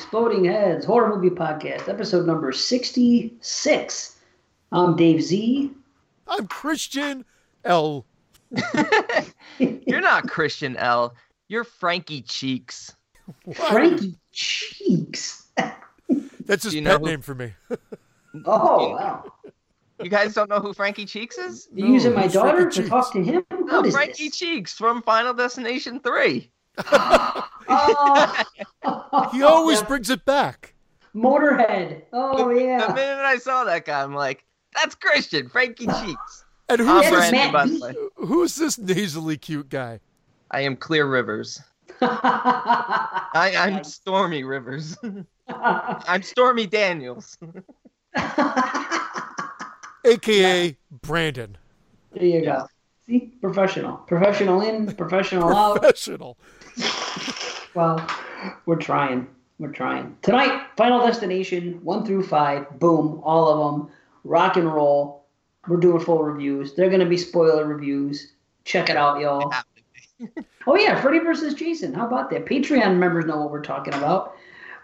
to the Exploding Heads Horror Movie Podcast, episode number 66. I'm Dave Z. I'm Christian L. You're not Christian L. You're Frankie Cheeks. Frankie Cheeks. That's his Do you know pet who- name for me. Oh, wow. You guys don't know who Frankie Cheeks is? You using my daughter Frankie to Cheeks? talk to him? No, What is Frankie this? Cheeks from Final Destination 3. He always Yeah. brings it back. Motorhead. Oh, yeah. The yeah. minute I saw that guy, I'm like, that's Christian, Frankie Cheeks. And I'm who's this, Brandon, Matt by the B. way. who's this nasally cute guy? I am Clear Rivers. I, I'm Stormy Rivers. I'm Stormy Daniels. AKA Brandon. there you go. See? Professional. Professional in, professional out. Professional. Well, we're trying. We're trying. Tonight, Final Destination, one through five, boom, all of them, rock and roll. We're doing full reviews. They're going to be spoiler reviews. Check it out, y'all. Oh, yeah, Freddy versus Jason. How about that? Patreon members know what we're talking about.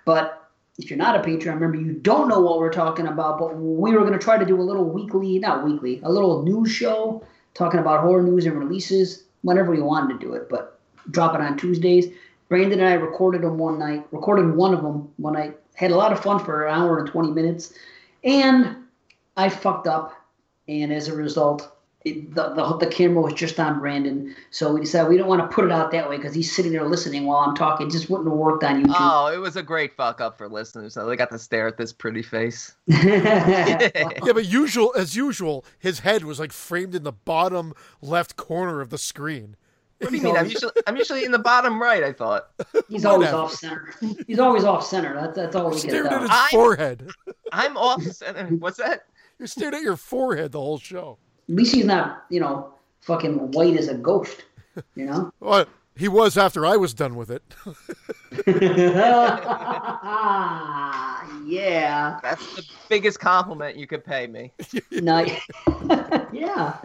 But if you're not a Patreon member, you don't know what we're talking about. But we were going to try to do a little weekly, not weekly, a little news show talking about horror news and releases whenever we wanted to do it. But drop it on Tuesdays. Brandon and I recorded them one night, recorded one of them one night, had a lot of fun for an hour and 20 minutes. And I fucked up. And as a result, it, the, the, the camera was just on Brandon. So we decided we don't want to put it out that way because he's sitting there listening while I'm talking. It just wouldn't have worked on YouTube. Oh, it was a great fuck up for listeners. So they got to stare at this pretty face. Yeah, but usual as usual, his head was like framed in the bottom left corner of the screen. What do you mean? I'm usually I'm usually in the bottom right. I thought. He's always off center. He's always off center. That's that's all we can Staring at his I- forehead. I'm off center. What's that? You're staring at your forehead the whole show. At least he's not, you know, fucking white as a ghost. You know. Well, he was after I was done with it. yeah. That's the biggest compliment you could pay me. No. yeah.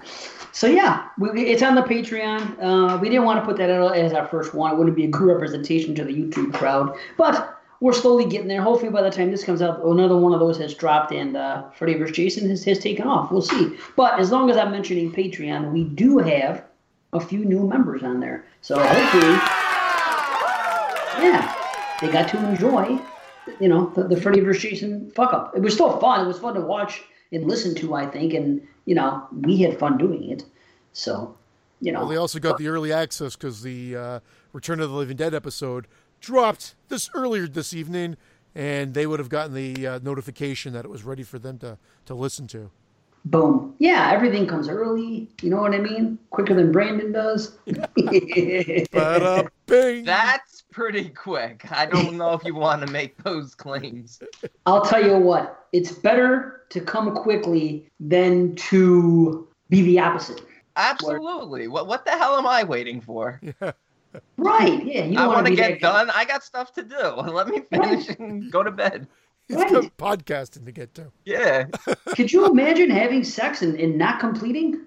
So yeah, we, it's on the Patreon. Uh, we didn't want to put that out as our first one. It wouldn't be a good representation to the YouTube crowd, but we're slowly getting there. Hopefully, by the time this comes out, another one of those has dropped, and uh, Freddy vs. Jason has, has taken off. We'll see. But as long as I'm mentioning Patreon, we do have a few new members on there. So hopefully, yeah, they got to enjoy, you know, the, the Freddy vs. Jason fuck up. It was still fun. It was fun to watch and listen to, I think, and you know, we had fun doing it. So, you know, Well, they also got the early access because the uh, Return of the Living Dead episode dropped this earlier this evening, and they would have gotten the uh, notification that it was ready for them to, to listen to. Boom. Yeah, everything comes early. You know what I mean? Quicker than Brandon does. That's pretty quick. I don't know if you want to make those claims. I'll tell you what, it's better to come quickly than to be the opposite. Absolutely. What what the hell am I waiting for? Right? Yeah, you I don't want to get that guy. done. I got stuff to do. Let me finish and go to bed. He's Right. got podcasting to get to. Yeah. Could you imagine having sex and, and not completing?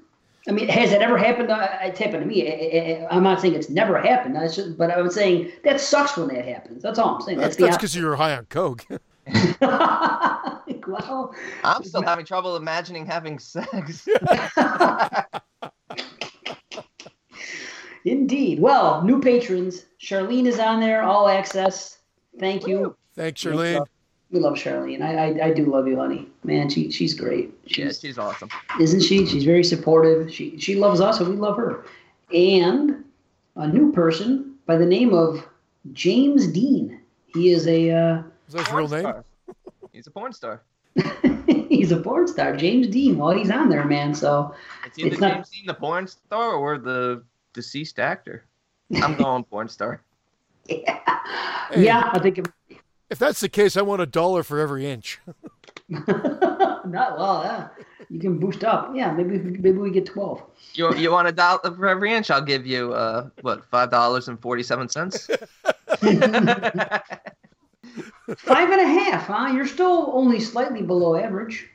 I mean, has it ever happened? Uh, It's happened to me. I- I- I'm not saying it's never happened. That's just, but I'm saying that sucks when that happens. That's all I'm saying. That's That's, because you were high on coke. well, I'm still having trouble imagining having sex. indeed. Well, new patrons. Charlene is on there, all access. Thank you. Thanks, Charlene. We love Charlene. I, I, I do love you, honey. Man, she she's great. yeah, She's, she's awesome. isn't she? She's very supportive. She she loves us, and we love her. And a new person by the name of James Dean. He is a uh, Is that his real name? star. He's a porn star. he's a porn star. James Dean. Well, he's on there, man. So It's either It's not- James Dean, the porn star, or the deceased actor. I'm going porn star. yeah, I think it, If that's the case, I want a dollar for every inch. not well. Yeah, you can boost up. Yeah, maybe maybe we get twelve. You you want a dollar for every inch? I'll give you uh what five dollars and forty seven cents. Five and a half, huh? You're still only slightly below average.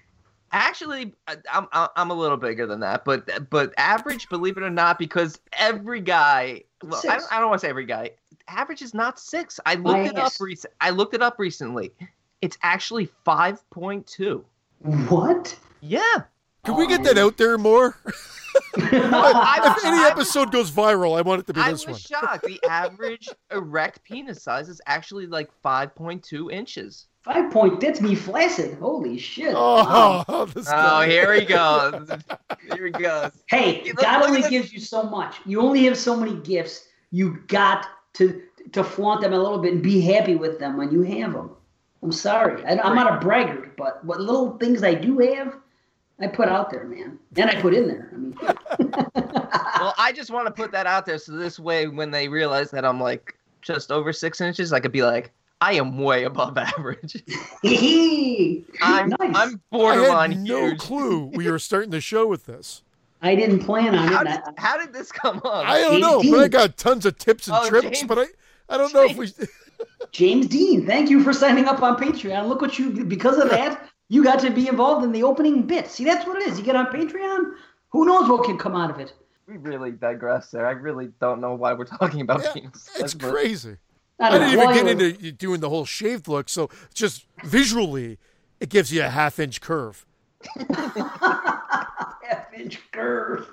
Actually, I- I'm I'm a little bigger than that, but but average, believe it or not, because every guy, well, I don't, I don't want to say every guy, average is not six. I My looked it up ass. recent. I looked it up recently. It's actually five point two. What? Yeah. Can we get that out there more? I, if any episode goes viral, I want it to be I this was one. shocked. The average erect penis size is actually like five point two inches. Five point. That's me flaccid. Holy shit. Oh, wow. Oh, this Oh, here he goes. Here he goes. Hey, Look- God look only gives you so much. You only have so many gifts. You got to to flaunt them a little bit and be happy with them when you have them. I'm sorry. I, I'm not a braggart, but what little things I do have, I put out there, man, and I put in there. I mean, Well, I just want to put that out there so this way, when they realize that I'm like just over six inches, I could be like, I am way above average. I'm nice. I'm I had no huge. clue we were starting the show with this. I didn't plan on How it. did, I- how did this come up? I don't James know, but I got tons of tips and Oh, trips, James- but I, I don't know if we. James Dean, thank you for signing up on Patreon. Look what you because of that, you got to be involved in the opening bit. See, that's what it is. You get on Patreon, who knows what can come out of it. We really digress there. I really don't know why we're talking about Yeah, penis. it's But- crazy. I I didn't know, even while get you were- into doing the whole shaved look, so just visually, it gives you a half inch curve. half inch curve.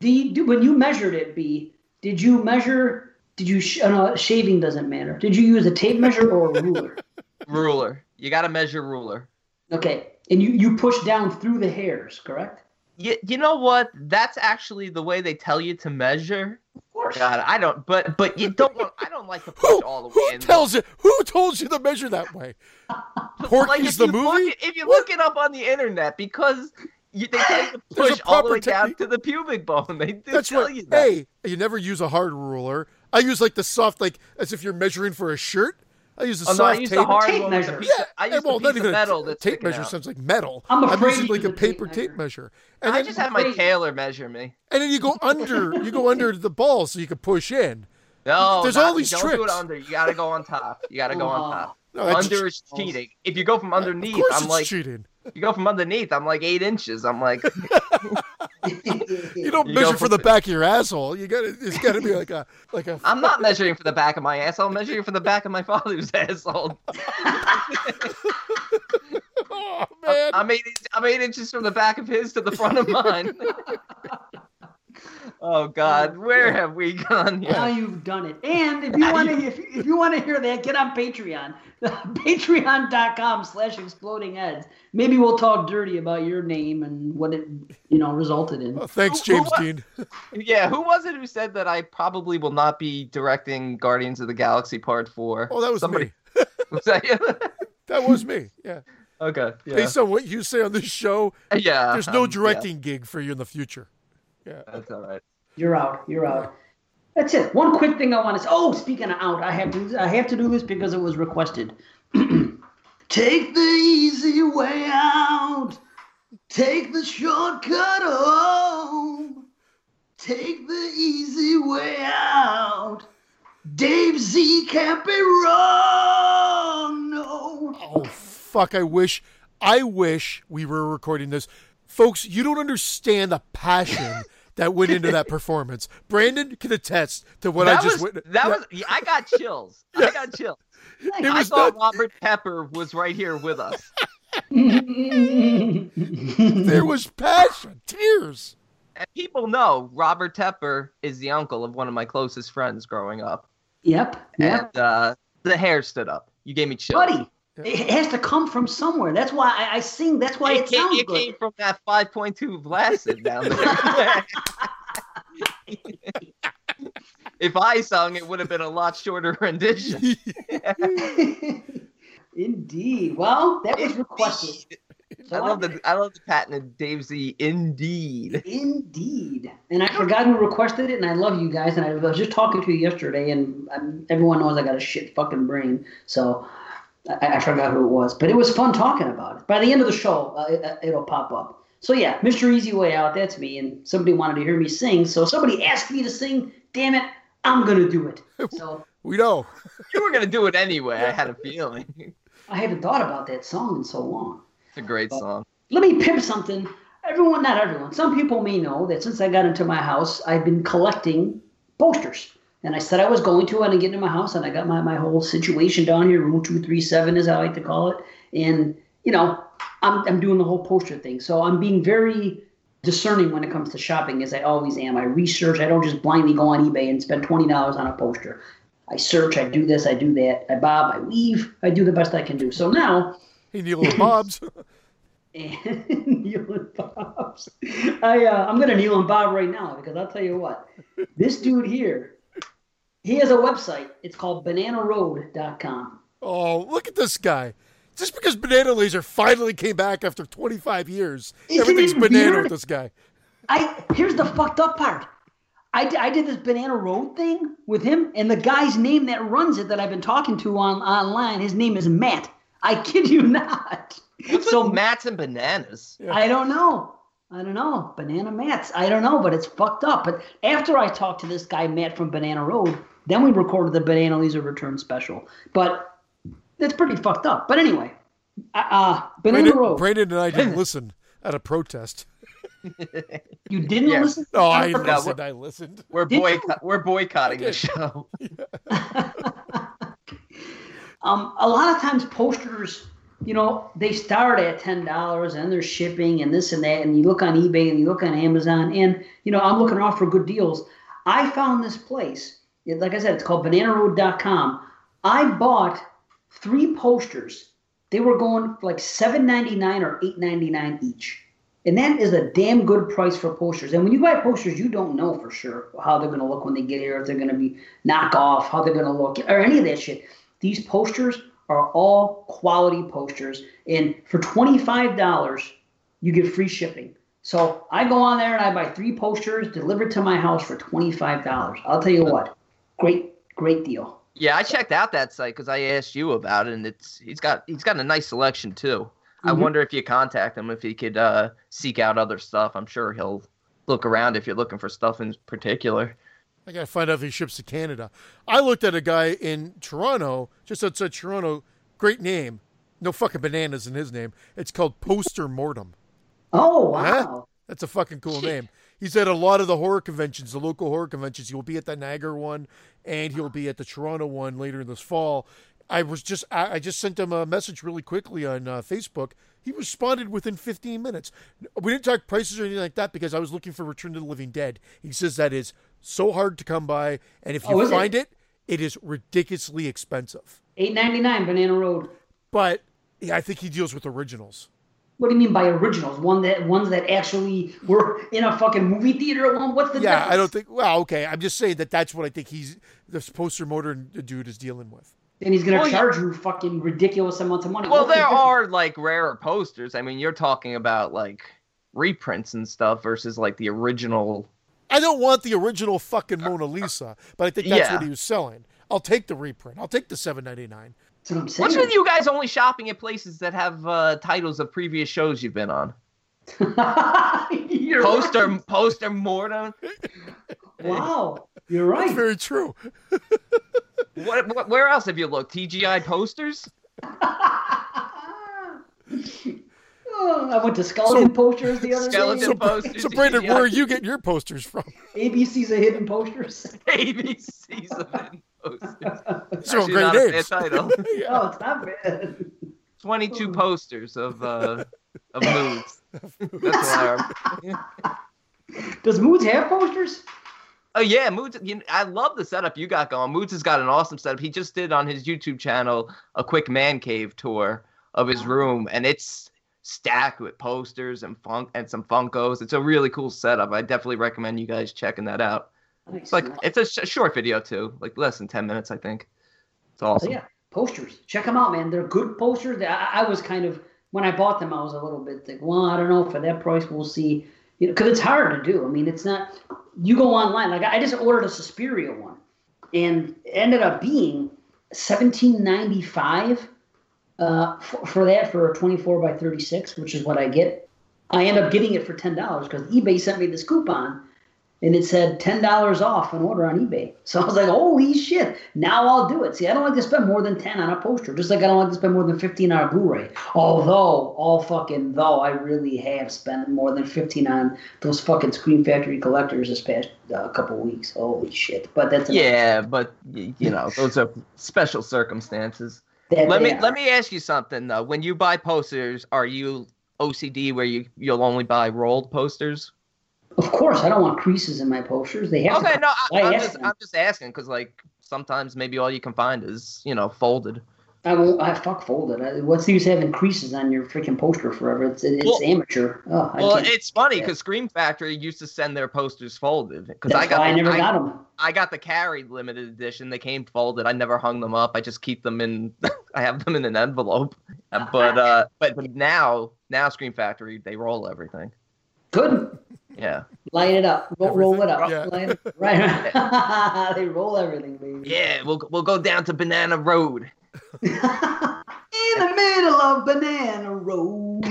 Do when you measured it, B, did you measure? Did you? Sh- uh, no, shaving doesn't matter. Did you use a tape measure or a ruler? ruler. You got to measure ruler. Okay, and you you push down through the hairs, correct? You, you know what? That's actually the way they tell you to measure. Of course. God, I don't. But but you don't want. I don't like to push Who, all the way who in. tells you? Who told you to measure that way? Like Porky's if the movie. Look, if you look it up on the internet, because you, they tell you to push all the way down technique. to the pubic bone. They do That's tell what. you that. Hey, you never use a hard ruler. I use like the soft, like as if you're measuring for a shirt. I use a Oh, no, I soft use tape. the hard Tape one with the measure. Yeah, of, I and use well, the not piece even of metal a that's tape measure out. sounds like metal. I'm afraid using like a a tape paper tape measure, and I then just have my tailor measure me. and then you go under, you go under the ball so you can push in. No, There's not- all these don't do it under. You got to go on top. You got to go Oh. on top. No, that's under is Oh. cheating. If you go from underneath, course, I'm it's like, cheating. You go from underneath, I'm like eight inches. I'm like, You don't You go measure for the back of your asshole. You got to It's got to be like a like a. I'm not measuring for the back of my ass. I'm measuring for the back of my father's asshole. Oh man! I'm eight. I'm eight inches from the back of his to the front of mine. oh God, oh, where have we gone Now you've done it. And if you want to, if, if you want to hear that, get on Patreon, patreon.com slash exploding heads. Maybe we'll talk dirty about your name and what it, you know, resulted in. Oh, thanks, Who- who James wa- Dean. Yeah, who was it who said that I probably will not be directing Guardians of the Galaxy Part Four? Oh, that was Somebody. me. Was that you? That was me. Yeah. okay. Yeah. Based on what you say on this show, yeah. there's no um, directing gig for you in the future. Yeah, that's all right. You're out. You're out. That's it. One quick thing I want to say. Oh, speaking of out, I have to. I have to do this because it was requested. Take the easy way out. Take the shortcut home. Take the easy way out. Dave Z can't be wrong. No. Oh fuck! I wish, I wish we were recording this, folks. You don't understand the passion that went into that performance. Brandon can attest to what that I just was witnessed. that Yeah. was. I got chills. I got chills. It I was thought not- Robert Tepper was right here with us. there was passion, tears. And people know Robert Tepper is the uncle of one of my closest friends growing up. Yep. Yep. And uh, the hair stood up. You gave me chills. Buddy, it has to come from somewhere. That's why I, I sing. That's why it, it, came, sounds it good. came from that 5.2 Vlasic down there. if I sung, it would have been a lot shorter rendition. Indeed. Well, that was requested. So I love the I love the patented Dave Z. Indeed. Indeed. And I forgot who requested it, and I love you guys. And I was just talking to you yesterday, and um everyone knows I got a shit fucking brain, so I, I forgot who it was. But it was fun talking about it. By the end of the show, uh, it, it'll pop up. So yeah, Mr. Easy Way Out, that's me. And somebody wanted to hear me sing, so somebody asked me to sing. Damn it, I'm gonna do it. So We know. You were gonna do it anyway. I had a feeling. I hadn't thought about that song in so long. It's a great song. let me pimp something. Everyone, not everyone, some people may know that since I got into my house, I've been collecting posters And I said I was going to, and I get into my house, and I got my, my whole situation down here. Room two three seven is how I like to call it. And you know, I'm I'm doing the whole poster thing. So I'm being very discerning when it comes to shopping, as I always am. I research. I don't just blindly go on eBay and spend twenty dollars on a poster. I search. I do this. I do that. I bob. I weave. I do the best I can do. So now. Hey, Neil and Bob's. and Neil and Bob's. I uh, I'm gonna Neil and Bob right now because I'll tell you what, this dude here, he has a website. It's called BananaRoad.com. Oh, look at this guy! Just because Banana Laser finally came back after 25 years, Isn't everything's banana weird? with this guy. I here's the fucked up part. I, I did this Banana Road thing with him, and the guy's name that runs it that I've been talking to on online, his name is Matt. I kid you not. What's so mats and bananas? Yeah. I don't know. I don't know. Banana mats. I don't know, but it's fucked up. But after I talked to this guy Matt from Banana Road, then we recorded the Banana Laser Return special. But it's pretty fucked up. But anyway, uh, uh Banana Brandon, Road. Brandon and I didn't listen at a protest. you didn't yeah. listen? No, I listened. I listened. We're boycott- we're boycotting the show. um, a lot of times posters you know, they start at ten dollars and they're shipping and this and that. And you look on eBay and you look on Amazon, and you know, I'm looking around for good deals. I found this place. Like I said, it's called BananaRoad.com. I bought three posters. They were going for like seven ninety nine or eight ninety nine each. And that is a damn good price for posters. And when you buy posters, you don't know for sure how they're going to look when they get here, if they're going to be knockoff, how they're going to look, or any of that shit. These posters are all quality posters. And for $25, you get free shipping. So I go on there and I buy three posters delivered to my house for $25. I'll tell you what, great, great deal. Yeah, I checked out that site because I asked you about it, and it's he's got he's got a nice selection too. Mm-hmm. I wonder if you contact him if he could uh, seek out other stuff. I'm sure he'll look around if you're looking for stuff in particular. I gotta find out if he ships to Canada. I looked at a guy in Toronto, just outside Toronto. Great name. No fucking bananas in his name. It's called Poster Mortem. Oh wow. Huh? That's a fucking cool name. He's at a lot of the horror conventions, the local horror conventions. He will be at the Niagara one, and he'll be at the Toronto one later in this fall. I was just I just sent him a message really quickly on uh, Facebook. He responded within 15 minutes. We didn't talk prices or anything like that because I was looking for Return to the Living Dead. He says that is so hard to come by, and if oh, you oh, find it? it, it is ridiculously expensive. Eight ninety nine Banana Road. But yeah, I think he deals with originals. What do you mean by originals? One that ones that actually were in a fucking movie theater. One, what's the yeah? Difference? I don't think. Well, okay. I'm just saying that that's what I think he's the poster motor dude is dealing with. And he's gonna well, charge yeah. you fucking ridiculous amounts of money. Well, what's there the are like rarer posters. I mean, you're talking about like reprints and stuff versus like the original I don't want the original fucking Mona Lisa, but I think that's yeah. what he was selling. I'll take the reprint. I'll take the seven ninety nine. What's with you guys only shopping at places that have uh, titles of previous shows you've been on? poster, right. poster mortem. Wow, you're right. That's very true. what, what? Where else have you looked? TGI posters. I went to skeleton so, posters the other skeleton day. So, posters. So, Brandon, yeah. where are you getting your posters from? ABC's of Hidden Posters. ABC's of Hidden Posters. So great names. title. yeah. Oh, it's not bad. Twenty-two posters of uh, of moods. That's why. Does Moods have posters? Oh yeah, Moods. You know, I love the setup you got going. Moods has got an awesome setup. He just did on his YouTube channel a quick man cave tour of his room, and it's stacked with posters and funk and some Funkos. It's a really cool setup. I definitely recommend you guys checking that out. It's like it's a sh- short video too, like less than ten minutes, I think. It's oh, awesome. So yeah, posters. Check them out, man. They're good posters. I, I, was kind of when I bought them, I was a little bit like, well, I don't know for that price. We'll see. You know, because it's hard to do. I mean, it's not. You go online. Like I just ordered a Suspiria one, and ended up being seventeen ninety five uh, for, for, that for a 24 by 36, which is what I get. I end up getting it for ten dollars because eBay sent me this coupon, and it said ten dollars off an order on eBay. So I was like, holy shit! Now I'll do it. See, I don't like to spend more than ten on a poster, just like I don't like to spend more than fifteen on a Blu-ray. Although, all fucking though, I really have spent more than fifteen on those fucking Scream Factory collectors this past uh, couple weeks. Holy shit! But that's yeah, but you know those are special circumstances. Let me are. let me ask you something though. When you buy posters, are you OCD where you you'll only buy rolled posters? Of course, I don't want creases in my posters. They have Okay, to. no, I, I'm just them. I'm just asking because like sometimes maybe all you can find is you know folded. I won't. I fuck folded. I, what's the use of having creases on your freaking poster forever? It's it's Well- amateur. Oh, I Well, can't- it's funny because Scream Factory used to send their posters folded because that's I got why I never I, got them. I got the carried limited edition. They came folded. I never hung them up. I just keep them in. I have them in an envelope. Uh, But uh, but but now now Scream Factory they roll everything. Good. Yeah. Light it up. Roll, roll it up. Everything? Light it, right. they roll everything, baby. Yeah, we'll we'll go down to Banana Road. In the middle of Banana Road.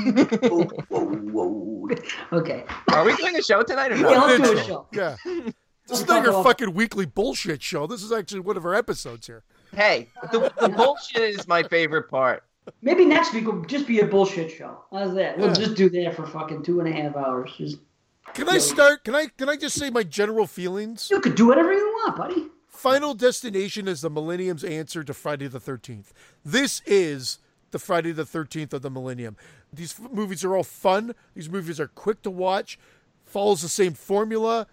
whoa, whoa, whoa. Okay. Are we doing a show tonight or Yeah, let's do a show. Yeah. This is not your fucking weekly bullshit show. This is actually one of our episodes here. Hey, the, the bullshit is my favorite part. Maybe next week will just be a bullshit show. How's that? We'll Yeah. just do that for fucking two and a half hours. Just Can I start? Can I? Can I just say my general feelings? you could do whatever you want, buddy. Final Destination is the Millennium's answer to Friday the 13th. This is the Friday the 13th of the Millennium. These f- movies are all fun. These movies are quick to watch, follows the same formula,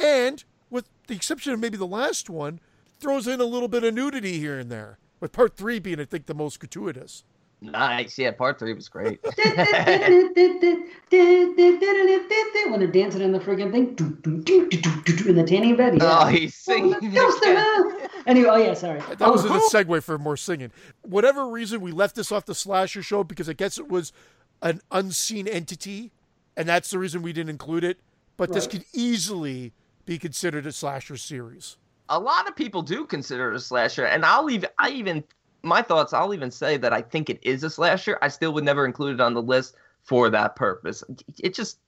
and with the exception of maybe the last one, throws in a little bit of nudity here and there. With part three being, I think, the most gratuitous. Nice. Yeah, part three was great. when they're dancing in the friggin' thing, in the tanning bed. Oh, he's oh, singing. Anyway, oh yeah, sorry. That was a oh, oh, segue for more singing. Whatever reason, we left this off the slasher show because I guess it was an unseen entity, and that's the reason we didn't include it. But this could easily be considered a slasher series. a lot of people do consider it a slasher, and I'll even I even my thoughts. I'll even say that I think it is a slasher. I still would never include it on the list for that purpose. It just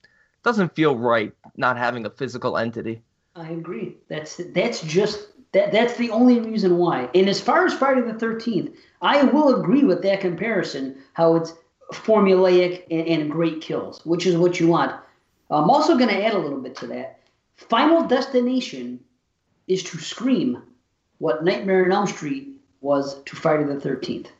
doesn't feel right not having a physical entity. I agree. That's that's just that that's the only reason why. And as far as Friday the Thirteenth, I will agree with that comparison. How it's formulaic and, and great kills, which is what you want. I'm also going to add a little bit to that. Final Destination is to Scream what Nightmare on Elm Street was to Friday the Thirteenth.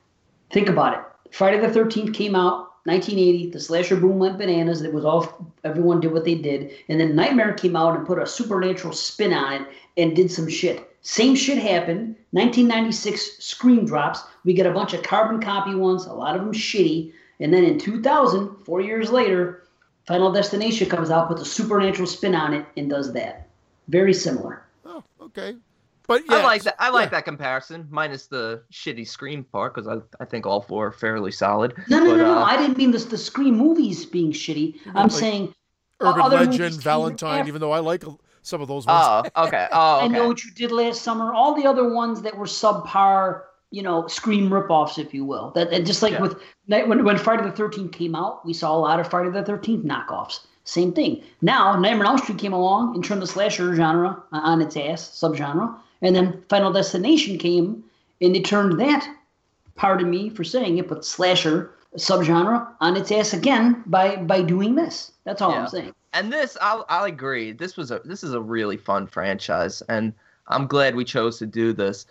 Think about it. Friday the Thirteenth came out 1980. The slasher boom went bananas. It was all everyone did what they did, and then Nightmare came out and put a supernatural spin on it and did some shit. Same shit happened. 1996 Scream drops. We get a bunch of carbon copy ones, a lot of them shitty, and then in 2000, four years later, Final Destination comes out, puts a supernatural spin on it, and does that. Very similar. Oh, okay. But yeah, I like that. I like yeah. that comparison, minus the shitty Scream part, because I, I think all four are fairly solid. No, no, But, no, no. uh, I didn't mean this, the Scream movies being shitty. I'm like saying Urban other Legend, Valentine. Even though I like some of those ones. Oh, okay. Oh, I know what you did last summer. All the other ones that were subpar, you know, Scream ripoffs, if you will. That and just like Yeah. with when when Friday the Thirteenth came out, we saw a lot of Friday the Thirteenth knockoffs. Same thing. Now Nightmare on Elm Street came along and turned the slasher genre on its ass, subgenre, and then Final Destination came and they turned that. Pardon me for saying it, but slasher subgenre on its ass again by by doing this. That's all Yeah. I'm saying. And this, I'll, I'll agree. This was a this is a really fun franchise, and I'm glad we chose to do this.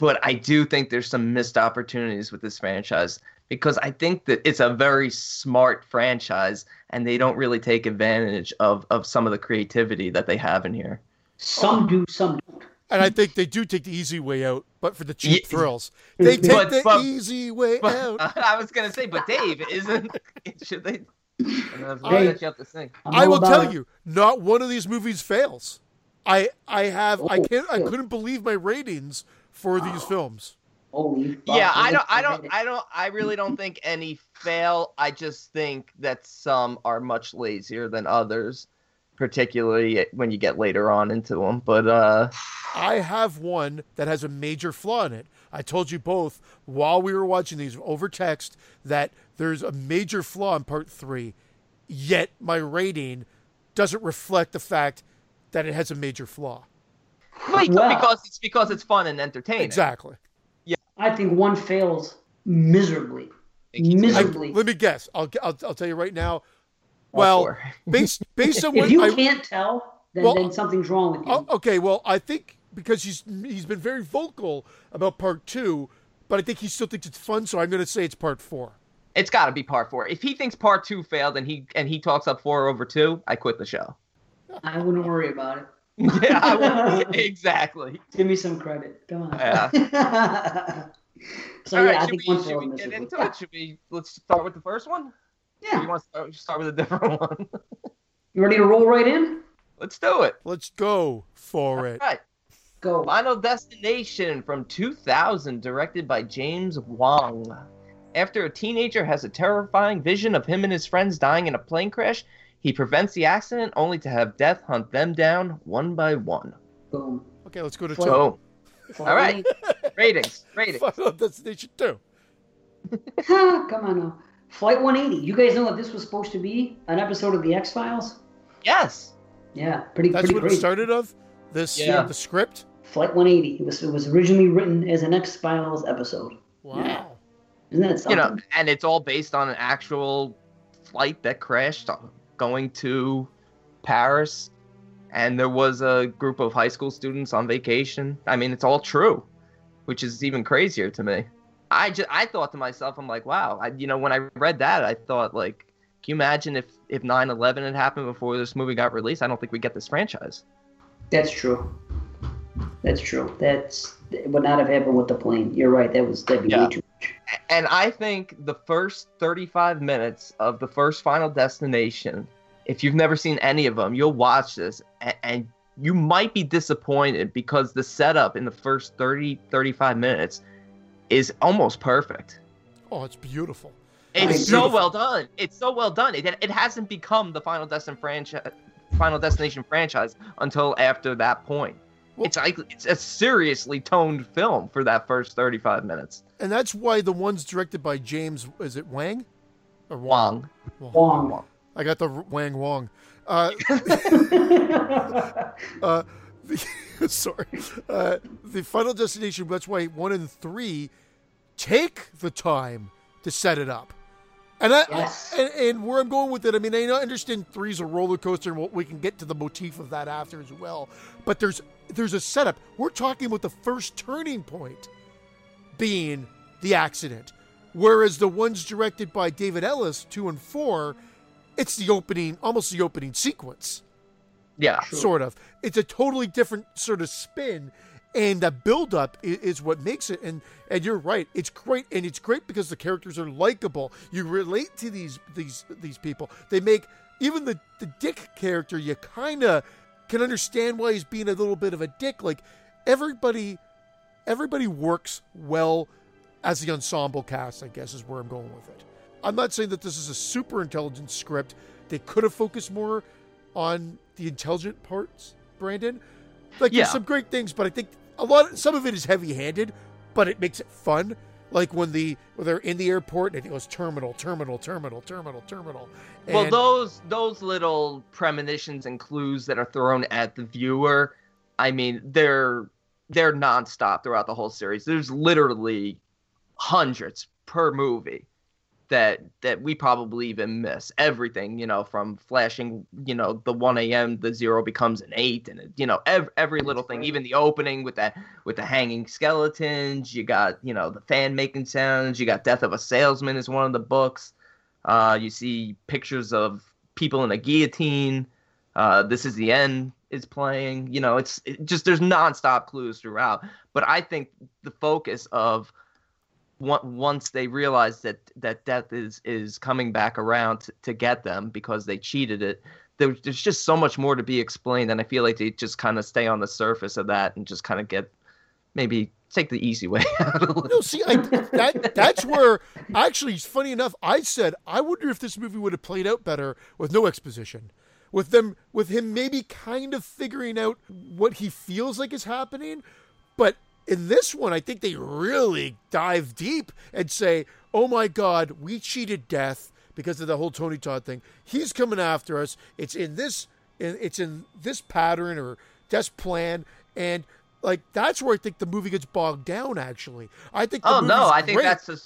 But I do think there's some missed opportunities with this franchise because I think that it's a very smart franchise, and they don't really take advantage of of some of the creativity that they have in here. Some do, some don't. And I think they do take the easy way out, but for the cheap Yeah. thrills. They take But- the but- easy way But out. I was gonna say, but Dave, isn't should they? I was I- gonna let you have to sing. I'm I all will tell it. you, not one of these movies fails. I I have I Oh, can't I couldn't believe my ratings for these films. Holy yeah i don't i don't i don't i really don't think any fail i just think that some are much lazier than others particularly when you get later on into them but uh I have one that has a major flaw in it. I told you both while we were watching these over text that there's a major flaw in part three, yet my rating doesn't reflect the fact that it has a major flaw. Well, Well- because it's because it's fun and entertaining. Exactly. Yeah. I think one fails miserably. I think he's- I, Miserably. let me guess. I'll, I'll I'll tell you right now. All Well, based based on what if you I can't tell, then, Well, then something's wrong with you. Oh, okay, well, I think because he's he's been very vocal about part two, but I think he still thinks it's fun, so I'm going to say it's part four. it's got to be part four. If he thinks part two failed and he and he talks up four over two, I quit the show. I wouldn't worry about it. yeah, exactly. Give me some credit. Come on. Yeah. so All yeah, right, I should think we, one should we get into it? Should we? Let's start with the first one. You want to start, start with a different one? You ready to roll right in? Let's do it. Let's go for it. All right. Go. Final Destination from 2000, directed by James Wong. After a teenager has a terrifying vision of him and his friends dying in a plane crash, he prevents the accident only to have death hunt them down one by one. Boom. Okay, let's go to two. So, All right. 180. ratings. Ratings. Final Destination two. Come on now. Flight 180. You guys know what this was supposed to be? An episode of the X Files? Yes. Yeah, pretty That's pretty what great. it started of. This Yeah. the script. Flight 180. It was it was originally written as an X Files episode. Wow. Yeah. Isn't that something? You know, and it's all based on an actual flight that crashed uh, going to Paris. And there was a group of high school students on vacation. I mean, it's all true, which is even crazier to me. I just I thought to myself, I'm like, wow. I, you know, when I read that, I thought like, can you imagine if if 9/11 had happened before this movie got released? I don't think we'd get this franchise. That's true. That's true. That's it would not have happened with the plane. You're right. That was that'd be Yeah. way too much. And I think the first 35 minutes of the first Final Destination, if you've never seen any of them, you'll watch this and, and you might be disappointed because the setup in the first 30, 35 minutes is almost perfect. Oh, it's beautiful. It's It's so beautiful. well done. It's so well done. It, it hasn't become the Final Destin franchise, Final Destination franchise until after that point. Well- it's like it's a seriously toned film for that first 35 minutes. And that's why the one's directed by James is it Wang? Or Wong? Wong. Wong. I got the R- Wang Wong. Uh, uh, the, sorry. Uh, the Final Destination, that's why one and three take the time to set it up. And I, Yes. and, and where I'm going with it, I mean, I understand three's a roller coaster, and we can get to the motif of that after as well. But there's there's a setup. We're talking about the first turning point being the accident, whereas the ones directed by David Ellis, two and four, it's the opening, almost the opening sequence Yeah. True. sort of. It's a totally different sort of spin, and the build-up is, is what makes it. And and you're right, it's great, and it's great because the characters are likable. You relate to these these these people. They make even the the Dick character. You kind of can understand why he's being a little bit of a dick. Like everybody, everybody works well as the ensemble cast. I guess is where I'm going with it. I'm not saying that this is a super intelligent script. They could have focused more on the intelligent parts, Brandon. Like Yeah. there's some great things, but I think a lot some of it is heavy-handed, but it makes it fun. Like when the when they're in the airport and it goes terminal, terminal, terminal, terminal, terminal. Well, those those little premonitions and clues that are thrown at the viewer, I mean, they're they're nonstop throughout the whole series. There's literally hundreds per movie that that we probably even miss. Everything, you know, from flashing, you know, the 1 a.m. the zero becomes an eight, and it, you know, every, every little thing, even the opening with that with the hanging skeletons. You got, you know, the fan making sounds. You got Death of a Salesman is one of the books. Uh, you see pictures of people in a guillotine. Uh, this is the end is playing. You know, it's it just there's nonstop clues throughout. But I think the focus of once they realize that that death is is coming back around to, to get them because they cheated it. There, there's just so much more to be explained, and I feel like they just kind of stay on the surface of that and just kind of get maybe take the easy way out. No, see, I, that that's where actually, funny enough. I said I wonder if this movie would have played out better with no exposition, with them, with him maybe kind of figuring out what he feels like is happening. But in this one, I think they really dive deep and say, "Oh my God, we cheated death." Because of the whole Tony Todd thing, he's coming after us. It's in this it's in this pattern or this plan, and like that's where I think the movie gets bogged down. Actually, I think. oh no, I great. think that's the,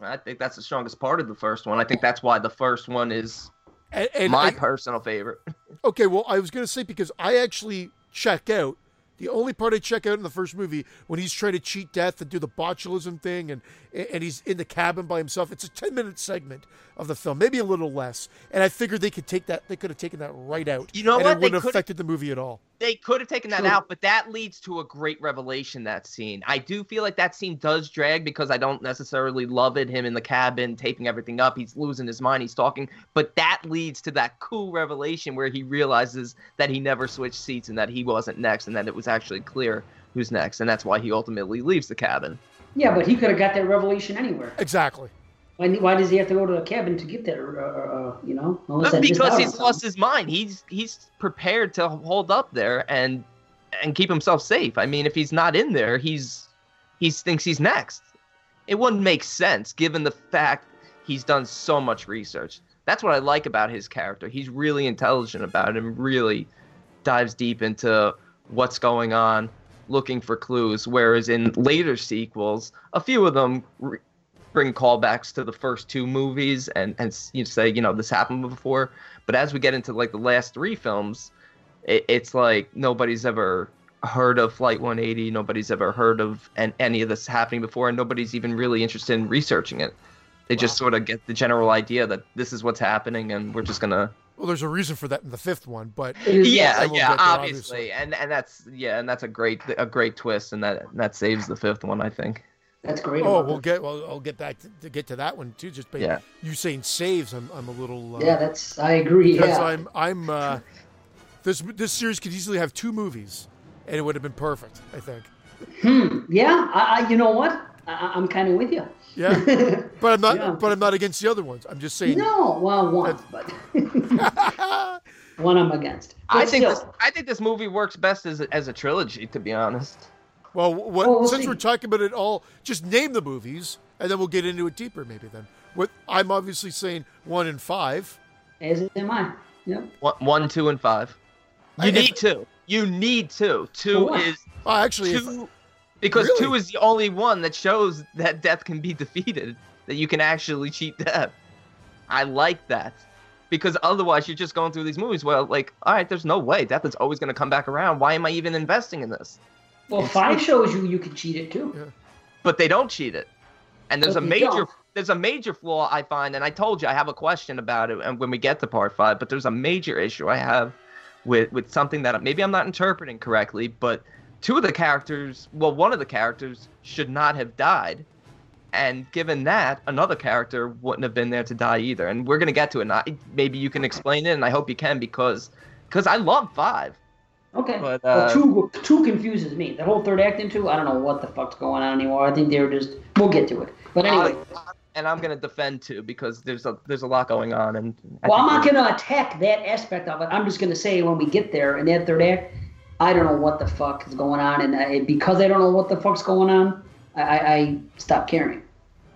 I think that's the strongest part of the first one. I think that's why the first one is and, and my I, personal favorite. Okay, well, I was going to say because I actually check out the only part I check out in the first movie when he's trying to cheat death and do the botulism thing, and and he's in the cabin by himself. It's a ten minute segment of the film, maybe a little less. And I figured they could take that. They could have taken that right out. You know and what? It wouldn't could've- affected the movie at all. they could have taken that True. out, but that leads to a great revelation. That scene, I do feel like that scene does drag because I don't necessarily love it. Him in the cabin, taping everything up, he's losing his mind, he's talking, but that leads to that cool revelation where he realizes that he never switched seats and that he wasn't next, and that it was actually clear who's next, and that's why he ultimately leaves the cabin. Yeah, but he could have got that revelation anywhere. Exactly. Why, why does he have to go to the cabin to get that? Uh, uh, you know, unless because he's lost his mind. He's he's prepared to hold up there and and keep himself safe. I mean, if he's not in there, he's he thinks he's next. It wouldn't make sense given the fact he's done so much research. That's what I like about his character. He's really intelligent about it and really dives deep into what's going on, looking for clues. Whereas in later sequels, a few of them re- bring callbacks to the first two movies and and you say you know this happened before. But as we get into like the last three films, it, it's like nobody's ever heard of Flight 180. Nobody's ever heard of an, any of this happening before, and nobody's even really interested in researching it. They just sort of get the general idea that this is what's happening, and we're just gonna Well, there's a reason for that in the fifth one, but yeah, yeah, there, obviously, and and that's yeah, and that's a great a great twist, and that that saves the fifth one, I think. that's great. oh, we'll that. get. Well, I'll get back to, to get to that one too. Just by Yeah. you saying saves, I'm I'm a little. Uh, Yeah, that's. I agree. because Yeah. I'm I'm uh, this this series could easily have two movies, and it would have been perfect. I think. Hmm. Yeah. I, I. You know what? I, I'm kind of with you. Yeah, but I'm not. Yeah. But I'm not against the other ones. I'm just saying. No. Well, one, but one I'm against. I think still, this I think this movie works best as a, as a trilogy, to be honest. well, what Well, we'll since see. we're talking about it all, just name the movies, and then we'll get into it deeper. Maybe then. What I'm obviously saying one and five. as am I. Yep. One, one two, and five. You I- need two. You need two. Two is. Oh, actually, if- two because Really? two is the only one that shows that death can be defeated. That you can actually cheat death. I like that because otherwise you're just going through these movies. Well, like, all right, there's no way death is always going to come back around. Why am I even investing in this? Well, It's- five shows you you can cheat it too. but they don't cheat it. And there's But a major don't. there's a major flaw I find, and I told you I have a question about it, and when we get to part five, but there's a major issue I have with with something that maybe I'm not interpreting correctly, but two of the characters, well, one of the characters should not have died. And given that, another character wouldn't have been there to die either. And we're gonna get to it. And I, maybe you can explain it, and I hope you can because because I love five. Okay. But, well, uh, two two confuses me. The whole third act into I don't know what the fuck's going on anymore. I think they were just. We'll get to it. But anyway, I- and I'm gonna defend two because there's a there's a lot going on, and I well, I'm not going to attack that aspect of it. I'm just going to say when we get there in that third act, I don't know what the fuck is going on, and I, because I don't know what the fuck's going on, I, I, caring.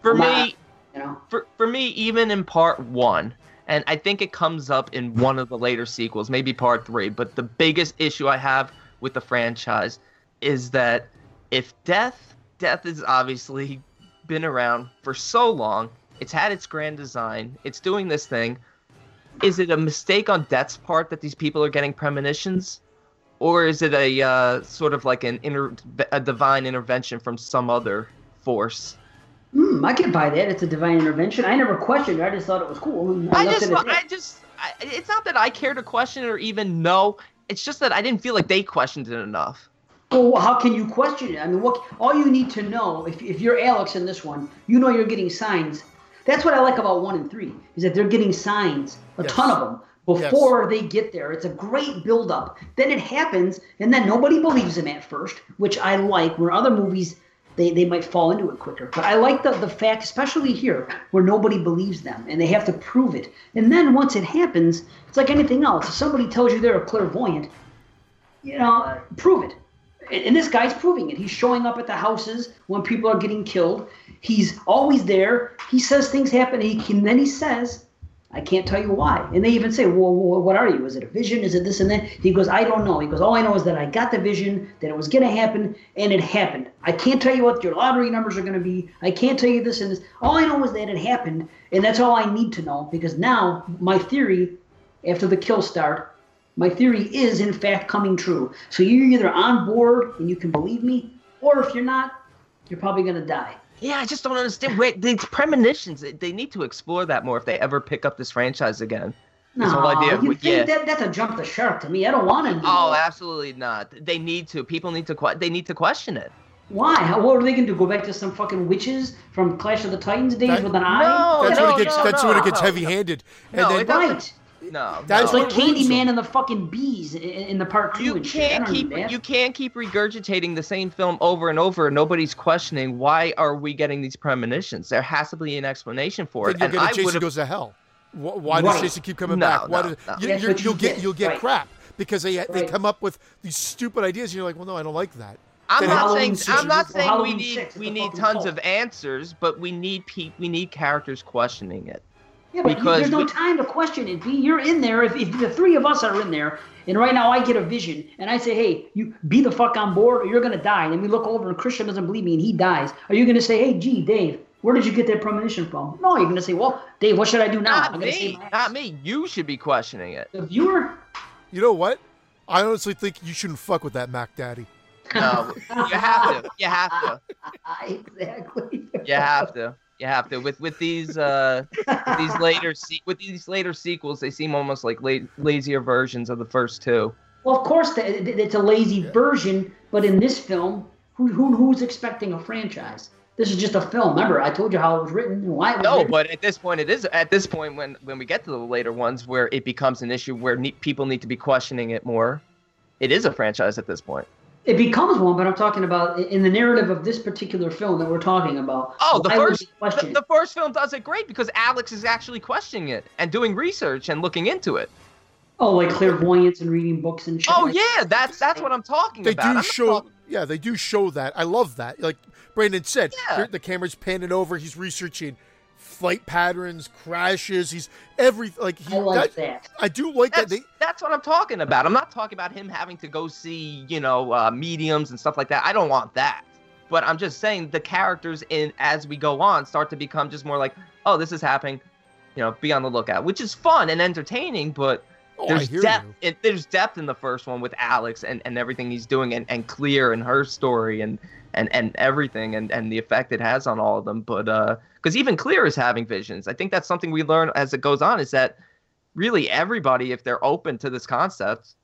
for me. You know. for for me, even in part one, and I think it comes up in one of the later sequels, maybe part three. But the biggest issue I have with the franchise is that if death, death has obviously been around for so long. It's had its grand design. It's doing this thing. Is it a mistake on Death's part that these people are getting premonitions? Or is it a uh, sort of like an inter- a divine intervention from some other force? Hmm, I can buy that. It's a divine intervention. I never questioned it. I just thought it was cool. and I just, it at that. I just, I, it's not that I care to question it or even know. It's just that I didn't feel like they questioned it enough. Well, how can you question it? I mean, what? All you need to know, if, if you're Alex in this one, you know you're getting signs. That's what I like about one and three is that they're getting signs, a Yes. ton of them, before they get there. It's a great build-up. Then it happens, and then nobody believes them at first, which I like. Where other movies, they, they might fall into it quicker. But I like the the fact, especially here, where nobody believes them and they have to prove it. And then once it happens, it's like anything else. If somebody tells you they're a clairvoyant, you know, prove it. And and this guy's proving it. He's showing up at the houses when people are getting killed. He's always there. He says things happen. He can then he says, I can't tell you why. And they even say, well, what are you? Is it a vision? Is it this and that? He goes, I don't know. He goes, all I know is that I got the vision, that it was going to happen, and it happened. I can't tell you what your lottery numbers are going to be. I can't tell you this and this. All I know is that it happened, and that's all I need to know because now my theory, after the kill start, my theory is in fact coming true. So you're either on board and you can believe me, or if you're not, you're probably going to die. Yeah, I just don't understand. Wait, these premonitions, they need to explore that more if they ever pick up this franchise again. No, whole idea of- you yeah. think that, that's a jump the shark to me. I don't want to. Oh, absolutely not. They need to. People need to. They need to question it. Why? How, what are they going to do? Go back to some fucking witches from Clash of the Titans days That- with an eye? No, That's no, when it gets. no, that's when it gets no. heavy-handed. And No, then, it doesn't- Right. No, That's no. like what ruins Candyman and the fucking bees in, in the park. two you and shit. I can't keep need that. you can't keep regurgitating the same film over and over nobody's questioning why are we getting these premonitions there has to be an explanation for then it you'll and get a i Jason would have goes to hell. Wh- Why Right. does Jason keep coming No, back? Why no, does, no. You, That's you're- what you'll you get get, you'll get right. crap because they they come up with these stupid ideas. and You're like, well, no, I don't like that. i'm Then not Halloween saying i'm not saying we need we need tons cult. of answers but we need pe- we need characters questioning it Yeah, but because there's no we- time to question it. B. You're in there. If, if the three of us are in there, and right now I get a vision, and I say, "Hey, you be the fuck on board, or you're gonna die." And then we look over, and Christian doesn't believe me, and he dies. Are you gonna say, "Hey, gee, Dave, where did you get that premonition from?" No, you're gonna say, "Well, Dave, what should I do now?" not I'm gonna say me my not me you should be questioning it The viewer. You know what? I honestly think you shouldn't fuck with that Mac Daddy. no you have to you have to exactly. you have to you have to with with these uh with these later se- with these later sequels they seem almost like la- lazier versions of the first two Well, of course, th- th- it's a lazy version, but in this film, who, who who's expecting a franchise? This is just a film. Remember, I told you how it was written and why it was No, written. but at this point, it is at this point when when we get to the later ones where it becomes an issue where ne- people need to be questioning it more. It is a franchise at this point. It becomes one, but I'm talking about in the narrative of this particular film that we're talking about. Oh, the first question the, the first film does it great because Alex is actually questioning it and doing research and looking into it. oh, like clairvoyance and reading books and shit. Oh like- yeah, that's that's what I'm talking They about. They do show. talking- Yeah, they do show that. I love that. Like Brandon said, Yeah. the- the camera's panning over. He's researching flight patterns, crashes. He's every like. He, I like that. I do like that. That's, They that's what I'm talking about. I'm not talking about him having to go see, you know, uh, mediums and stuff like that. I don't want that. But I'm just saying the characters in as we go on start to become just more like, oh, this is happening. You know, be on the lookout, which is fun and entertaining, but oh, there's depth. It, there's depth in the first one with Alex and, and everything he's doing, and, and Clear and her story and and and everything, and and the effect it has on all of them. But uh, because even Clear is having visions. I think that's something we learn as it goes on. Is that really everybody, if they're open to this concept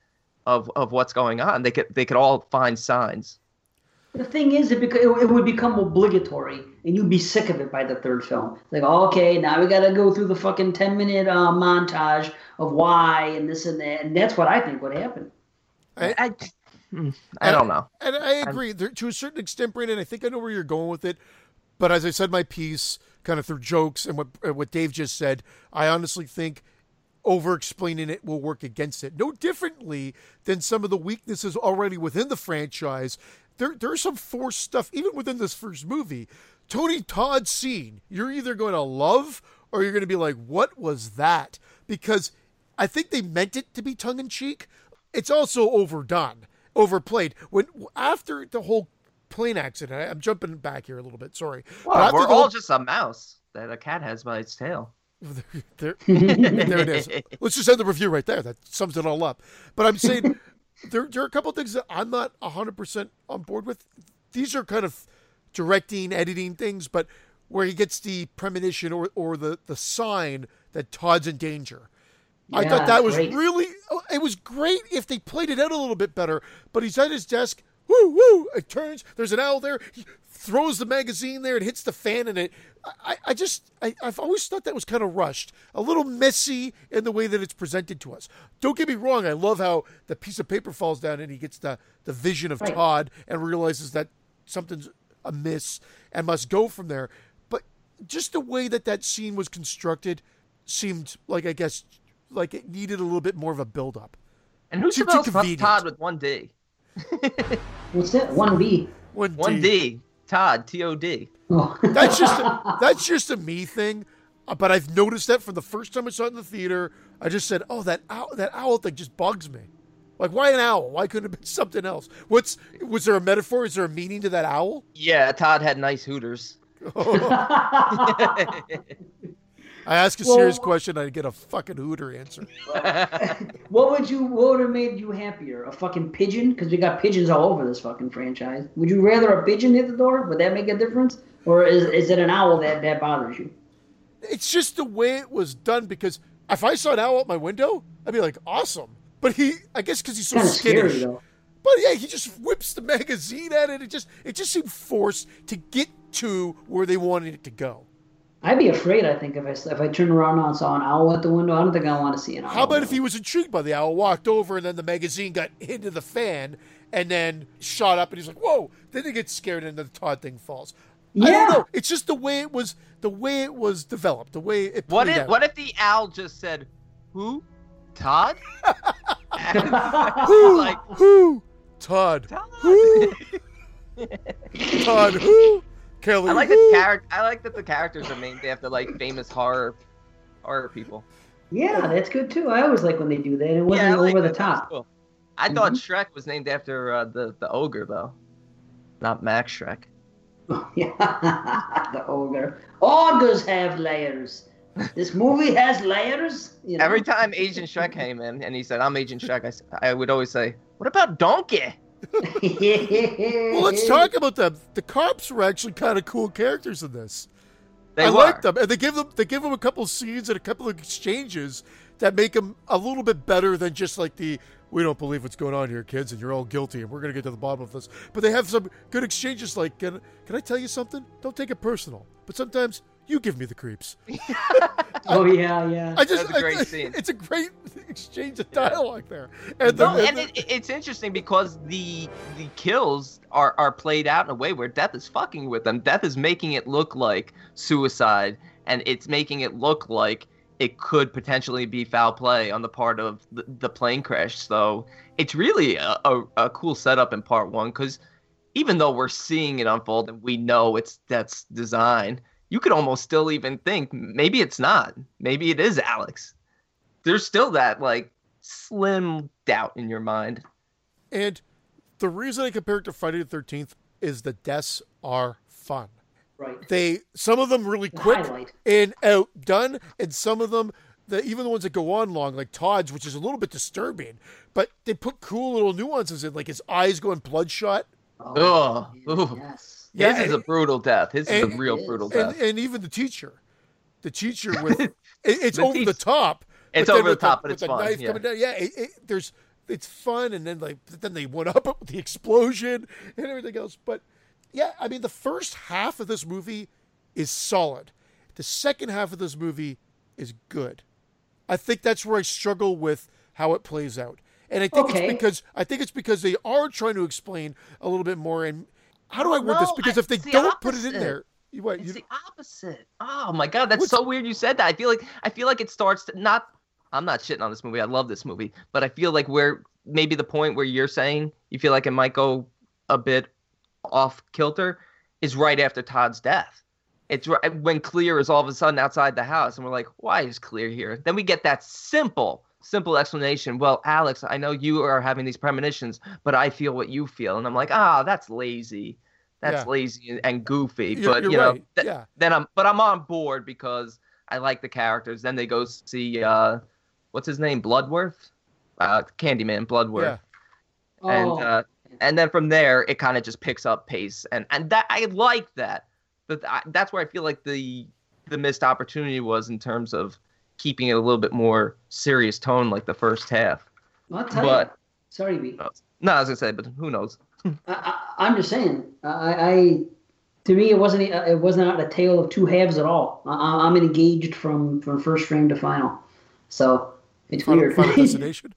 of of what's going on, they could they could all find signs. The thing is, it, bec- it, it would become obligatory, and you'd be sick of it by the third film. Like, okay, now we got to go through the fucking ten minute uh, montage of why and this and that, and that's what I think would happen. I- I, hmm, I don't know. And I agree there, to a certain extent, Brandon. I think I know where you're going with it. But as I said, my piece kind of through jokes and what uh, what Dave just said, I honestly think over explaining it will work against it. No differently than some of the weaknesses already within the franchise. There there's some forced stuff even within this first movie. Tony Todd scene, you're either going to love or you're going to be like, "What was that?" Because I think they meant it to be tongue in cheek. It's also overdone, overplayed. When after the whole plane accident, I, I'm jumping back here a little bit. Sorry. Well, we're all whole- just a mouse that a cat has by its tail. there, there it is. Let's just end the review right there. That sums it all up. But I'm saying there, there are a couple of things that I'm not 100% on board with. These are kind of directing, editing things, but where he gets the premonition or, or the, the sign that Todd's in danger. I thought that was great. really, oh, it was great if they played it out a little bit better, but he's at his desk. Woo, woo! It turns. There's an owl there. He throws the magazine there. It hits the fan, and it. I, I just. I, I've always thought that was kind of rushed, a little messy in the way that it's presented to us. Don't get me wrong. I love how the piece of paper falls down and he gets the the vision of Right. Todd and realizes that something's amiss and must go from there. But just the way that that scene was constructed seemed like I guess like it needed a little bit more of a build up. And who Too- too. Todd with one D? What's that? One B. One, One D. D. Todd. T O D. Oh. That's just a, that's just a me thing. Uh, But I've noticed that from the first time I saw it in the theater. I just said, "Oh, that owl, that owl thing just bugs me." Like, why an owl? Why couldn't it have been something else? What's was there a metaphor? Is there a meaning to that owl? Yeah, Todd had nice hooters. I ask a Well- serious question, I get a fucking hooter answer. what would you? What would have made you happier? A fucking pigeon? Because we got pigeons all over this fucking franchise. Would you rather a pigeon hit the door? Would that make a difference? Or is, is it an owl that, that bothers you? It's just the way it was done. Because if I saw an owl at my window, I'd be like, "Awesome!" But he, I guess, because he's so Kind scary skittish. But yeah, he just whips the magazine at it. It just, it just seemed forced to get to where they wanted it to go. I'd be afraid. I think if I if I turned around now and saw an owl at the window, I don't think I want to see an owl. How about if he was intrigued by the owl, walked over, and then the magazine got into the fan, and then shot up, and he's like, "Whoa!" Then he gets scared, and the Todd thing falls. I Yeah. don't know. It's just the way it was, the way it was developed, the way it. What if out. what if the owl just said, "Who? Todd?" Who? like Who? Todd. Todd. Who? Todd. Who? Kelly. I like who? that character. I like that the characters are named after like famous horror horror people. Yeah, that's good too. I always like when they do that. It wasn't I like over the that. That's top. cool. I thought Schreck was named after uh, the the ogre though, not Max Schreck. yeah, the ogre. Ogres have layers. This movie has layers. You know? Every time Agent Schreck came in and he said, "I'm Agent Schreck," I would always say, "What about Donkey?" Well, let's talk about them. The cops were actually kind of cool characters in this. They I like them, and they give them they give them a couple of scenes and a couple of exchanges that make them a little bit better than just like the we don't believe what's going on here, kids, and you're all guilty, and we're gonna get to the bottom of this. But they have some good exchanges, like can, can I tell you something? Don't take it personal, but sometimes you give me the creeps. oh yeah, yeah. I just That's a great I- scene. It's a great exchange of dialogue there, and, the, No, and and the- it, it's interesting because the the kills are are played out in a way where death is fucking with them. Death is making it look like suicide, and it's making it look like it could potentially be foul play on the part of the, the plane crash. So it's really a, a, a cool setup in part one because even though we're seeing it unfold and we know it's that's design, you could almost still even think maybe it's not. Maybe it is Alex. There's still that like slim doubt in your mind. And the reason I compare it to Friday the Thirteenth is the deaths are fun. right. They some of them really quick highlight. and outdone, and some of them, the, even the ones that go on long, like Todd's, which is a little bit disturbing, but they put cool little nuances in, like his eyes going bloodshot, Oh, Ugh. Ooh. yes. Yeah, His is a brutal death. His is a real brutal death. and even the teacher, the teacher with it, it's The over the top. It's over the with top, but it's fun, Knife yeah. coming down. Yeah, it, it, there's it's fun, and then like then they went up with the explosion and everything else. But yeah, I mean the first half of this movie is solid. The second half of this movie is good. I think that's where I struggle with how it plays out. And I think Okay. it's because I think it's because they are trying to explain a little bit more. And how do I word this? Because I- if they the don't put it in there, you what? It's You, the opposite. Oh my god, that's What's- so weird you said that. I feel like I feel like it starts to not I'm not shitting on this movie. I love this movie, but I feel like where maybe the point where you're saying you feel like it might go a bit off kilter is right after Todd's death. It's right when Clear is all of a sudden outside the house, and we're like, "Why is Clear here?" Then we get that simple, simple explanation. Well, Alex, I know you are having these premonitions, but I feel what you feel, and I'm like, "Ah, that's lazy. That's Yeah. lazy and, and goofy." You're- but you're you know, right. th- Yeah. then I'm, but I'm on board because I like the characters. Then they go see, uh, what's his name, Bludworth, uh, Candyman, Bludworth yeah. and Oh, uh, and then from there it kind of just picks up pace and and that I like that but I, that's where I feel like the the missed opportunity was in terms of keeping it a little bit more serious tone like the first half I'll tell but you. Sorry, B. Oh, no I was gonna say but who knows I, I, I'm just saying. I, I, to me, it wasn't. It wasn't a tale of two halves at all. I, I'm engaged from from first frame to final. So it's Final, weird. Final Destination.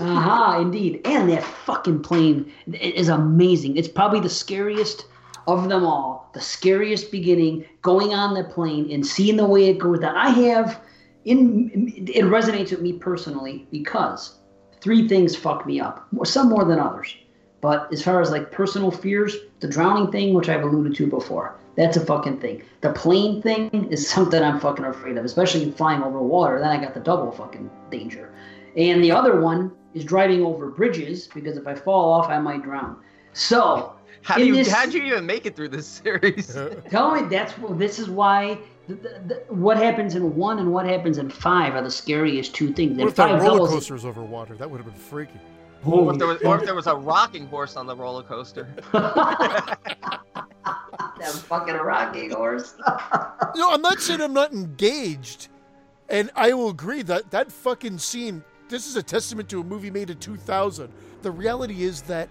Aha, indeed. And that fucking plane is amazing. It's probably the scariest of them all. The scariest beginning, going on the plane and seeing the way it goes down. I have, in it resonates with me personally because three things fuck me up, some more than others. But as far as like personal fears, the drowning thing, which I've alluded to before, that's a fucking thing. The plane thing is something I'm fucking afraid of, especially flying over water. Then I got the double fucking danger. And the other one is driving over bridges because if I fall off, I might drown. So how do you this, how'd you even make it through this series? tell me that's this is why the, the, the, what happens in one and what happens in five are the scariest two things. What if that roller coaster's over water? That would have been freaky. Or if, was, or if, there was, a rocking horse on the roller coaster. that fucking rocking horse. no, I'm not saying I'm not engaged, and I will agree that that fucking scene. This is a testament to a movie made in 2000. The reality is that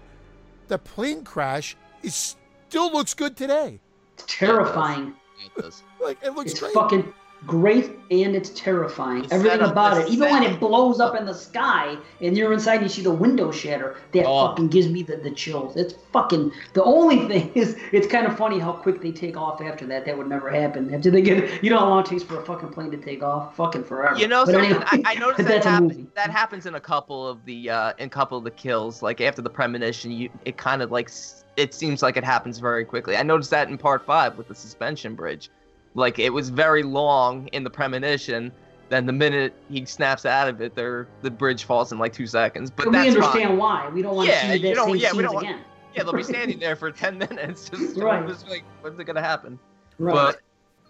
the plane crash is still looks good today. It's terrifying. It does. Like it looks it's great. fucking great and it's terrifying. It's Everything about it. Even when it blows up in the sky and you're inside and you see the window shatter, that oh. fucking gives me the, the chills. It's fucking the only thing is it's kind of funny how quick they take off after that. That would never happen. After they get you know how long it takes for a fucking plane to take off? Fucking forever. You know, anyway, I, I, noticed that happens, that happens in a couple of the uh in a couple of the kills. Like after the premonition, you it kind of like it seems like it happens very quickly. I noticed that in part five with the suspension bridge like it was very long in the premonition. Then the minute he snaps out of it, there the bridge falls in like two seconds. But, but we understand fine. why. We don't want yeah, to see that same yeah, scenes again. Yeah, they'll be standing there for ten minutes, just, right. just like, when's it gonna happen? Right. But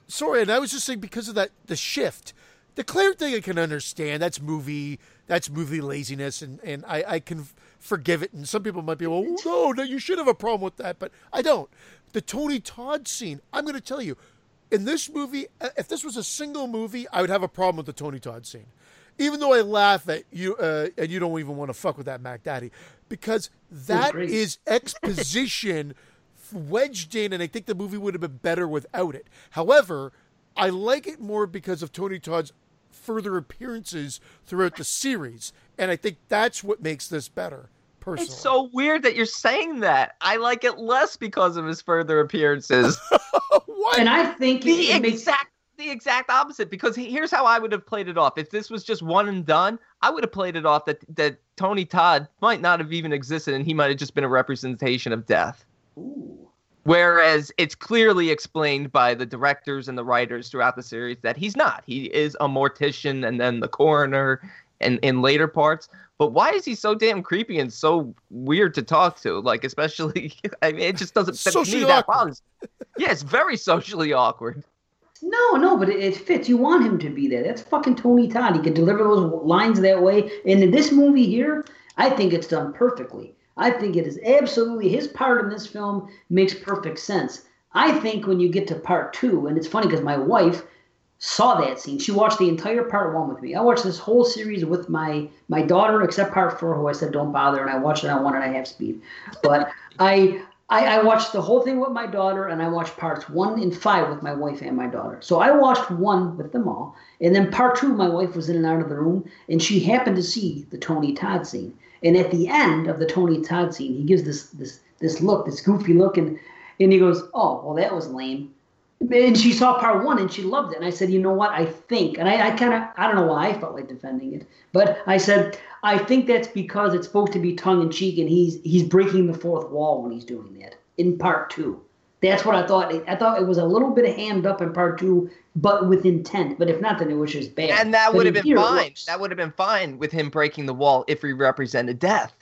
sorry, and I was just saying because of that the shift. The Clear thing I can understand. That's movie. That's movie laziness, and and I I can forgive it. And some people might be, well, no, no, you should have a problem with that, but I don't. The Tony Todd scene. I'm going to tell you, in this movie, uh, if this was a single movie, I would have a problem with the Tony Todd scene. Even though I laugh at you, uh, and you don't even want to fuck with that Mac Daddy, because that is exposition wedged in, and I think the movie would have been better without it. However, I like it more because of Tony Todd's further appearances throughout the series, and I think that's what makes this better. Personally. It's so weird that you're saying that. I like it less because of his further appearances. what? And I think the it, exact the exact opposite. Because here's how I would have played it off. If this was just one and done, I would have played it off that that Tony Todd might not have even existed, and he might have just been a representation of death. Ooh. Whereas it's clearly explained by the directors and the writers throughout the series that he's not. He is a mortician and then the coroner and in later parts. But why is he so damn creepy and so weird to talk to? Like, especially, I mean, it just doesn't fit me that well. Yeah, it's very socially awkward. No, no, but it, it, fits. You want him to be there. That's fucking Tony Todd. He can deliver those lines that way. And in this movie here, I think it's done perfectly. I think it is absolutely his part in this film makes perfect sense. I think when you get to part two, and it's funny because my wife, saw that scene. She watched the entire part one with me. I watched this whole series with my my daughter, except part four, who I said don't bother, and I watched it on one and a half speed. But I, I I watched the whole thing with my daughter, and I watched parts one and five with my wife and my daughter. So I watched one with them all, and then part two, my wife was in and out of the room, and she happened to see the Tony Todd scene. And at the end of the Tony Todd scene, he gives this this this look, this goofy look, and and he goes, "Oh, well, that was lame." And she saw part one and she loved it. And I said, you know what? I think, and I, I kind of, I don't know why I felt like defending it, but I said, I think that's because it's supposed to be tongue in cheek, and he's he's breaking the fourth wall when he's doing that in part two. That's what I thought. I thought it was a little bit of hand up in part two, but with intent. But if not, then it was just bad. And that would have been fine. That would have been fine with him breaking the wall if he represented death.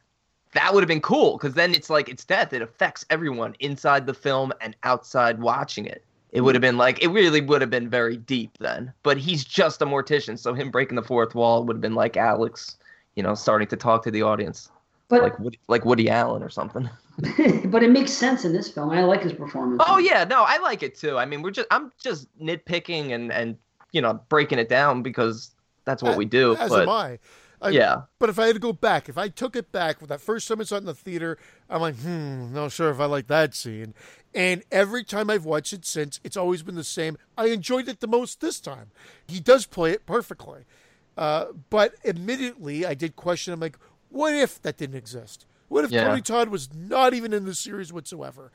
That would have been cool because then it's like it's death. It affects everyone inside the film and outside watching it it would have been like it really would have been very deep then. But he's just a mortician, so him breaking the fourth wall would have been like Alex, you know, starting to talk to the audience, but like Woody, like Woody Allen or something. but it makes sense in this film. I like his performance. Oh yeah, no, I like it too. I mean, we're just I'm just nitpicking and and you know breaking it down because that's what we do. As but, am I. I, yeah. But if I had to go back, if I took it back with that first time I saw it in the theater, I'm like, hmm, not sure if I like that scene. And every time I've watched it since, it's always been the same. I enjoyed it the most this time. He does play it perfectly. Uh, but admittedly, I did question. I'm like, what if that didn't exist? What if yeah. Tony Todd was not even in the series whatsoever?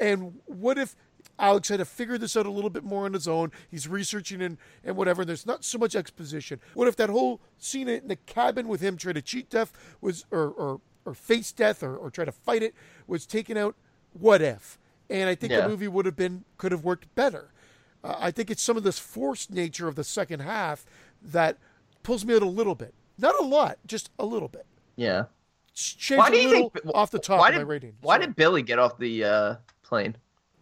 And what if Alex had to figure this out a little bit more on his own. He's researching and, and whatever. There's not so much exposition. What if that whole scene in the cabin with him trying to cheat death was, or, or or face death or, or try to fight it was taken out. What if? And I think Yeah. the movie would have been could have worked better. Uh, I think it's some of this forced nature of the second half that pulls me out a little bit. Not a lot, just a little bit. Yeah. Change Why do you think? off the top why of did, my rating. Why Sorry. did Billy get off the uh, plane?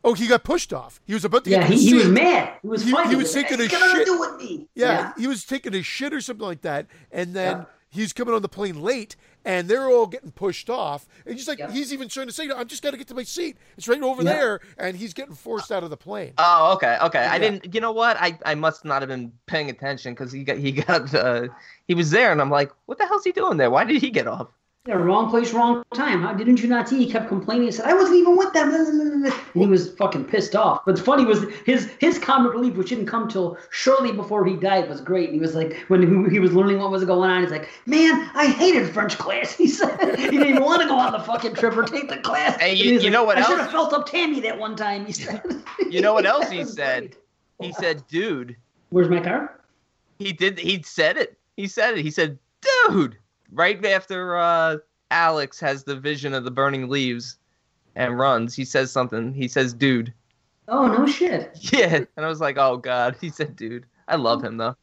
Oh, he got pushed off. He was about to Yeah, get to he, he was mad. He was He- he was taking It's a shit. to do with me. Yeah, he was taking a shit or something like that, and then Yeah. he's coming on the plane late, and they're all getting pushed off. And he's like, Yeah. he's even trying to say, "I'm just got to get to my seat. It's right over Yeah. there," and he's getting forced out of the plane. Oh, okay, okay. I didn't. You know what? I, I must not have been paying attention because he got he got uh, he was there, and I'm like, what the hell's he doing there? Why did he get off? Yeah, wrong place, wrong time. How didn't you not see? He kept complaining. He said, "I wasn't even with them." And he was fucking pissed off. But the funny was his his comic relief, which didn't come till shortly before he died, was great. And he was like, when he, was learning what was going on, he's like, "Man, I hated French class." He said he didn't even want to go on the fucking trip or take the class. Hey, you- you know what I else? should have felt up Tammy that one time. He said. You know what else he said? great. He said, "Dude." "Where's my car?" He did. He said it. He said it. He said, "Dude." Right after uh, Alex has the vision of the burning leaves and runs, he says something. He says, "Dude." Oh no shit. Yeah, and I was like, "Oh God." He said, "Dude." I love him though.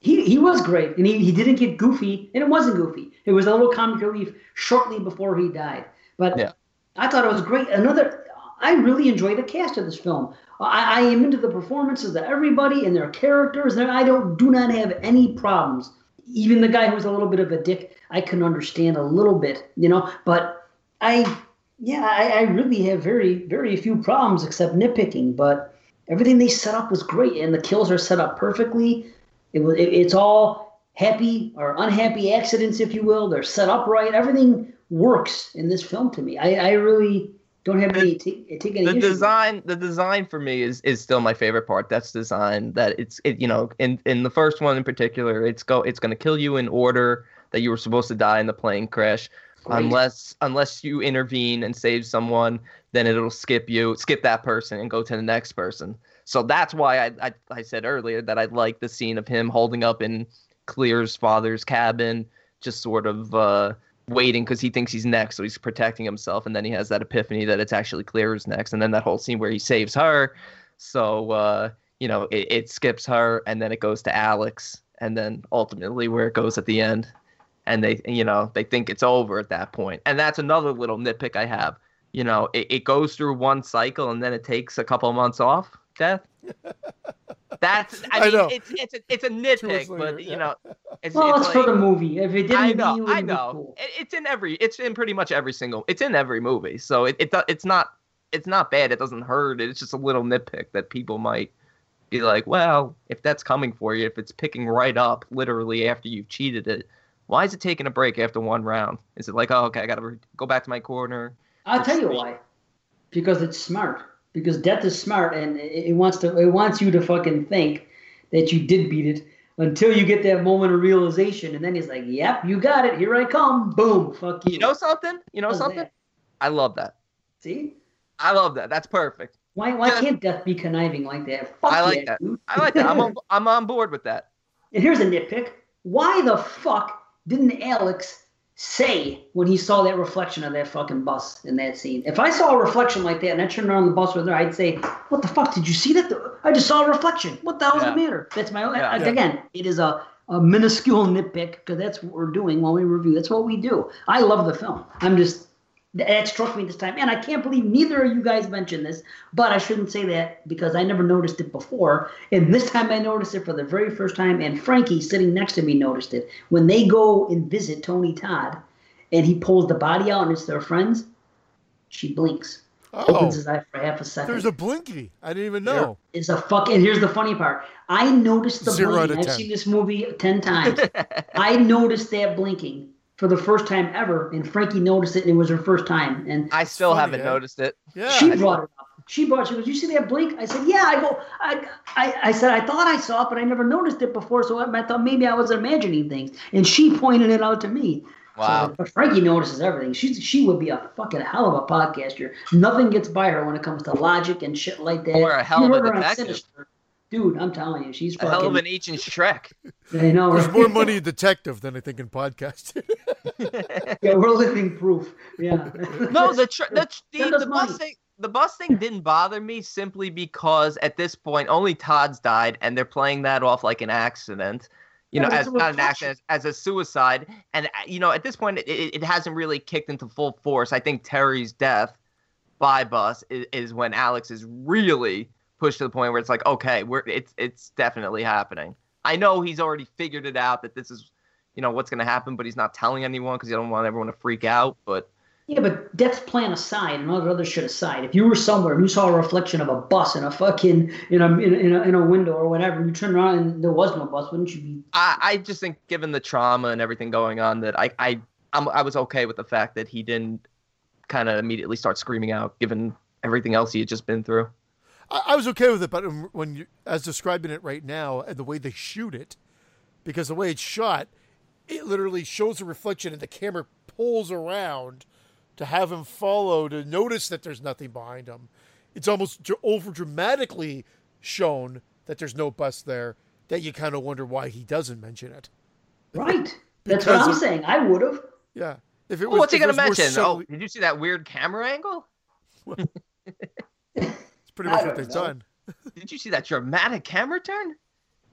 he he was great, and he, he didn't get goofy, and it wasn't goofy. It was a little comic relief shortly before he died. But Yeah. I thought it was great. Another, I really enjoy the cast of this film. I, I am into the performances of everybody and their characters. And I don't do not have any problems. Even the guy who was a little bit of a dick, I can understand a little bit, you know. But I, yeah, I, I really have very very few problems except nitpicking. But everything they set up was great, and the kills are set up perfectly. It was it, it's all happy or unhappy accidents, if you will. They're set up right. Everything works in this film to me. I, I really don't have any take, take any the design the design for me is is still my favorite part. That's design that it's it you know in in the first one in particular it's go it's going to kill you in order that you were supposed to die in the plane crash. Great. unless unless you intervene and save someone then it'll skip you skip that person and go to the next person. So that's why i i, I said earlier that i like the scene of him holding up in clear's father's cabin just sort of uh waiting because he thinks he's next, so he's protecting himself, and then he has that epiphany that it's actually Clear's next, and then that whole scene where he saves her. So uh, you know, it, it skips her, and then it goes to Alex, and then ultimately where it goes at the end, and they you know they think it's over at that point, and that's another little nitpick I have. You know, it, it goes through one cycle, and then it takes a couple months off. Death. That's I I mean know. it's it's a, it's a nitpick, later, but you yeah. know, it's, Well, it's it's like, for the movie. If it didn't I be, know, it I know. cool. It's in every. It's in pretty much every single. It's in every movie, so it, it it's not it's not bad. It doesn't hurt. It's just a little nitpick that people might be like, well, if that's coming for you, if it's picking right up literally after you've cheated it, why is it taking a break after one round? Is it like, oh, okay, I gotta re- go back to my corner? I'll tell you why. Because it's smart. Because death is smart, and it, wants to. It wants you to fucking think that you did beat it until you get that moment of realization, and then he's like, "Yep, you got it. Here I come. Boom. Fuck you." You know something? You know How's something? that? I love that. See? I love that. That's perfect. Why? Why Yeah. can't death be conniving like that? Fuck I like yeah, that. I like that. I'm on, I'm on board with that. And here's a nitpick. Why the fuck didn't Alex say when he saw that reflection of that fucking bus in that scene? If I saw a reflection like that and I turned around the bus with her, I'd say, What the fuck? Did you see that? I just saw a reflection. What the hell's Yeah. the matter? That's my Yeah. again, it is a, a minuscule nitpick because that's what we're doing when we review. That's what we do. I love the film. I'm just that struck me this time. And I can't believe neither of you guys mentioned this, but I shouldn't say that because I never noticed it before. And this time I noticed it for the very first time, and Frankie sitting next to me noticed it. When they go and visit Tony Todd and he pulls the body out and it's their friends, she blinks. Oh, Opens his eye for half a second. there's a blinky. I didn't even know. Is a fuck. And here's the funny part. I noticed the Zero blinking. I've seen this movie ten times. I noticed that blinking for the first time ever, and Frankie noticed it, and it was her first time. And I still funny, haven't eh? noticed it. Yeah. she brought it up. She brought. She goes, "You see that blink?" I said, "Yeah." I go, I, I, I said, "I thought I saw it, but I never noticed it before, so I, I thought maybe I was imagining things." And she pointed it out to me. Wow. So, but Frankie notices everything. She's she would be a fucking hell of a podcaster. Nothing gets by her when it comes to logic and shit like that. Or a hell of a heard detective. Dude, I'm telling you, she's A fucking. hell of an agent Schreck. I know. There's more money in detective than I think in podcast. yeah, we're living proof. Yeah. no, the tr- the the, the bus thing. The bus thing didn't bother me simply because at this point only Todd's died and they're playing that off like an accident. You Yeah, know, as not an accident, as a suicide. And uh, you know, at this point, it, it, it hasn't really kicked into full force. I think Terry's death by bus is, is when Alex is really pushed to the point where it's like, okay, we're it's it's definitely happening. I know he's already figured it out that this is, you know, what's going to happen, but he's not telling anyone because he don't want everyone to freak out. But Yeah, but death plan aside and all the other shit aside, if you were somewhere and you saw a reflection of a bus in a fucking in a in a, in a, in a window or whatever, and you turn around and there was no bus, wouldn't you be? I, I just think, given the trauma and everything going on, that I I I'm, I was okay with the fact that he didn't kind of immediately start screaming out, given everything else he had just been through. I, I was okay with it, but when you, as describing it right now, and the way they shoot it, because the way it's shot, it literally shows a reflection, and the camera pulls around to have him follow to notice that there's nothing behind him. It's almost dr- over dramatically shown that there's no bus there. That you kind of wonder why he doesn't mention it. Right. That's what I'm of- saying. I would have. Yeah. If it Well, was, what's he if it gonna mention? subtly- Oh, did you see that weird camera angle? it's pretty much what they've know. done. Did you see that dramatic camera turn?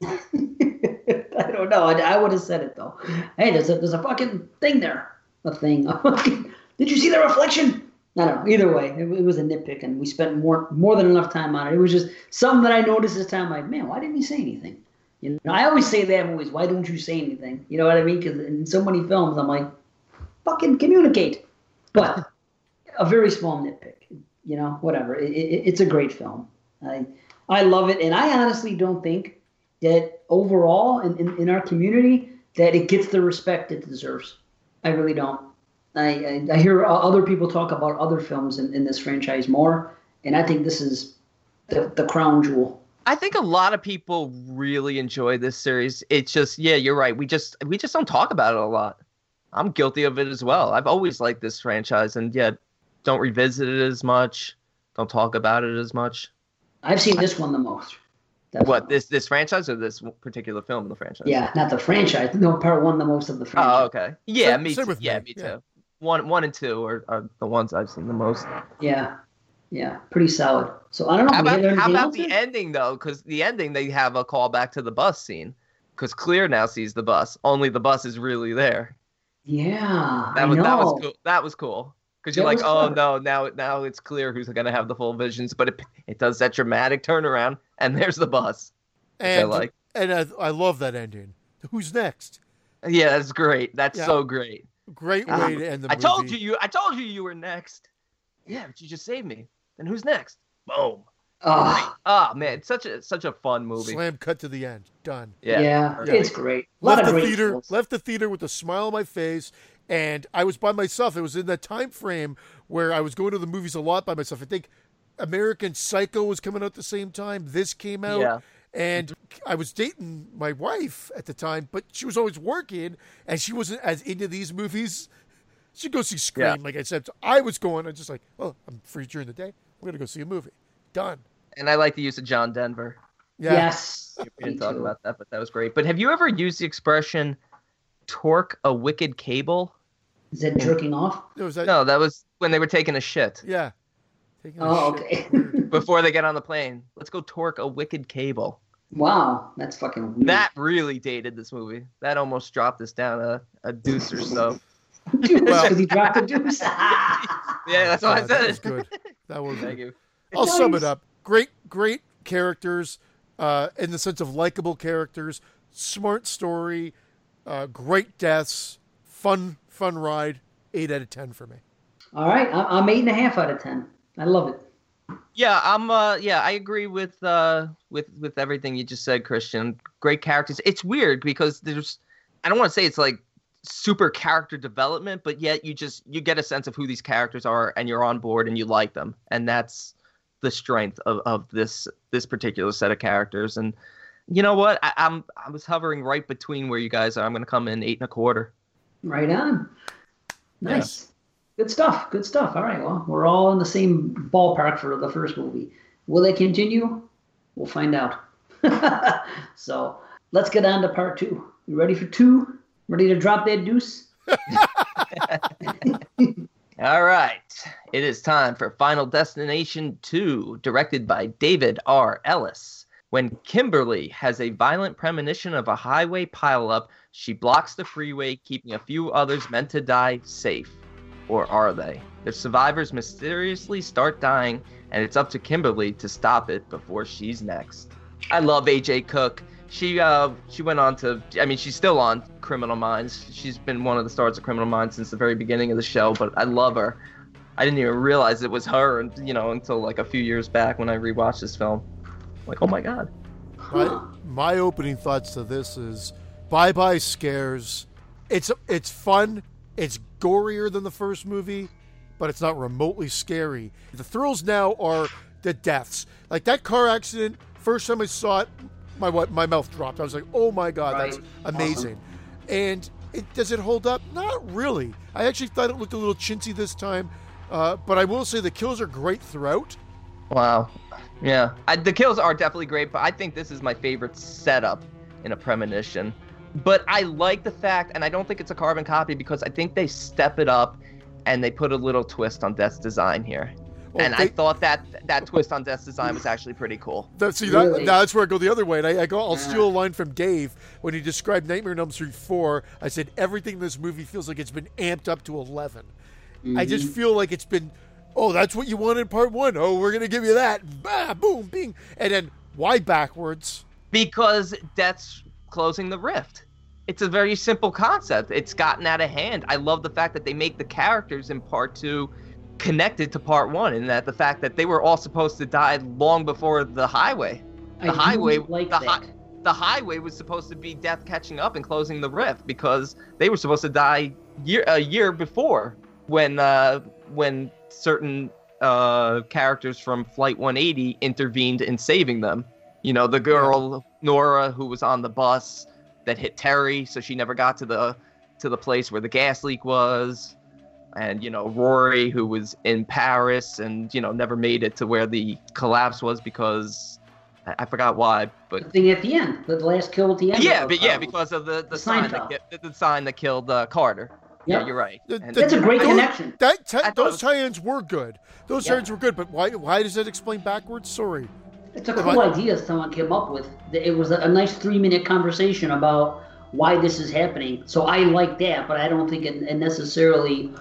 I don't know. I, I would have said it though. Hey, there's a there's a fucking thing there. A thing. A fucking, did you see the reflection? I don't know. Either way, it, it was a nitpick, and we spent more more than enough time on it. It was just something that I noticed this time. Like, man, why didn't he say anything? You know, I always say that movies. Why don't you say anything? You know what I mean? Because in so many films, I'm like, fucking communicate. But a very small nitpick. You know, whatever. It, it, it's a great film. I I love it, and I honestly don't think that overall in, in, in our community that it gets the respect it deserves. I really don't. I, I, I hear other people talk about other films in, in this franchise more, and I think this is the, the crown jewel. I think a lot of people really enjoy this series. It's just, yeah, you're right. We just we just don't talk about it a lot. I'm guilty of it as well. I've always liked this franchise, and yet don't revisit it as much. Don't talk about it as much. I've seen this one the most. What this this franchise or this particular film in the franchise? Yeah, not the franchise. No, part one the most of the franchise. Oh, okay. Yeah, Same- me same too. with yeah, me, me yeah. too. One one and two are, are the ones I've seen the most. Yeah, yeah, pretty solid. So I don't know. How about, how about the ending though? Because the ending they have a callback to the bus scene. Because Clear now sees the bus. Only the bus is really there. Yeah, That I was know. that was cool. That was cool. Because you're That like, oh clever. no, now now it's clear who's gonna have the full visions. But it it does that dramatic turnaround, and there's the bus. Which I And like. and I, I love that ending. Who's next? Yeah, that's great. That's Yeah. so great. Great Yeah. way to end the I movie. told you you. I told you you were next. Yeah, but you just saved me. Then who's next? Boom. Oh, Oh man, it's such a such a fun movie. Slam cut to the end. Done. Yeah. yeah, Yeah. it's great. A lot Left of the great theater. kills. Left the theater with a smile on my face, and I was by myself. It was in that time frame where I was going to the movies a lot by myself. I think American Psycho was coming out at the same time. This came out. Yeah. And I was dating my wife at the time, but she was always working, and she wasn't as into these movies. She'd go see Scream, Yeah. like I said. So I was going. I just like, oh, I'm free during the day. I'm gonna go see a movie. Done. And I like the use of John Denver. Yeah. Yes, We didn't talk about that, but that was great. But have you ever used the expression "torque a wicked cable"? Is that jerking off? No, was that? No, that was when they were taking a shit Yeah. Taking a Oh, shit. okay. before they get on the plane. Let's go torque a wicked cable. wow, that's fucking weird. That really dated this movie. That almost dropped us down a, a deuce or so. because Well- he dropped the deuce. Yeah, that's what I God, that was said. good. That was Thank you. I'll sum it up. Great, great characters, uh, in the sense of likable characters, smart story, uh, great deaths, fun, fun ride. Eight out of ten for me. All right, I- I'm eight and a half out of ten. I love it. Yeah, I'm. Uh, yeah, I agree with uh, with with everything you just said, Christian. Great characters. It's weird because there's. I don't want to say it's like super character development, but yet you just you get a sense of who these characters are, and you're on board and you like them, and that's the strength of, of this this particular set of characters. And you know what? I, I'm I was hovering right between where you guys are. I'm going to come in eight and a quarter. Right on. Nice. Good stuff. Good stuff. All right. Well, we're all in the same ballpark for the first movie. Will they continue? We'll find out. so let's get on to part two. You ready for two? Ready to drop that deuce? All right. It is time for Final Destination 2, directed by David R. Ellis. When Kimberly has a violent premonition of a highway pileup, she blocks the freeway, keeping a few others meant to die safe. Or are they? The survivors mysteriously start dying, and it's up to Kimberly to stop it before she's next. I love AJ Cook. She uh she went on to I mean she's still on Criminal Minds. She's been one of the stars of Criminal Minds since the very beginning of the show, but I love her. I didn't even realize it was her, you know, until like a few years back when I rewatched this film. Like, oh my god. My, my opening thoughts to this is bye bye scares. It's it's fun. It's gorier than the first movie, but it's not remotely scary. The thrills now are the deaths. Like that car accident. First time I saw it, my what my mouth dropped. I was like, oh my god, Right. that's amazing. And it, does it hold up? Not really. I actually thought it looked a little chintzy this time, uh, but I will say the kills are great throughout. Wow. Yeah. I, the kills are definitely great, but I think this is my favorite setup in a premonition. But I like the fact, and I don't think it's a carbon copy because I think they step it up and they put a little twist on Death's design here. Well, and I thought that that twist on Death's design was actually pretty cool. That, see, that, Really? that's where I go the other way. And I, I go, I'll Yeah. steal a line from Dave when he described Nightmare on Elm Street 4. I said, everything in this movie feels like it's been amped up to 11. I Mm-hmm. just feel like it's been, oh, that's what you wanted in part one. Oh, we're going to give you that. Bah, boom, bing. And then why backwards? Because Death's closing the rift. It's a very simple concept. It's gotten out of hand. I love the fact that they make the characters in part two connected to part one, and that the fact that they were all supposed to die long before the highway. The do highway like the, that. hi- the highway was supposed to be death catching up and closing the rift because they were supposed to die year a year before when uh when certain uh characters from flight 180 intervened in saving them you know the girl nora who was on the bus that hit terry so she never got to the to the place where the gas leak was and you know rory who was in paris and you know never made it to where the collapse was because I, I forgot why, but the thing at the end, the last kill at the end. yeah, but yeah, because of the the, the sign that the, the sign that killed uh, Carter. Yeah, Yep. you're right. The- the- That's a great those- connection. That ti- those tie-ins were good. Those Yeah. tie-ins were good, but why why does that explain backwards? Sorry. It's a But cool my- idea someone came up with. It was a, a nice three minute conversation about why this is happening. So I like that, but I don't think it, it necessarily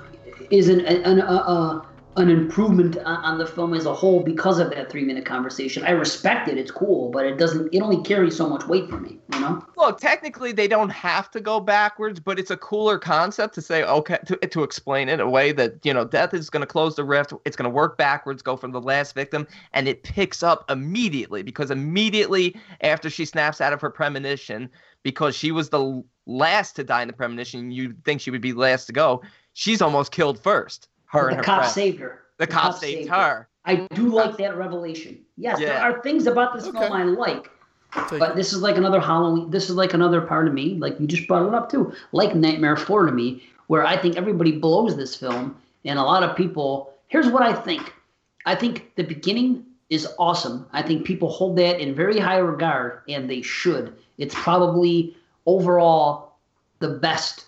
is an an, uh, uh, an improvement on, the film as a whole because of that three minute conversation. I respect it; it's cool, but it doesn't. It only carries so much weight for me. You know? Look, technically they don't have to go backwards, but it's a cooler concept to say okay to to explain it in a way that you know death is going to close the rift. It's going to work backwards, go from the last victim, and it picks up immediately because immediately after she snaps out of her premonition, because she was the last to die in the premonition, you'd think she would be last to go. She's almost killed first. Her and the her cop friend. saved her. the cop saved her. I do like that revelation. Yes, there are things about this Okay. film I like. I'll But this is like another Halloween. This is like another part of me, like you just brought it up too, like Nightmare 4 to me, where I think everybody blows this film. And a lot of people, here's what I think I think the beginning is awesome. I think people hold that in very high regard, and they should. It's probably overall the best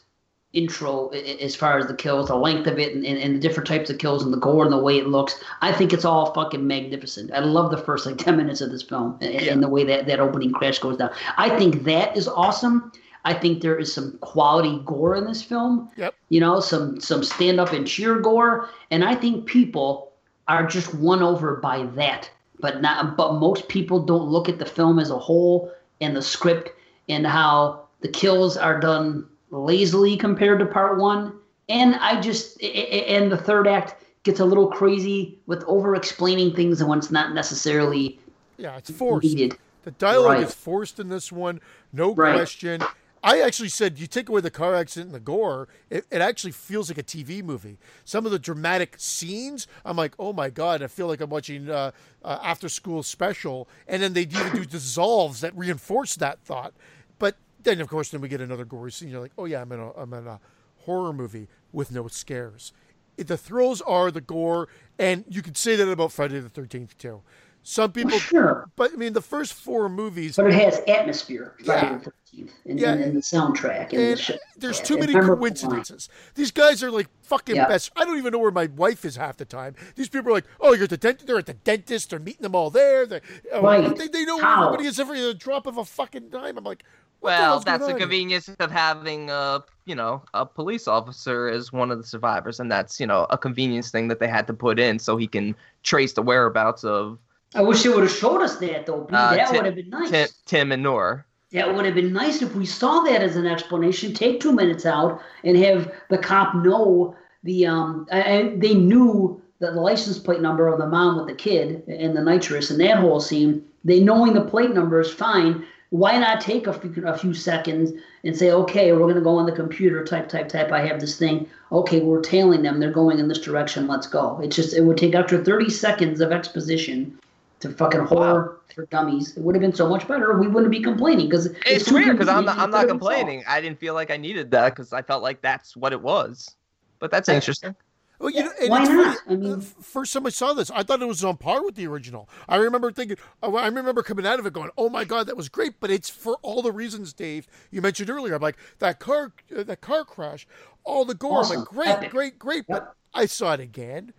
intro as far as the kills, the length of it, and, and, and the different types of kills, and the gore, and the way it looks. I think it's all fucking magnificent. I love the first like ten minutes of this film, and, Yeah. and the way that that opening crash goes down. I think that is awesome. I think there is some quality gore in this film. Yep. You know, some some stand up and cheer gore, and I think people are just won over by that. But not. But most people don't look at the film as a whole and the script and how the kills are done lazily compared to part one. And I just and the third act gets a little crazy with over explaining things when it's not necessarily Yeah, it's forced. needed. The dialogue Right. is forced in this one, no Right. question. I actually said you take away the car accident and the gore, it, it actually feels like a TV movie. Some of the dramatic scenes, I'm like, oh my god, I feel like I'm watching uh, uh, after school special, and then they even do dissolves that reinforce that thought. But then, of course, then we get another gory scene. You're like, oh yeah, I'm in a, I'm in a horror movie with no scares. The thrills are the gore, and you could say that about Friday the Thirteenth too. Some people, Well, sure, but I mean, the first four movies, but it has atmosphere. Friday the Thirteenth, and, Yeah. and, and the soundtrack, and, and the shit. there's too many coincidences. These guys are like fucking Yeah. best. I don't even know where my wife is half the time. These people are like, oh, you're at the dentist. They're at the dentist. They're meeting them all there. They, oh, Right. they, they know where How? everybody is every drop of a fucking dime. I'm like, Well, that's the on here? convenience of having a, you know, a police officer as one of the survivors, and that's, you know, a convenience thing that they had to put in so he can trace the whereabouts of I wish they would have showed us that though. B. Uh, that would have been nice. Tim, Tim and Noor. That would have been nice if we saw that as an explanation. Take two minutes out and have the cop know the um. And they knew the, the license plate number of the mom with the kid and the nitrous and that whole scene. They knowing the plate number is fine. Why not take a few, a few seconds and say, okay, we're gonna go on the computer, type, type, type. I have this thing. Okay, we're tailing them. They're going in this direction. Let's go. It's just it would take after 30 seconds of exposition to fucking horror for dummies. It would have been so much better. We wouldn't be complaining because It's, weird because I'm not, I'm not complaining. I didn't feel like I needed that because I felt like that's what it was. But that's interesting. Well, you Yeah, know, why not? funny, I mean- uh, first time I saw this, I thought it was on par with the original. I remember thinking, oh, I remember coming out of it going, "Oh my god, that was great!" But it's for all the reasons, Dave, you mentioned earlier. I'm like that car, uh, that car crash, all the gore. I'm like, great, Epic. great, great. Yep. But I saw it again,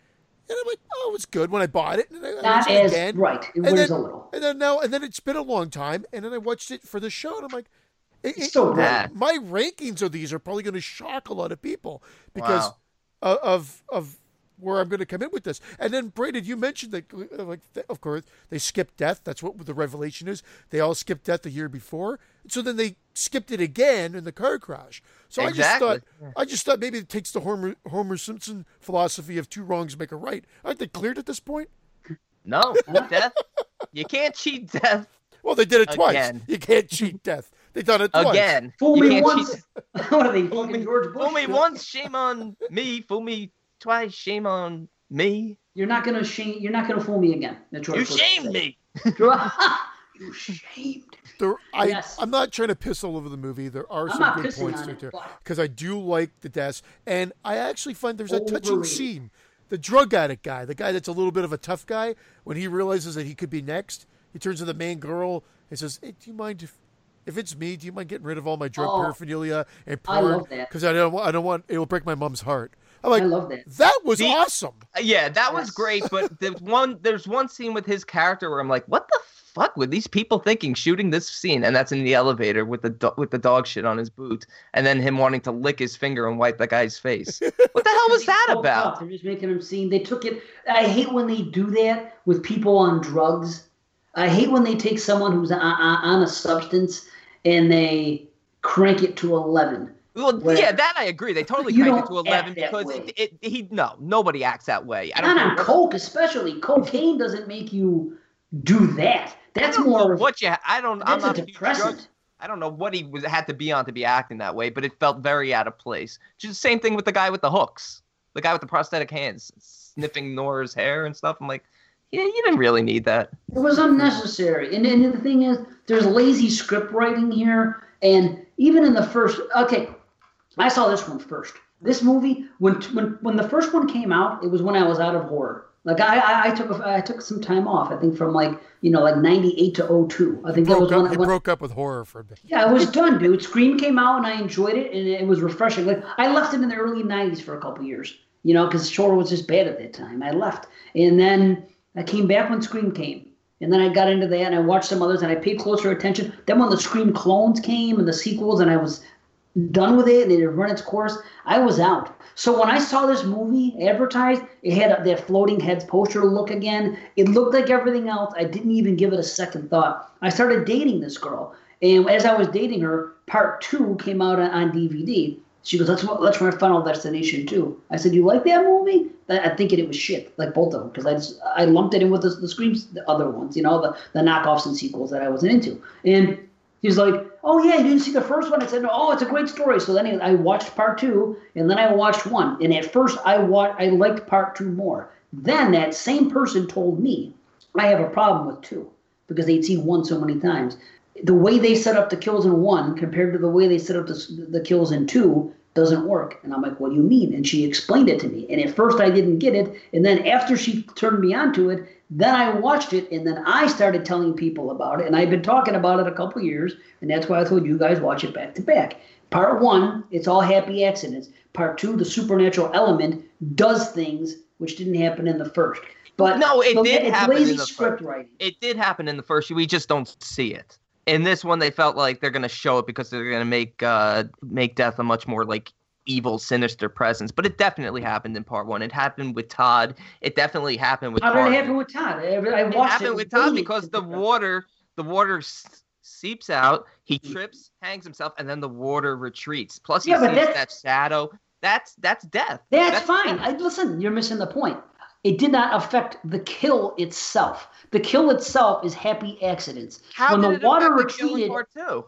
and I'm like, oh, it was good when I bought it. And I, I Not it again, right. It and wears then, a little. and then now, and then it's been a long time, and then I watched it for the show, and I'm like. It, It's it- still great. Yeah. my rankings of these are probably going to shock a lot of people because Wow. Of of where I'm going to come in with this. And then Brandon, you mentioned that uh, like of course they skipped death. That's what the revelation is. They all skipped death the year before, so then they skipped it again in the car crash. So I just thought I just thought maybe it takes the Homer Homer Simpson philosophy of two wrongs make a right. Aren't they cleared at this point? No, death. You can't cheat death Well, they did it twice. You can't cheat death. They done it twice. again. Fool you me once. cheat. what are they? Fool me, George Bush? fool me once, shame on me. Fool me twice, shame on me. You're not gonna shame. You're not gonna fool me again. That's George You Bush shamed said. me. you shamed. There, I, Yes. I'm not trying to piss all over the movie. There are I'm some good points on to it, it but- because I do like the deaths, and I actually find there's a touching scene. The drug addict guy, the guy that's a little bit of a tough guy, when he realizes that he could be next, he turns to the main girl and says, "Hey, do you mind if, if it's me? Do you mind getting rid of all my drug Oh, paraphernalia and I porn? love that. Because I don't, want, I don't want it'll break my mom's heart." I'm like, I love that. that was The- awesome. Uh, Yeah, that was great. But the one, there's one scene with his character where I'm like, what the fuck were these people thinking shooting this scene? And that's in the elevator with the do- with the dog shit on his boot, and then him wanting to lick his finger and wipe that guy's face. What the hell was that about? up. They're just making them seem. They took it. I hate when they do that with people on drugs. I hate when they take someone who's on, on on a substance and they crank it to eleven. Well, Where- yeah, that I agree. They totally crank it to eleven because it, it, he no nobody acts that way. I don't Not on coke, especially. Cocaine doesn't make you do that. That's more. what you. I don't. I'm not a depressant. I don't know what he was had to be on to be acting that way, but it felt very out of place. Just the same thing with the guy with the hooks, the guy with the prosthetic hands, sniffing Nora's hair and stuff. I'm like, yeah, you didn't really need that. It was unnecessary. And, and the thing is, there's lazy script writing here. And even in the first, okay, I saw this one first. This movie, when when when the first one came out, it was when I was out of horror. Like I, I, I took a, I took some time off. I think from like you know like '98 to 02. I think that was Broke when, up, he when broke up with horror for a bit. yeah, I was done, dude. Scream came out and I enjoyed it, and it was refreshing. Like I left it in the early '90s for a couple years, you know, because horror was just bad at that time. I left, and then I came back when Scream came, and then I got into that and I watched some others and I paid closer attention. Then when the Scream clones came and the sequels, and I was done with it and it had run its course, I was out. So when I saw this movie advertised, it had that floating heads poster look again. It looked like everything else. I didn't even give it a second thought. I started dating this girl, and as I was dating her, part two came out on, DVD. She goes, "That's my Final Destination too." I said, "You like that movie?" I, think it was shit, like both of them, because I just I lumped it in with the, the screams, the other ones, you know, the the knockoffs and sequels that I wasn't into. And he's like, "Oh yeah, you didn't see the first one?" I said, "Oh, it's a great story." So then I watched part two, and then I watched one. And at first, I wa- I liked part two more. Then that same person told me I have a problem with two because they'd seen one so many times. The way they set up the kills in one compared to the way they set up the, the kills in two doesn't work. And I'm like, what do you mean? And she explained it to me. And at first I didn't get it. And then after she turned me onto it, Then I watched it, and then I started telling people about it, and I've been talking about it a couple years, and that's why I told you guys watch it back to back. Part one, it's all happy accidents. Part two, the supernatural element does things which didn't happen in the first. But no, it so did it's happen lazy in the script first. writing. It did happen in the first. We just don't see it. In this one, they felt like they're going to show it because they're going to make uh, make death a much more like evil, sinister presence. But it definitely happened in part one. It happened with Todd. It definitely happened with. Part it happen with Todd? I I It watched happened it with Todd because the pick it up. water, the water seeps out. He trips, hangs himself, and then the water retreats. Plus, he Yeah, sees that's- that shadow. That's that's death. That's, fine. I, listen, you're missing the point. It did not affect the kill itself. The kill itself is happy accidents. How when did the it water affect the kill in part two?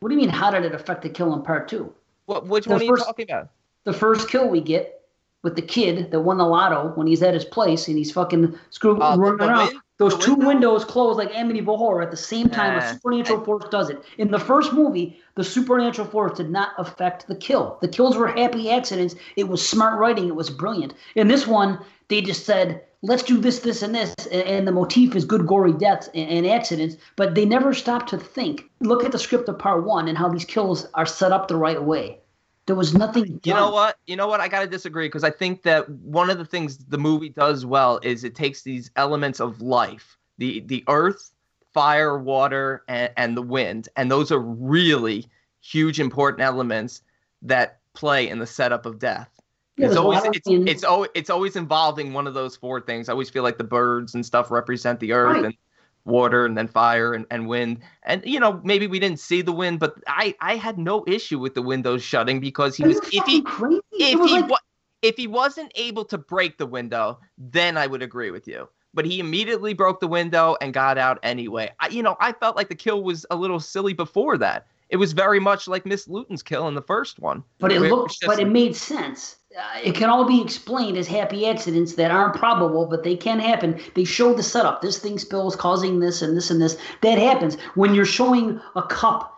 what do you mean? How did it affect the kill in part two? What, which The one are you first- talking about? The first kill we get with the kid that won the lotto when he's at his place and he's fucking screwing Uh, running around. win- Those two window? windows close like Amityville Horror at the same time. Nah, a supernatural force does it. In the first movie, the supernatural force did not affect the kill. The kills were happy accidents. It was smart writing. It was brilliant. In this one, they just said, "Let's do this, this, and this," and, the motif is good, gory deaths and, accidents. But they never stopped to think. Look at the script of part one and how these kills are set up the right way. There was nothing. Done. You know what? You know what? I got to disagree because I think that one of the things the movie does well is it takes these elements of life, the the earth, fire, water, and, and the wind, and those are really huge, important elements that play in the setup of death. It's always it's, wind. it's always it's always involving one of those four things. I always feel like the birds and stuff represent the earth Right. and water and then fire and, and wind. And you know, maybe we didn't see the wind, but I I had no issue with the windows shutting because he Are was if he crazy? if was he like, if he wasn't able to break the window, then I would agree with you. But he immediately broke the window and got out anyway. I, you know, I felt like the kill was a little silly before that. It was very much like Miss Lewton's kill in the first one. But it looked, was just but it made sense. Uh, it can all be explained as happy accidents that aren't probable, but they can happen. They show the setup. This thing spills, causing this and this and this. That happens when you're showing a cup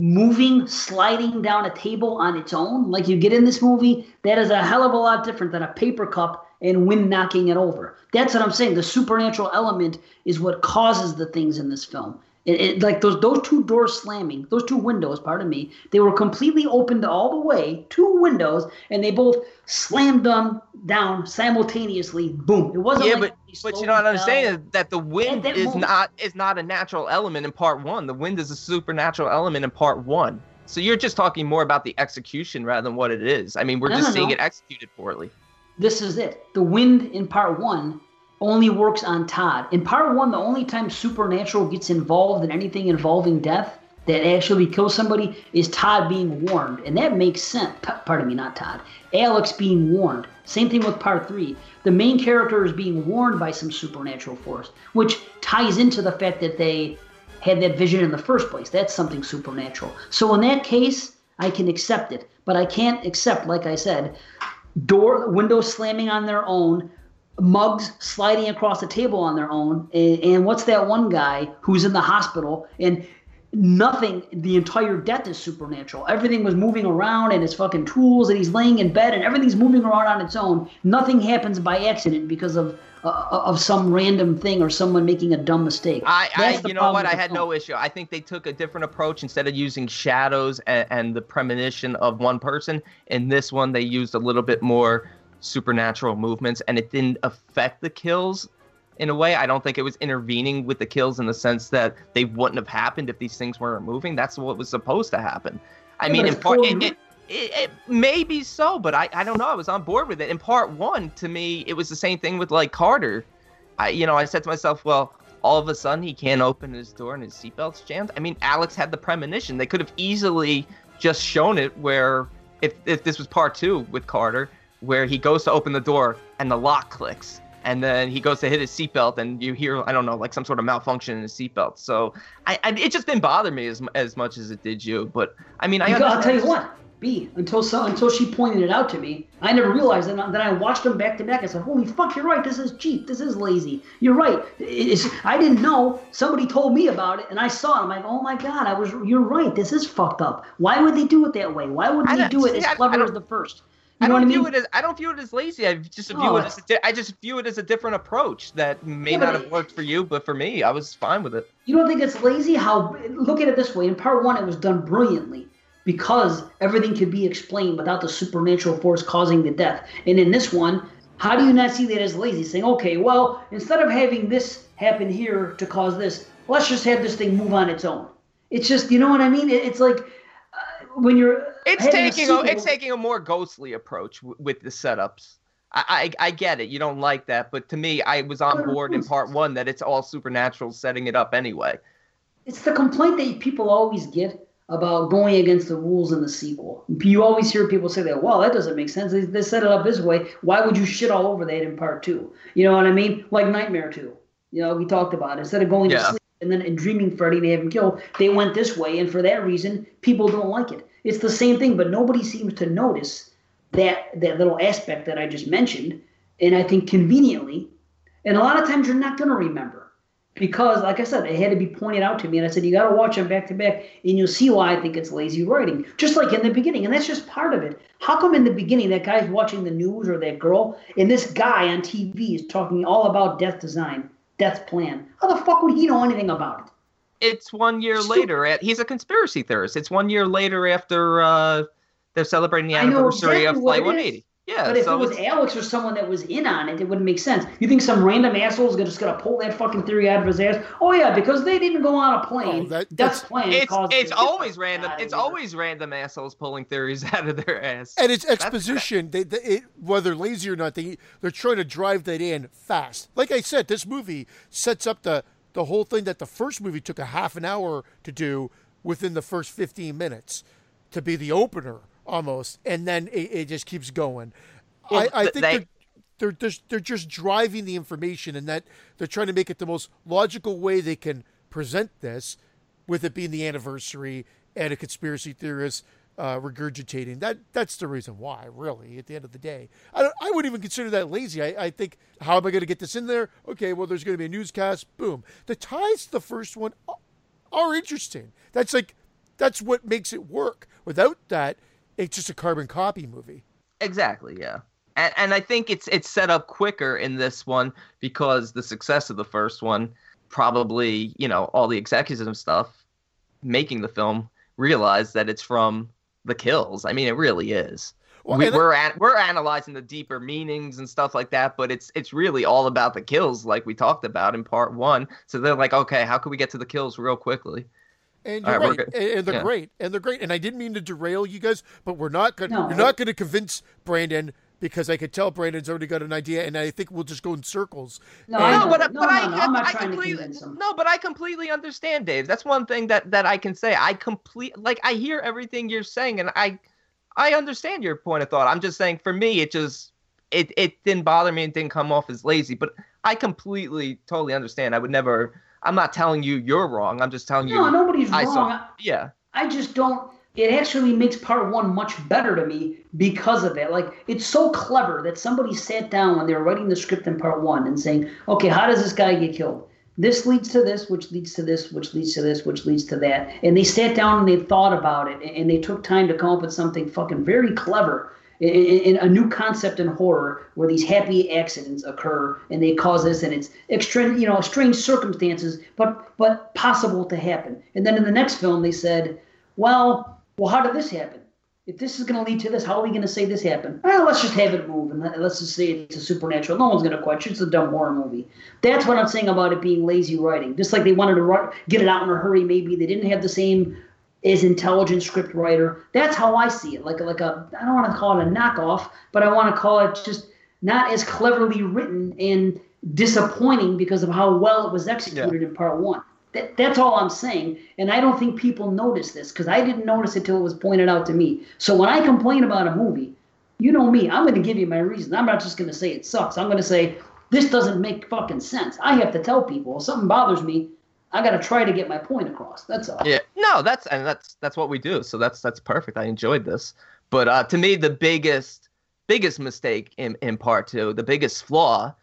moving, sliding down a table on its own, like you get in this movie. That is a hell of a lot different than a paper cup and wind knocking it over. That's what I'm saying. The supernatural element is what causes the things in this film. It, it, like those those two doors slamming, those two windows, pardon me, they were completely opened all the way, two windows, and they both slammed them down simultaneously. Boom! It wasn't Yeah, like but but you know what I'm saying is that the wind that is moment- not is not a natural element in part one. The wind is a supernatural element in part one. So you're just talking more about the execution rather than what it is. I mean, we're No, just no, seeing no. it executed poorly. This is it. The wind in part one only works on Todd. In part one, the only time supernatural gets involved in anything involving death that actually kills somebody is Todd being warned. And that makes sense. Pardon me, not Todd. Alex being warned. Same thing with part three. The main character is being warned by some supernatural force, which ties into the fact that they had that vision in the first place. That's something supernatural. So in that case, I can accept it. But I can't accept, like I said, door windows slamming on their own, mugs sliding across the table on their own, and, and what's that one guy who's in the hospital and nothing the entire death is supernatural everything was moving around and his fucking tools and he's laying in bed and everything's moving around on its own nothing happens by accident because of uh, of some random thing or someone making a dumb mistake I, I you know what? I had no issue. I think they took a different approach instead of using shadows and, and the premonition of one person. In this one, they used a little bit more supernatural movements, and it didn't affect the kills in a way. I don't think it was intervening with the kills in the sense that they wouldn't have happened if these things weren't moving. That's what was supposed to happen. I Yeah, mean, in part, it, it, it, it may be so, but I, I don't know. I was on board with it. In part one, to me, it was the same thing with like Carter. I, you know, I said to myself, well, all of a sudden he can't open his door and his seatbelt's jammed. I mean, Alex had the premonition. They could have easily just shown it where, if, if this was part two with Carter, where he goes to open the door and the lock clicks. And then he goes to hit his seatbelt, and you hear, I don't know, like some sort of malfunction in his seatbelt. So I, I, it just didn't bother me as, as much as it did you. But I mean, I Because I'll tell you what, B, until so, until she pointed it out to me, I never realized it. And then I watched them back to back. I said, "Holy fuck, you're right. This is cheap. This is lazy. You're right. It's, I didn't know. Somebody told me about it, and I saw it. I'm like, oh my god, I was. You're right. This is fucked up. Why would they do it that way? Why wouldn't they don't- it see, as I- I clever as the first? I don't what I view mean? it as I don't view it as lazy. I just view No, it as a di- I just view it as a different approach that may Yeah, not have worked for you, but for me, I was fine with it. You don't think it's lazy? How look at it this way: in part one, it was done brilliantly because everything could be explained without the supernatural force causing the death. And in this one, how do you not see that as lazy? Saying, okay, well, instead of having this happen here to cause this, let's just have this thing move on its own. It's just, you know what I mean? It's like when you're It's having a taking a, it's taking a more ghostly approach w- with the setups. I, I I get it. You don't like that, but to me, I was on board in part one that it's all supernatural setting it up anyway. it's the complaint that people always get about going against the rules in the sequel. You always hear people say that, well, that doesn't make sense. They, they set it up this way. Why would you shit all over that in part two? You know what I mean? Like Nightmare 2. You know, we talked about it. Instead of going Yeah. to sleep and then in dreaming Freddy they have him killed, they went this way. And for that reason, people don't like it. It's the same thing, but nobody seems to notice that, that little aspect that I just mentioned. And I think conveniently, and a lot of times you're not going to remember because, like I said, it had to be pointed out to me, and I said you got to watch them back to back, and you'll see why I think it's lazy writing. Just like in the beginning, and that's just part of it. How come in the beginning that guy's watching the news or that girl, and this guy on TV is talking all about death design, death plan? How the fuck would he know anything about it? It's one year Stupid. later. At, he's a conspiracy theorist. It's one year later after uh, they're celebrating the anniversary exactly of Flight it is. 180. Yeah, But if so it was Alex or someone that was in on it, it wouldn't make sense. You think some random asshole is just gonna pull that fucking theory out of his ass? Oh yeah, because they didn't go on a oh, plane. Oh, that- that's- plan. it's it's always random. It's here. always random assholes pulling theories out of their ass. And it's exposition. They, they it, whether lazy or not, they they're trying to drive that in fast. Like I said, this movie sets up the the whole thing that the first movie took a half an hour to do within the first fifteen minutes to be the opener almost, and then it, it just keeps going. Well, I, I think they- they're, they're just they're just driving the information, and that they're trying to make it the most logical way they can present this, with it being the anniversary and a conspiracy theorist uh, regurgitating. That that's the reason why, really. At the end of the day, I don't, I wouldn't even consider that lazy. I, I think, how am I going to get this in there? Okay, well, there's going to be a newscast. Boom. The ties to the first one are interesting. That's like that's what makes it work. Without that, it's just a carbon copy movie. Exactly, yeah. And and I think it's it's set up quicker in this one because the success of the first one probably, you know, all the executives and stuff making the film realize that it's from the kills. I mean, it really is. Well, we, I- we're an, we're analyzing the deeper meanings and stuff like that, but it's it's really all about the kills, like we talked about in part one. So they're like, okay, how can we get to the kills real quickly? And you're right, right, and, and they're Yeah. great, and they're great. And I didn't mean to derail you guys, but we're not going. to No. You're not going to convince Brandon because I could tell Brandon's already got an idea, and I think we'll just go in circles. No, And- No, but No, but no, I, no, I'm not I trying to completely convince him. no, but I completely understand, Dave. That's one thing that that I can say. I complete like I hear everything you're saying, and I I understand your point of thought. I'm just saying, for me, it just it it didn't bother me and didn't come off as lazy. But I completely totally understand. I would never. I'm not telling you you're wrong. I'm just telling No, you. No, nobody's I wrong. saw. Yeah. I just don't. It actually makes part one much better to me because of it. Like it's so clever that somebody sat down when they were writing the script in part one and saying, "Okay, how does this guy get killed? This leads to this, which leads to this, which leads to this, which leads to that." And they sat down and they thought about it and they took time to come up with something fucking very clever. In, a new concept in horror where these happy accidents occur and they cause this and it's extra you know strange circumstances but but possible to happen and then in the next film they said well, well, how did this happen? If this is going to lead to this, how are we going to say this happened? Well, let's just have it move and let- let's just say it's a supernatural. No one's going to question. It's a dumb horror movie. That's what I'm saying about it being lazy writing. Just like they wanted to get it out in a hurry, maybe they didn't have the same as intelligent script writer. That's how I see it. Like like a I don't want to call it a knockoff, but I want to call it just not as cleverly written and disappointing because of how well it was executed in part one. That, that's all I'm saying. And I don't think people notice this because I didn't notice it till it was pointed out to me. So when I complain about a movie, you know me, I'm going to give you my reason. I'm not just going to say it sucks. I'm going to say this doesn't make fucking sense. I have to tell people if something bothers me, I got to try to get my point across. That's all. Yeah. No, that's and that's that's what we do. So that's that's perfect. I enjoyed this. But uh, to me, the biggest biggest mistake in in part two, the biggest flaw,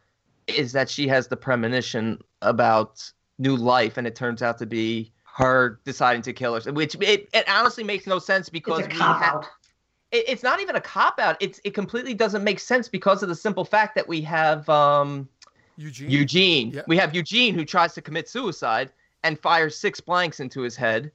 is that she has the premonition about new life, and it turns out to be her deciding to kill herself. Which it, it honestly makes no sense because It's a we cop ha- out. it, it's not even a cop out. It's it completely doesn't make sense because of the simple fact that we have um, Eugene. Eugene. Yeah. We have Eugene who tries to commit suicide and fires six blanks into his head,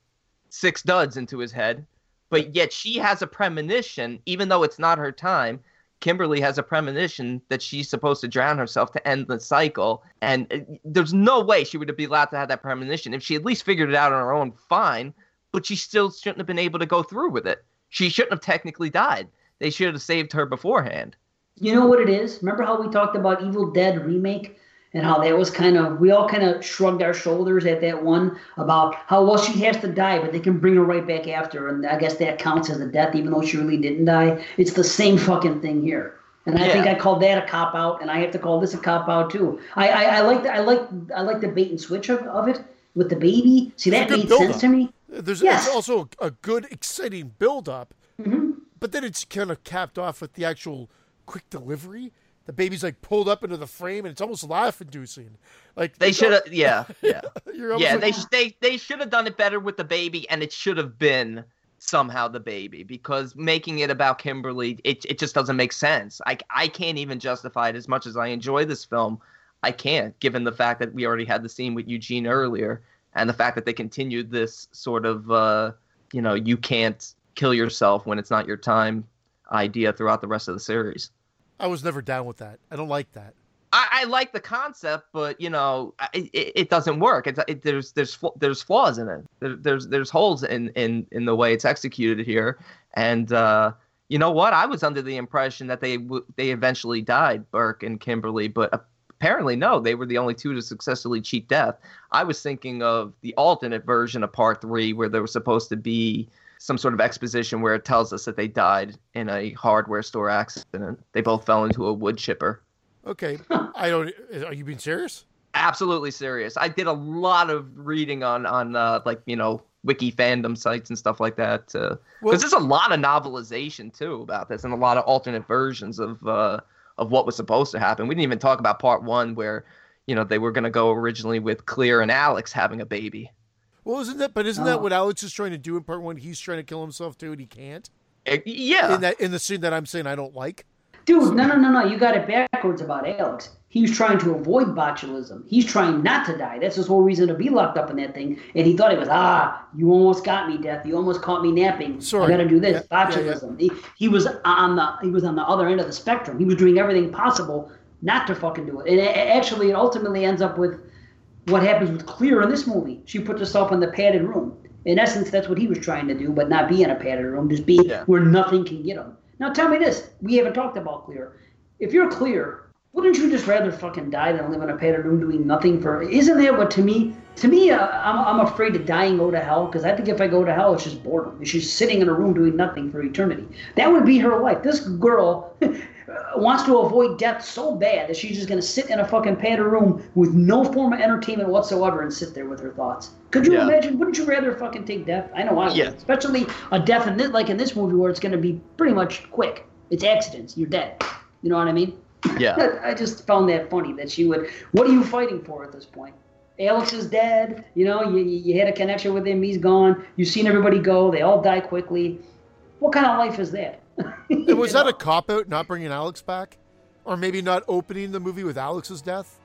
six duds into his head. But yet she has a premonition, even though it's not her time. Kimberly has a premonition that she's supposed to drown herself to end the cycle. And uh, there's no way she would be allowed to have that premonition. If she at least figured it out on her own, fine. But she still shouldn't have been able to go through with it. She shouldn't have technically died. They should have saved her beforehand. You know what it is? Remember how we talked about Evil Dead remake and how that was kind of we all kind of shrugged our shoulders at that one about how well she has to die, but they can bring her right back after, and I guess that counts as a death, even though she really didn't die. It's the same fucking thing here. And I Yeah. think I called that a cop out, and I have to call this a cop out too. I I, I like the, I like I like the bait and switch of, of it with the baby. See that a made sense to me. There's Yes. also a good, exciting build up, Mm-hmm. but then it's kind of capped off with the actual quick delivery. The baby's like pulled up into the frame, and it's almost laugh inducing. Like They should have, yeah, yeah. You're yeah, like, they they they should have done it better with the baby, and it should have been somehow the baby because making it about Kimberly, it it just doesn't make sense. I I can't even justify it as much as I enjoy this film. I can't, given the fact that we already had the scene with Eugene earlier, and the fact that they continued this sort of uh, you know you can't kill yourself when it's not your time idea throughout the rest of the series. I was never down with that. I don't like that. I, I like the concept, but you know, it, it doesn't work. It's, it, there's there's there's flaws in it. There, there's there's holes in, in in the way it's executed here. And uh, you know what? I was under the impression that they w- they eventually died, Burke and Kimberly, but apparently no. They were the only two to successfully cheat death. I was thinking of the alternate version of Part Three, where there was supposed to be some sort of exposition where it tells us that they died in a hardware store accident. They both fell into a wood chipper. Okay, I don't. Are you being serious? absolutely serious. I did a lot of reading on on uh, like you know wiki fandom sites and stuff like that because Well- there's a lot of novelization too about this and a lot of alternate versions of uh, of what was supposed to happen. We didn't even talk about part one where you know they were going to go originally with Clear and Alex having a baby. Well, isn't that? But isn't Oh. that what Alex is trying to do in part one? He's trying to kill himself too, and he can't. Eh, yeah, In that, in the scene that I'm saying I don't like. Dude, no, no, no, no. You got it backwards about Alex. He was trying to avoid botulism. He's trying not to die. That's his whole reason to be locked up in that thing. And he thought it was, ah, you almost got me, death. You almost caught me napping. Sorry. I got to do this. Yeah, yeah, yeah. botulism. He, he was on the he was on the other end of the spectrum. He was doing everything possible not to fucking do it. And a- actually, it ultimately ends up with what happens with Clear in this movie. She puts herself in the padded room. In essence, that's what he was trying to do, but not be in a padded room, just be Yeah. where nothing can get him. Now, tell me this: we haven't talked about Clear. If you're Clear, wouldn't you just rather fucking die than live in a padded room doing nothing for? Isn't that what to me? To me, uh, I'm, I'm afraid to die and go to hell because I think if I go to hell, it's just boredom. She's sitting in a room doing nothing for eternity. That would be her life. This girl Uh, wants to avoid death so bad that she's just going to sit in a fucking padded room with no form of entertainment whatsoever and sit there with her thoughts. Could you Yeah. imagine? Wouldn't you rather fucking take death? I know I would. Yeah. Especially a death in this, like in this movie where it's going to be pretty much quick. It's accidents. You're dead. You know what I mean? yeah. I just found that funny that she would. What are you fighting for at this point? Alex is dead. You know, you you had a connection with him. He's gone. You've seen everybody go. They all die quickly. What kind of life is that? And was that a cop out not bringing Alex back, or maybe not opening the movie with Alex's death?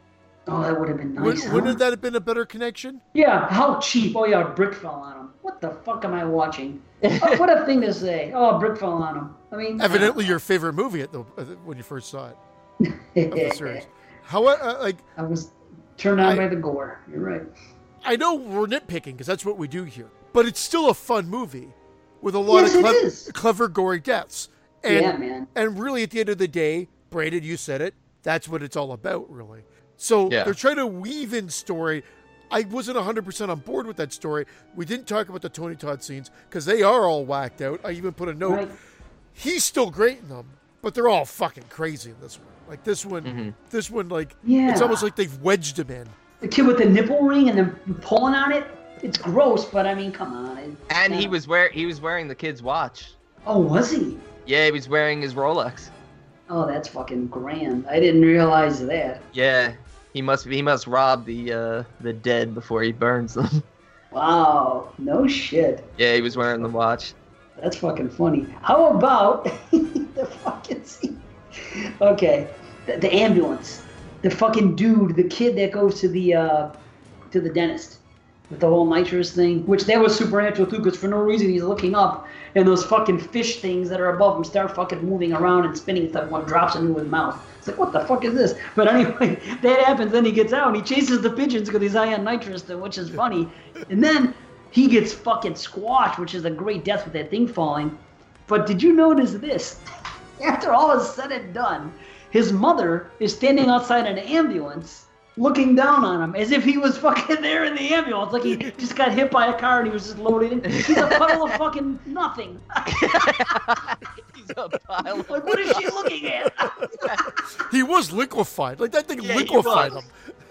Oh, that would have been Would, huh? Wouldn't that have been a better connection? Yeah, how cheap. Oh, yeah, a brick fell on him. What the fuck am I watching? Oh, what a thing to say. Oh, a brick fell on him. I mean, Evidently, your favorite movie at the uh, when you first saw it of the series. How uh, like I was turned on I- by the gore. You're right. I know we're nitpicking because that's what we do here, but it's still a fun movie with a lot Yes, of it clev- clever, gory deaths. And, Yeah, man. And really, at the end of the day, Brandon, you said it. That's what it's all about, really. So Yeah. they're trying to weave in story. I wasn't 100% on board with that story. We didn't talk about the Tony Todd scenes because they are all whacked out. I even put a note. Right. He's still great in them, but they're all fucking crazy in this one. Like this one, Mm-hmm. this one, like Yeah. it's almost like they've wedged him in. The kid with the nipple ring and then pulling on it. It's gross, but I mean, come on. It- And he was wear he was wearing the kid's watch. Oh, was he? Yeah, he was wearing his Rolex. Oh, that's fucking grand. I didn't realize that. Yeah, he must he must rob the uh, the dead before he burns them. Wow. No shit. yeah, he was wearing the watch. That's fucking funny. How about the fucking scene? Okay, the, the ambulance, the fucking dude, the kid that goes to the uh, to the dentist with the whole nitrous thing, which that was supernatural too, because for no reason he's looking up and those fucking fish things that are above him start fucking moving around and spinning stuff. One drops into his mouth. It's like, what the fuck is this? But anyway, that happens. Then he gets out and he chases the pigeons because he's high on nitrous, which is funny. And then he gets fucking squashed, which is a great death with that thing falling. But did you notice this? After all is said and done, his mother is standing outside an ambulance looking down on him as if he was fucking there in the ambulance. Like he just got hit by a car and he was just loaded in. He's a puddle of fucking nothing. He's a pile of Like, what is she looking at? He was liquefied. Like that thing Yeah, liquefied him.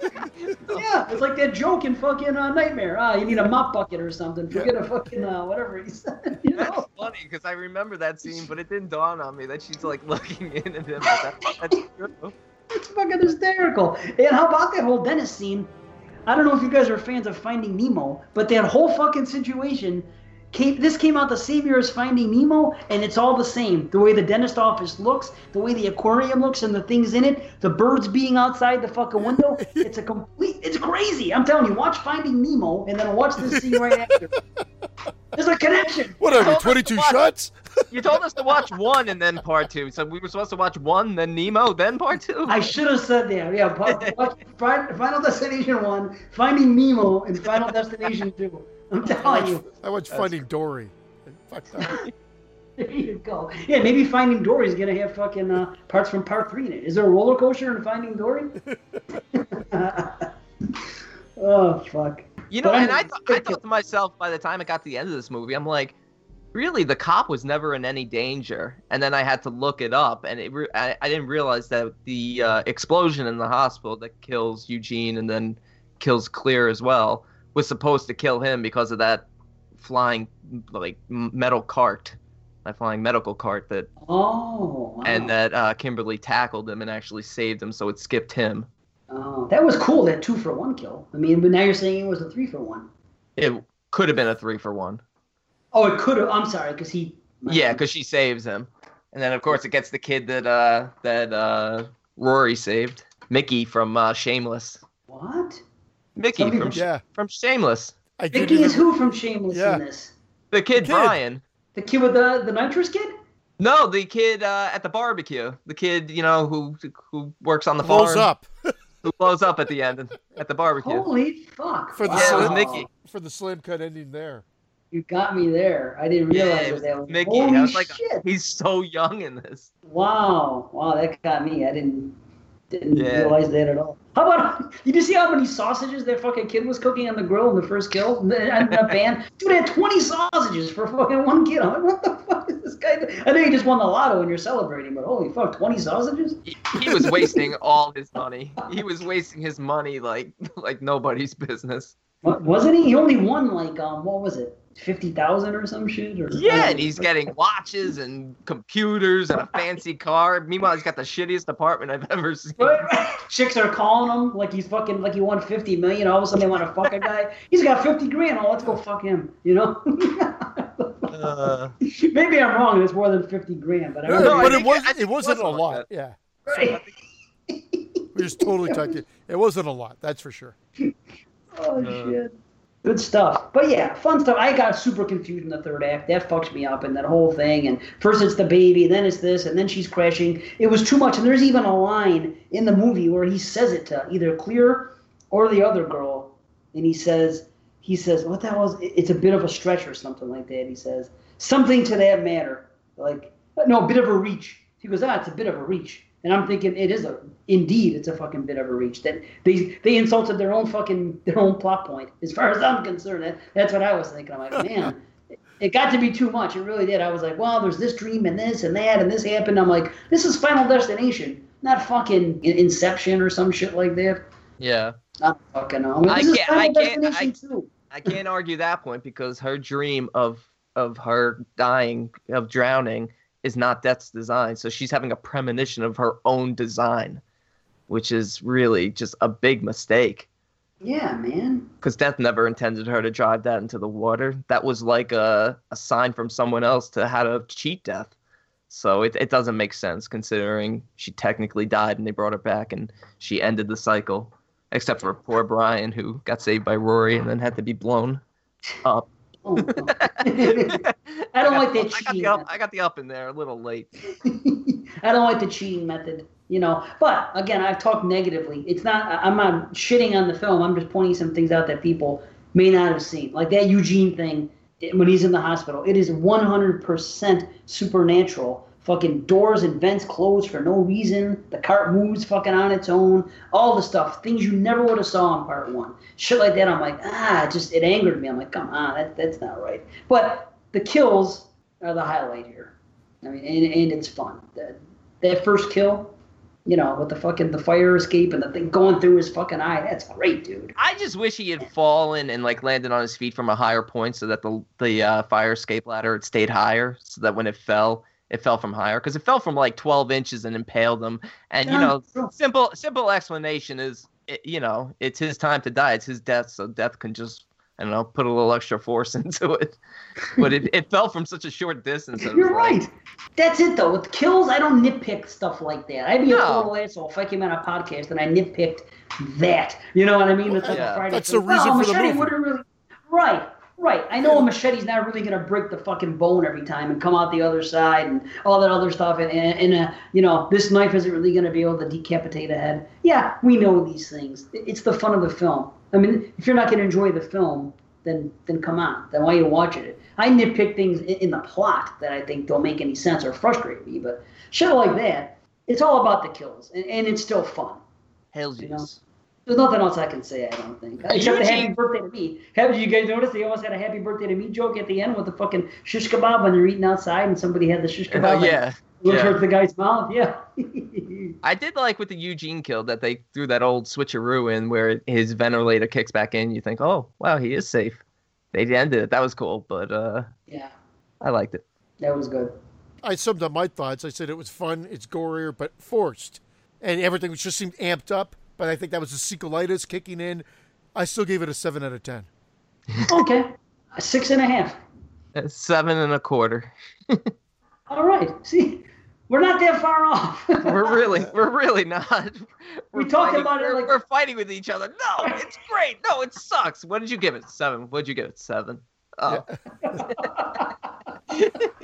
yeah, it's like that joke in fucking uh, Nightmare. Ah, you need a mop bucket or something. Forget a fucking, uh, whatever he said. You That's know? funny because I remember that scene, but it didn't dawn on me that she's like looking in at him. That, that's true. It's fucking hysterical. And how about that whole dentist scene? I don't know if you guys are fans of Finding Nemo, but that whole fucking situation came. This came out the same year as Finding Nemo, and it's all the same. The way the dentist office looks, the way the aquarium looks, and the things in it, the birds being outside the fucking window. It's a complete. It's crazy. I'm telling you. Watch Finding Nemo, and then watch this scene right after. There's a connection. What are we, told us to 22 shots? You told us to watch one and then part two. So we were supposed to watch one, then Nemo, then part two. I should have said that. Yeah, but watch Fi- Final Destination One, Finding Nemo, and Final Destination Two. I'm telling you. I watched Finding Dory. Fuck that. There you go. Yeah, maybe Finding Dory is gonna have fucking uh, parts from Part Three in it. Is there a roller coaster in Finding Dory? oh fuck. You know, But and I'm- I, th- I thought to myself by the time I got to the end of this movie, I'm like, really, the cop was never in any danger. And then I had to look it up, and it re- I, I didn't realize that the uh, explosion in the hospital that kills Eugene and then kills Clear as well was supposed to kill him because of that flying like metal cart, that flying medical cart that, Oh. Wow. and that uh, Kimberly tackled him and actually saved him, so it skipped him. Oh, that was cool. That two for one kill. I mean, but now you're saying it was a three for one. It could have been a three for one. Oh, it could have. I'm sorry, because he. Yeah, because she saves him, and then of course it gets the kid that uh that uh Rory saved, Mickey from uh, Shameless. What? Mickey Somebody from from- Yeah. from Shameless. I Mickey is even- who from Shameless Yeah. in this? The kid, kid. Brian. The kid with the the nitrous kid? No, the kid uh, at the barbecue. The kid, you know, who who works on the blows farm, Blows up who blows up at the end at the barbecue. Holy fuck! for the Yeah, it was slim, Mickey. for the slim cut ending there. You got me there. I didn't realize was that was Mickey. Holy I was like, shit! he's so young in this. Wow, wow, that got me. I didn't didn't Yeah. realize that at all. How about did you see how many sausages that fucking kid was cooking on the grill in the first kill? In the band, dude had twenty sausages for fucking one kid. I'm like, what the fuck is this guy? doing? I know you just won the lotto and you're celebrating, but holy fuck, twenty sausages? He, he was wasting all his money. He was wasting his money like like nobody's business. What, wasn't he? He only won like um, what was it, fifty thousand or some shit? Or Yeah, and he's getting watches and computers and a fancy car. Meanwhile, he's got the shittiest apartment I've ever seen. But chicks are calling him like he's fucking like he won fifty million. All of a sudden they want to fuck a guy. He's got fifty grand. Oh, let's go fuck him. You know. Uh, Maybe I'm wrong. It's more than fifty grand, but I Yeah, remember. No, I but it was I think it it wasn't was a lot. that. Yeah, Right. we just totally tucked it. It wasn't a lot. That's for sure. Oh Uh, shit. Good stuff. But yeah, fun stuff. I got super confused in the third act. That fucks me up and that whole thing. And first it's the baby, then it's this, and then she's crashing. It was too much. And there's even a line in the movie where he says it to either Clear or the other girl. And he says, he says, what hell is it's a bit of a stretch or something like that. He says, something to that matter. Like, no, a bit of a reach. He goes, ah, it's a bit of a reach. And I'm thinking it is a indeed it's a fucking bit of a reach. That they they insulted their own fucking their own plot point. As far as I'm concerned, that, that's what I was thinking. I'm like, man, it got to be too much. It really did. I was like, well, there's this dream and this and that and this happened. I'm like, this is Final Destination, not fucking Inception or some shit like that. yeah, Not fucking. Uh, I'm like, I this is can't- Final I can't- Destination too. I can't argue that point because her dream of of her dying of drowning is not death's design. So she's having a premonition of her own design, which is really just a big mistake. Yeah, man. Because Death never intended her to drive that into the water. That was like a, a sign from someone else to how to cheat Death. So it, it doesn't make sense considering she technically died and they brought her back and she ended the cycle. Except for poor Brian who got saved by Rory and then had to be blown up. Oh, I don't like that I got, cheating. the up, I got the up in there a little late. I don't like the cheating method, you know. But again, I've talked negatively. It's not. I'm not shitting on the film. I'm just pointing some things out that people may not have seen, like that Eugene thing when he's in the hospital. It is 100% supernatural. Fucking doors and vents closed for no reason. The cart moves fucking on its own. All the stuff, things you never would have saw in part one. Shit like that. I'm like, ah, just it angered me. I'm like, come on, that, that's not right. But the kills are the highlight here. I mean, and, and it's fun. That, that first kill, you know, with the fucking the fire escape and the thing going through his fucking eye. That's great, dude. I just wish he had fallen and like landed on his feet from a higher point so that the the uh, fire escape ladder had stayed higher so that when it fell it fell from higher because it fell from like 12 inches and impaled him and you know true. simple simple explanation is it, you know it's his time to die it's his death so death can just I don't know put a little extra force into it but it, it fell from such a short distance You're was like- right. That's it though. With kills, I don't nitpick stuff like that. I'd be a No. total asshole if I came on a podcast and I nitpicked that. You know what I mean? It's like Yeah. a Friday. That's the reason oh, for the movie. really. Right. Right. I know a machete's not really gonna break the fucking bone every time and come out the other side and all that other stuff. And, and, and uh, you know, this knife isn't really gonna be able to decapitate a head. Yeah, we know these things. It's the fun of the film. I mean, if you're not gonna enjoy the film, then then come on. Then why are you watching it? I nitpick things in, in the plot that I think don't make any sense or frustrate me. But shit like that, it's all about the kills, and, and it's still fun. Hells You know? Yes. There's nothing else I can say. I don't think, except a happy birthday to me. Have you guys noticed they almost had a happy birthday to me joke at the end with the fucking shish kebab when they're eating outside and somebody had the shish kebab. Oh and yeah Look yeah. towards the guy's mouth. Yeah. I did like with the Eugene kill that they threw that old switcheroo in where his ventilator kicks back in. You think, oh wow, he is safe. They ended it. That was cool, but uh, yeah. I liked it. That was good. I summed up my thoughts. I said it was fun, it's gorier, but forced. And everything just seemed amped up, but I think that was the sequelitis kicking in. I still gave it a 7 out of 10. Okay. A six and a half. Seven and a quarter. All right. See, we're not that far off. We're really, we're really not. We We're talked fighting- about it we're, like- we're fighting with each other. No, it's great. No, it sucks. What did you give it? Seven. What did you give it? Seven. Oh,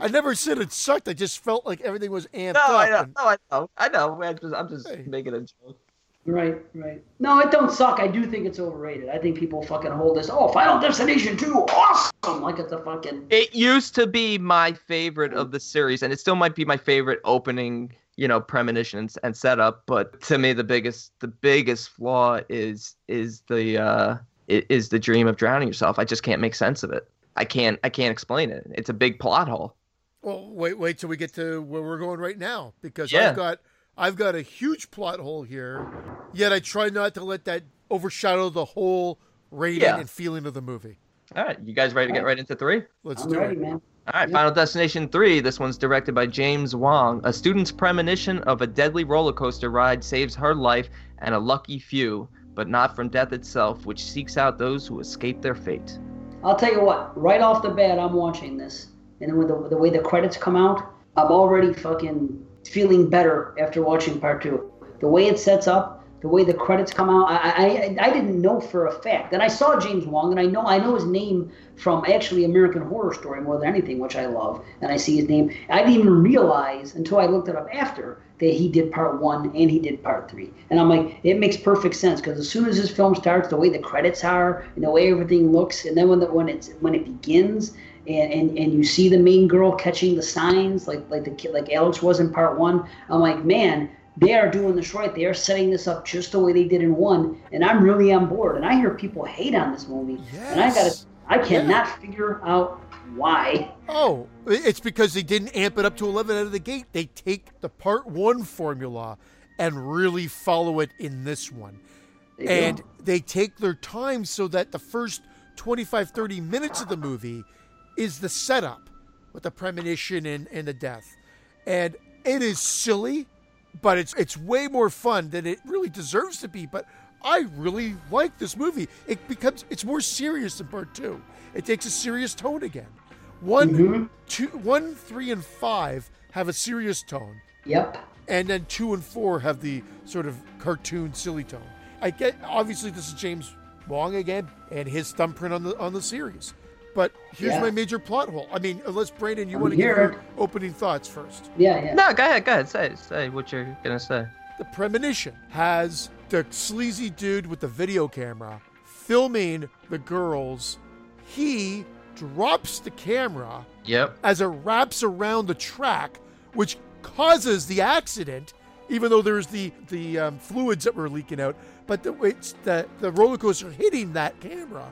I never said it sucked. I just felt like everything was amped no, up. I know. and- No, I know. I know. I'm just, I'm just Hey. making a joke. Right, right. No, it don't suck. I do think it's overrated. I think people fucking hold this. Oh, Final Destination 2, awesome! Like it's a fucking. It used to be my favorite of the series, and it still might be my favorite opening, you know, premonitions and setup. But to me, the biggest, the biggest flaw is is the uh, is the dream of drowning yourself. I just can't make sense of it. I can't, I can't explain it. It's a big plot hole. Well, wait, wait till we get to where we're going right now, because Yeah. I've got I've got a huge plot hole here. Yet I try not to let that overshadow the whole rating Yeah. and feeling of the movie. All right, you guys ready to get right into three? Let's I'm do ready, it. man. All right, Yeah. Final Destination 3. This one's directed by James Wong. A student's premonition of a deadly roller coaster ride saves her life and a lucky few, but not from death itself, which seeks out those who escape their fate. I'll tell you what, right off the bat, I'm watching this. And then with the, the way the credits come out, I'm already fucking feeling better after watching part two. The way it sets up, the way the credits come out, I, I, I didn't know for a fact. And I saw James Wong, and I know I know his name from actually American Horror Story more than anything, which I love. And I see his name. I didn't even realize until I looked it up after that he did part one and he did part three. And I'm like, it makes perfect sense because as soon as this film starts, the way the credits are and the way everything looks, and then when the, when it's when it begins, and, and, and you see the main girl catching the signs like like the kid like Alex was in part one. I'm like, man, they are doing this right. They are setting this up just the way they did in one, and I'm really on board. And I hear people hate on this movie, and I gotta, I cannot figure out why. Oh, it's because they didn't amp it up to 11 out of the gate. They take the part one formula and really follow it in this one. They and do. they take their time so that the first 25 30 minutes of the movie is the setup with the premonition and, and the death and it is silly but it's it's way more fun than it really deserves to be but I really like this movie. It becomes it's more serious than part two. It takes a serious tone again. One, Mhm. two, one, three, and five have a serious tone, Yep. and then two and four have the sort of cartoon, silly tone. I get obviously this is James Wong again and his thumbprint on the on the series. But here's Yeah. my major plot hole. I mean, unless Brandon, you I'm want to give your opening thoughts first. Yeah, yeah. No, go ahead, go ahead. Say say what you're gonna say. The premonition has the sleazy dude with the video camera filming the girls. He drops the camera Yep. as it wraps around the track, which causes the accident, even though there's the the um, fluids that were leaking out. But the, it's the the roller coaster hitting that camera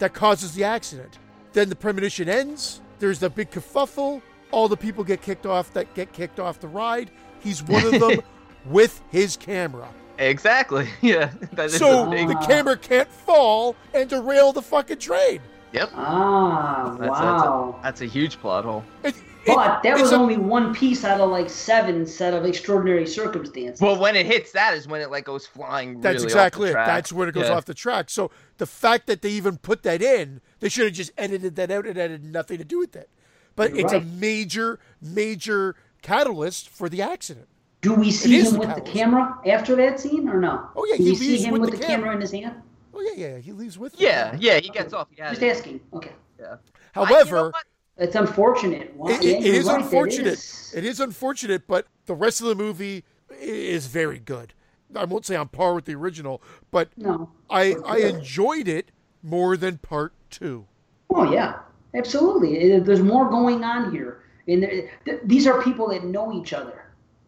that causes the accident. Then the premonition ends. There's the big kerfuffle. All the people get kicked off that get kicked off the ride. He's one of them with his camera. Exactly. Yeah. That is So a big. the camera can't fall and derail the fucking train. Yep. Ah, That's, wow. That's a, that's a huge plot hole. It- but that it's was a- only one piece out of like seven set of extraordinary circumstances. Well, when it hits that is when it like goes flying. That's really exactly off it. track. That's when it goes Yeah. off the track. So the fact that they even put that in, they should have just edited that out. It had nothing to do with it. But You're it's a major, major catalyst for the accident. Do we see him the with the camera after that scene or no? Oh, yeah, Do he we see him with with the the, camera. camera in his hand? Oh yeah, yeah. He leaves with. Yeah, camera. yeah, he gets off. Yeah, Just asking. Okay. yeah. However, I- you know what? It's unfortunate. Wow, it, yeah, it you're right, unfortunate. is. It is unfortunate, but the rest of the movie is very good. I won't say on par with the original, but No. I but I enjoyed it more than part two. Oh yeah, absolutely. There's more going on here, and there- th- these are people that know each other,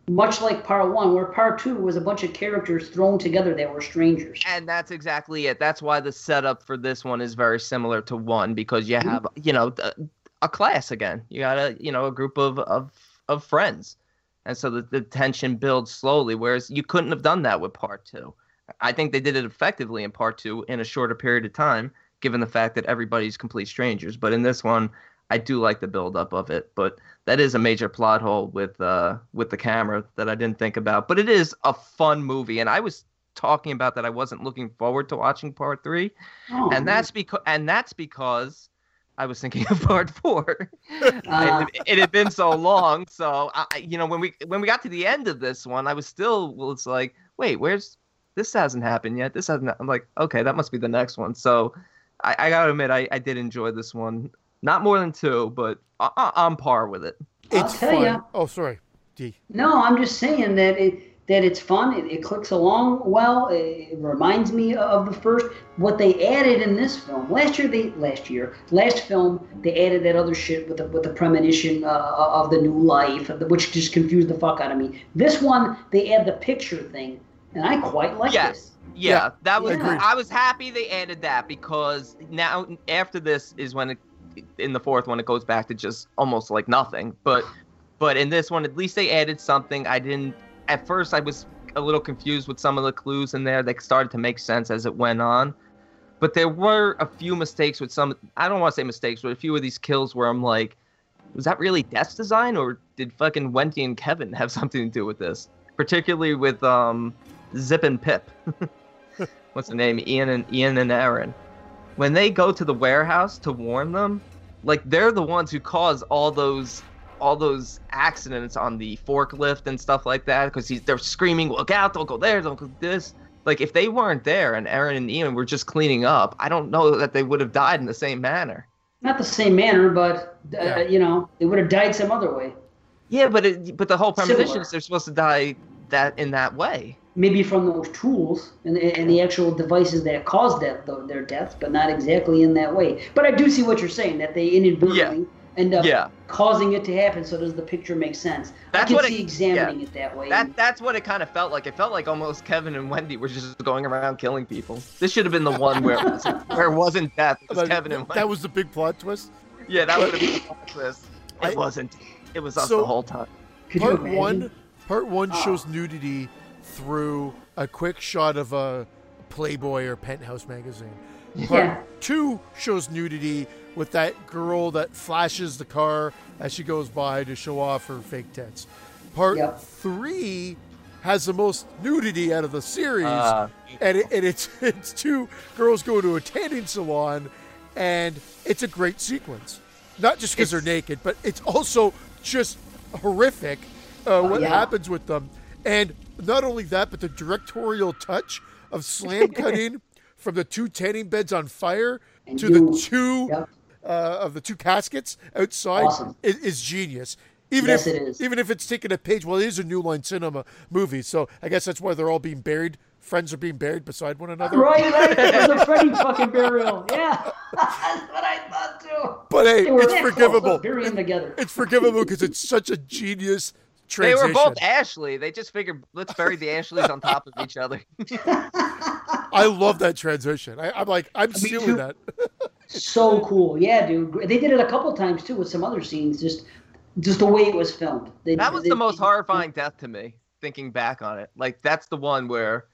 much like part one, where part two was a bunch of characters thrown together that were strangers. And that's exactly it. That's why the setup for this one is very similar to one because you have, you know, th- a class again. You got a, you know, a group of of of friends, and so the, the tension builds slowly. Whereas you couldn't have done that with part two. I think they did it effectively in part two in a shorter period of time, given the fact that everybody's complete strangers. But in this one, I do like the buildup of it. But that is a major plot hole with uh with the camera that I didn't think about. But it is a fun movie, and I was talking about that I wasn't looking forward to watching part three, Oh, and that's because and that's because I was thinking of part four. Uh, it, it had been so long, so I, I- you know when we when we got to the end of this one, I was still well, it's like, wait, where's this hasn't happened yet? This hasn't. I'm like, okay, that must be the next one. So I, I gotta admit, I, I did enjoy this one. Not more than two, but I, I, on par with it. I'll It's tell fun. ya. Oh, sorry, D. No, I'm just saying that it that it's fun. It, it clicks along well. It, it reminds me of the first. What they added in this film last year, they last year last film they added that other shit with the with the premonition uh, of the new life, which just confused the fuck out of me. This one they add the picture thing, and I quite like Yes. this. Yeah, Yeah, that was. agreed. I was happy they added that because now after this is when it, in the fourth one it goes back to just almost like nothing. But but in this one at least they added something. I didn't at first I was a little confused with some of the clues in there. They started to make sense as it went on. But there were a few mistakes with some. I don't want to say mistakes, but a few of these kills where I'm like, was that really Death's design, or did fucking Wendy and Kevin have something to do with this? Particularly with um, Zip and Pip. What's the name? Ian and Ian and Erin. When they go to the warehouse to warn them, like they're the ones who cause all those all those accidents on the forklift and stuff like that because they're screaming, "Look out! Don't go there! Don't go this!" Like if they weren't there and Erin and Ian were just cleaning up, I don't know that they would have died in the same manner. Not the same manner, but uh, Yeah. you know they would have died some other way. Yeah, but it, but the whole premonition Similar. is they're supposed to die that in that way. maybe from those tools and, and the actual devices that caused that, their deaths, but not exactly in that way. But I do see what you're saying that they inadvertently end up Yeah. causing it to happen. So does the picture make sense? That's I can what it- see examining it that way. That that's what it kind of felt like. It felt like almost Kevin and Wendy were just going around killing people. This should have been the one where it wasn't, where it wasn't death. It was But Kevin and Wendy. that was the big plot twist. yeah, that would have been the plot twist. It I- wasn't. It was us So- the whole time. Could Part imagine? one, part one Oh. shows nudity through a quick shot of a Playboy or Penthouse magazine. Part Yeah. two shows nudity with that girl that flashes the car as she goes by to show off her fake tits. Part Yep. three has the most nudity out of the series, Uh, and, it, and it's it's two girls going to a tanning salon, and it's a great sequence. Not just because they're naked, but it's also just horrific uh, what yeah. happens with them. And not only that, but the directorial touch of slam cutting from the two tanning beds on fire And to the two Yep. uh, of the two caskets outside Awesome. is, is genius. Even Yes, if it is. even if it's taking a page, well, it is a New Line Cinema movie, so I guess that's why they're all being buried. Friends are being buried beside one another. Right, right. It was a Freddy fucking burial. Yeah, that's what I thought too. But hey, it's forgivable. Let's bury them together. It's forgivable because it's such a genius Transition. they were both Ashley. They just figured let's bury the Ashleys on top of each other. I love that transition. I, I'm like, I'm stealing too. that. so cool. Yeah, dude. They did it a couple times too with some other scenes. Just, just the way it was filmed. They, That was they- the most horrifying death to me, thinking back on it. Like that's the one where,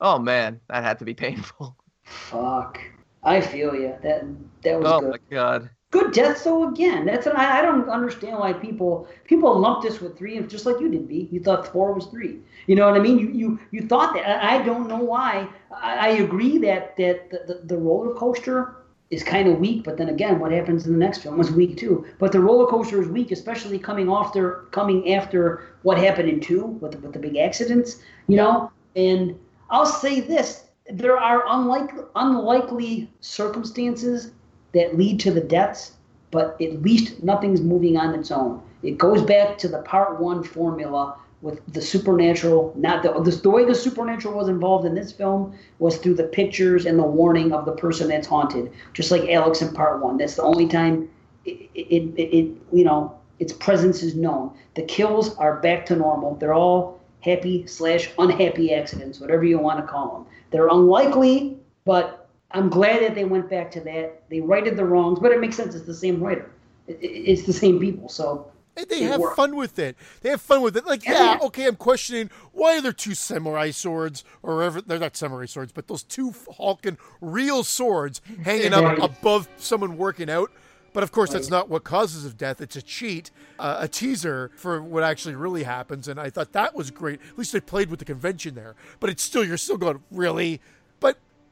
oh man, that had to be painful. Fuck. I feel you. That that was Oh good. my god. Good death though. Again, that's an, I, I don't understand why people people lump this with three, and just like you did, B. You thought four was three. You know what I mean? You you you thought that. I, don't know why. I, I agree that that the, the, the roller coaster is kind of weak, but then again, what happens in the next film is weak too. But the roller coaster is weak, especially coming after coming after what happened in two with the, with the big accidents. You know, and I'll say this: there are unlikely unlikely circumstances that lead to the deaths, but at least nothing's moving on its own. It goes back to the part one formula with the supernatural. Not the, the the way the supernatural was involved in this film was through the pictures and the warning of the person that's haunted, just like Alex in part one. That's the only time it, it, it, it you know its presence is known. The kills are back to normal. They're all happy slash unhappy accidents, whatever you want to call them. They're unlikely, but I'm glad that they went back to that. They righted the wrongs, but it makes sense. It's the same writer. It, it, it's the same people. So And they It have worked. fun with it. They have fun with it. Like, yeah, Yeah. okay, I'm questioning why are there two samurai swords, or whatever, they're not samurai swords, but those two hulking real swords hanging up above someone working out. But of course, that's not what causes of death. It's a cheat, uh, a teaser for what actually really happens. And I thought that was great. At least they played with the convention there. But it's still, you're still going, really?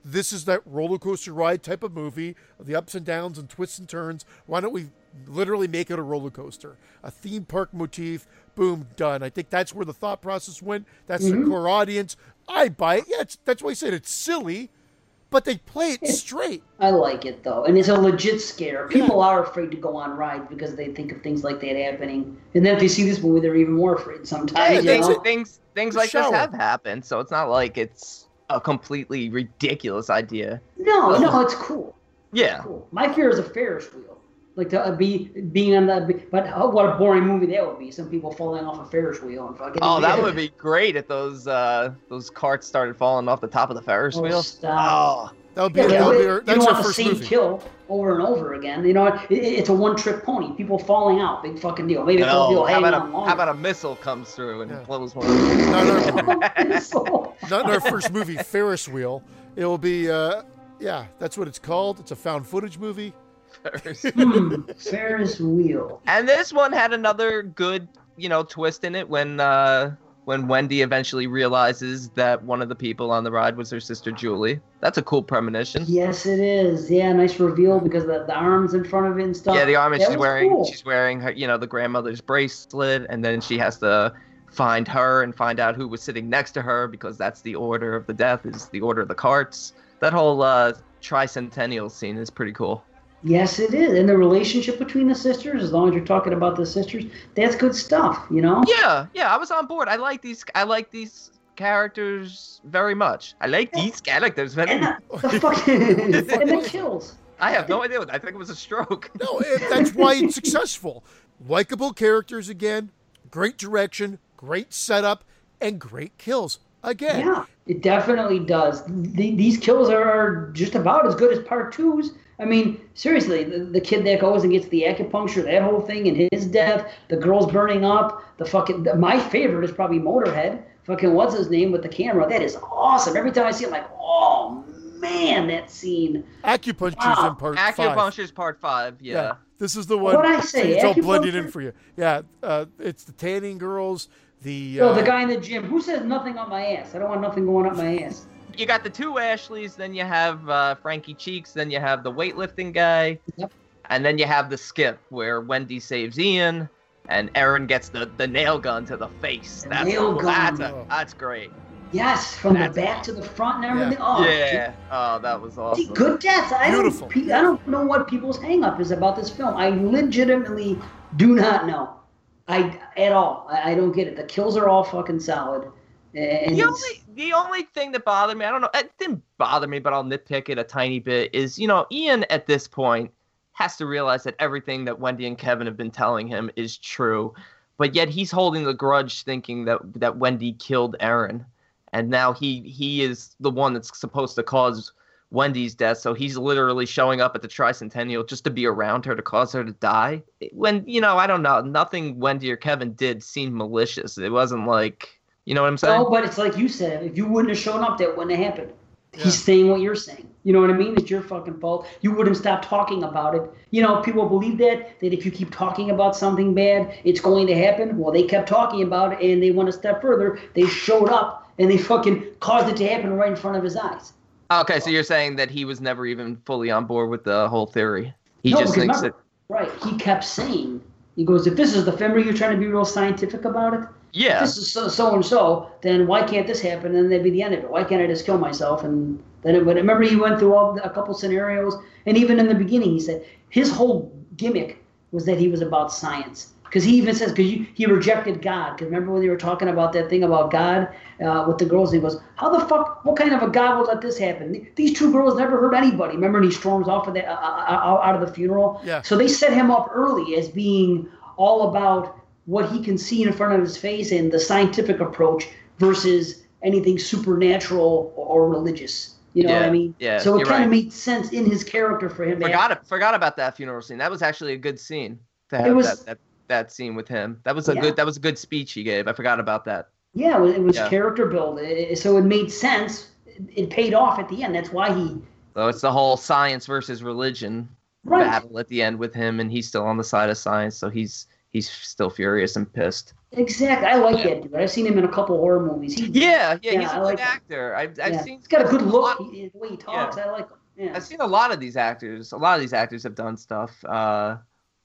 But this is that roller coaster ride type of movie, the ups and downs and twists and turns. Why don't we literally make it a roller coaster, a theme park motif? Boom, done. I think that's where the thought process went. That's the mm-hmm. core audience. I buy it. Yeah, it's, that's why I said it's silly, but they play it straight. I like it though, and it's a legit scare. People are afraid to go on rides because they think of things like that happening, and then if they see this movie, they're even more afraid. Sometimes, Yeah, you things, know? things things The like this have happened, so it's not like it's a completely ridiculous idea. No, no, it's cool. Yeah. Cool. My fear is a Ferris wheel, like to uh, be being on the. But oh, what a boring movie that would be! Some people falling off a Ferris wheel and fucking. Oh, that would be great if those uh those carts started falling off the top of the Ferris Oh, wheel. stop. Oh, That would be, Yeah, that but would be you don't that's our want the first same movie. kill over and over again. You know, it, it- it's a one-trick pony. People falling out, big fucking deal. Maybe no. people How about a how about a missile comes through and Yeah. blows one? Not in our Not in our first movie, Ferris Wheel. It will be, uh, yeah, that's what it's called. It's a found footage movie. hmm, Ferris wheel. And this one had another good, you know, twist in it when uh when Wendy eventually realizes that one of the people on the ride was her sister Julie. That's a cool premonition. Yes, it is. Yeah, nice reveal because the, the arms in front of it and stuff. Yeah, the arm That she's wearing cool. she's wearing her, you know, the grandmother's bracelet, and then she has to find her and find out who was sitting next to her because that's the order of the death is the order of the carts. That whole uh tricentennial scene is pretty cool. Yes, it is. And the relationship between the sisters, as long as you're talking about the sisters, that's good stuff. You know. Yeah, yeah, I was on board. I like these I like these characters very much. I like these characters very And much. the, the fucking and the kills. I have no idea. what- I think it was a stroke. No, that's why it's successful. Likable characters again, great direction, great setup, and great kills again. Yeah, it definitely does. The, these kills are just about as good as part twos. I mean, seriously, the, the kid that goes and gets the acupuncture, that whole thing, and his death, the girls burning up, the fucking. The, my favorite is probably Motorhead. Fucking what's his name with the camera? That is awesome. Every time I see it, I'm like, oh man, that scene. Acupuncture's Wow. in part five. Acupuncture's part five. Yeah. Yeah, this is the one. What'd I say? It's all blending in Acupuncture? for you. Yeah, uh, it's the tanning girls, The Oh, uh, the guy in the gym. Who says nothing on my ass? I don't want nothing going up my ass. You got the two Ashleys, then you have uh, Frankie Cheeks, then you have the weightlifting guy, Yep. and then you have the skip where Wendy saves Ian, and Erin gets the, the nail gun to the face. The that's nail That's, gun. a, that's great. Yes, from That's the back to the front and everything. Oh, yeah. Oh, that was See, awesome. good death. I Beautiful. don't. I don't know what people's hang up is about this film. I legitimately do not know. I at all. I, I don't get it. The kills are all fucking solid. And The only the only thing that bothered me, I don't know, it didn't bother me, but I'll nitpick it a tiny bit, is you know, Ian at this point has to realize that everything that Wendy and Kevin have been telling him is true. But yet he's holding the grudge thinking that that Wendy killed Erin. And now he he is the one that's supposed to cause Wendy's death, so he's literally showing up at the tricentennial just to be around her to cause her to die. When you know, I don't know, nothing Wendy or Kevin did seemed malicious. It wasn't like, you know what I'm saying? No, but it's like you said. If you wouldn't have shown up, that wouldn't have happened. Yeah. He's saying what you're saying. You know what I mean? It's your fucking fault. You wouldn't stop talking about it. You know, people believe that that if you keep talking about something bad, it's going to happen. Well, they kept talking about it, and they went a step further. They showed up, and they fucking caused it to happen right in front of his eyes. Okay, so you're saying that he was never even fully on board with the whole theory. He No, just because thinks remember- that Right. He kept saying, he goes, if this is the family, you're trying to be real scientific about it. If yeah. this is so, so and so, then why can't this happen? And then that'd be the end of it. Why can't I just kill myself? And then it would. Remember, he went through all a couple scenarios, and even in the beginning, he said his whole gimmick was that he was about science. Because he even says, because he rejected God. Because remember when they were talking about that thing about God uh, with the girls, and he goes, "How the fuck? What kind of a God would let this happen? These two girls never hurt anybody." Remember, and he storms off of that uh, uh, out of the funeral. Yeah. So they set him up early as being all about what he can see in front of his face and the scientific approach versus anything supernatural or religious. You know what I mean? yeah, So it kind right. of made sense in his character for him. to have- Forgot forgot about that funeral scene. That was actually a good scene to It have was- that, that that scene with him. That was a Yeah. good that was a good speech he gave. I forgot about that. Yeah, it was, it was Yeah. character build. It- so it made sense. It, it paid off at the end. That's why he. So it's the whole science versus religion Right. battle at the end with him, and he's still on the side of science, so he's he's still furious and pissed. Exactly. I like Yeah. that dude. I've seen him in a couple horror movies. He, Yeah, yeah, Yeah, he's a I good like him. actor. I've I've yeah. seen He's got a good look. He, the way he talks, I like him. Yeah. I've seen a lot of these actors. A lot of these actors have done stuff, uh,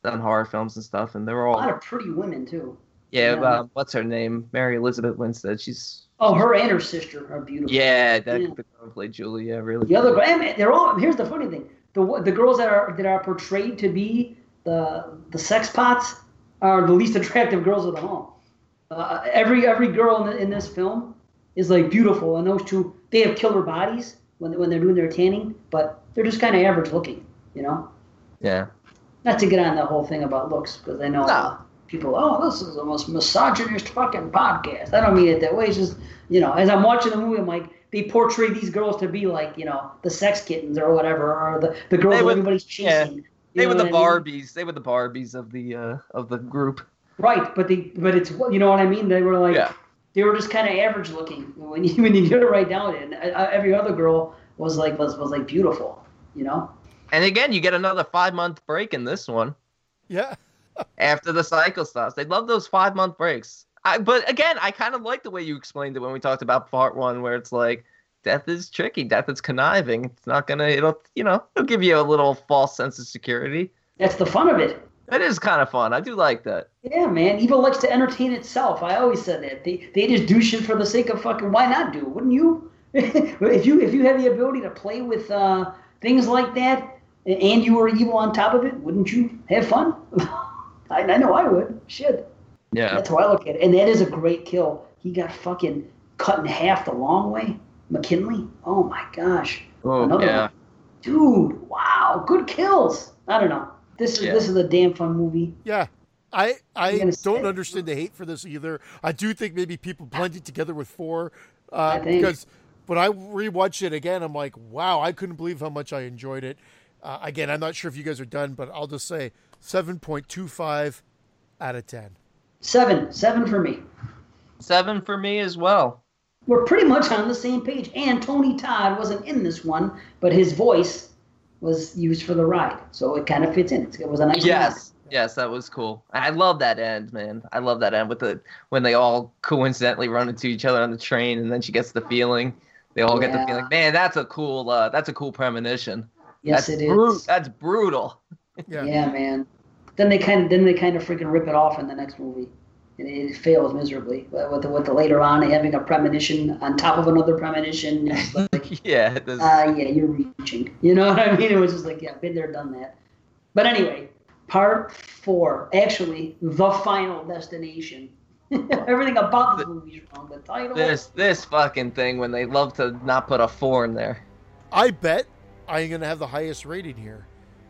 done horror films and stuff, and they're all A lot of pretty women too. yeah. yeah. Uh, what's her name? Mary Elizabeth Winstead. She's Oh, her and her sister are beautiful. yeah. That Yeah. the girl played Julia really. The other, I mean, they're all. Here's the funny thing: the the girls that are that are portrayed to be the the sex pots are the least attractive girls of them all. Uh, every every girl in, the, in this film is like beautiful, and those two they have killer bodies when they, when they're doing their tanning, but they're just kind of average looking, you know. Yeah. Not to get on the whole thing about looks, because I know No. people. Oh, this is the most misogynist fucking podcast. I don't mean it that way. It's just you know, as I'm watching the movie, I'm like, they portray these girls to be like you know the sex kittens or whatever, or the the girls would- everybody's yeah. Chasing. You They know were the what I mean? Barbies. They were the Barbies of the uh, of the group. Right, but they but it's you know what I mean. They were like Yeah. they were just kind of average looking when you when you get it right down. And uh, every other girl was like was was like beautiful, you know. And again, you get another five month break in this one Yeah. after the cycle starts, They love those five month breaks. I, but again, I kind of like the way you explained it when we talked about part one, where it's like death is tricky, death is conniving. It's not gonna, it'll, you know, it'll give you a little false sense of security. That's the fun of it. That is kind of fun. I do like that. Yeah, man. Evil likes to entertain itself. I always said that. They they just do shit for the sake of fucking. Why not do? Wouldn't you? if you if you had the ability to play with uh, things like that, and you were evil on top of it, wouldn't you have fun? I, I know I would. Shit. Yeah. That's how I look at it. And that is a great kill. He got fucking cut in half the long way. McKinley. Oh my gosh. Oh, Another yeah. one. Dude, wow, good kills. I don't know. This is Yeah. this is a damn fun movie. Yeah. I I don't say- understand the hate for this either. I do think maybe people blend it together with four uh, because when I rewatched it again, I'm like, wow, I couldn't believe how much I enjoyed it. Uh, again, I'm not sure if you guys are done, but I'll just say 7.25 out of 10. Seven, seven for me. Seven for me as well. We're pretty much on the same page. And Tony Todd wasn't in this one, but his voice was used for the ride, so it kind of fits in. It was a nice. Yes. Yes, that was cool. I love that end, man. I love that end with the when they all coincidentally run into each other on the train, and then she gets the feeling. They all get the feeling. Man, that's a cool. Uh, that's a cool premonition. Yes, that's it bru- is. That's brutal. Yeah. Yeah, man. Then they kind of then they kind of freaking rip it off in the next movie, and it fails miserably. With the, with the later on having a premonition on top of another premonition, like, yeah. It uh, yeah, you're reaching. You know what I mean? It was just like, yeah, been there, done that. But anyway, part four, actually, the final destination. Everything about this movie is wrong. The title. this this fucking thing when they love to not put a four in there. I bet I'm going to have the highest rating here.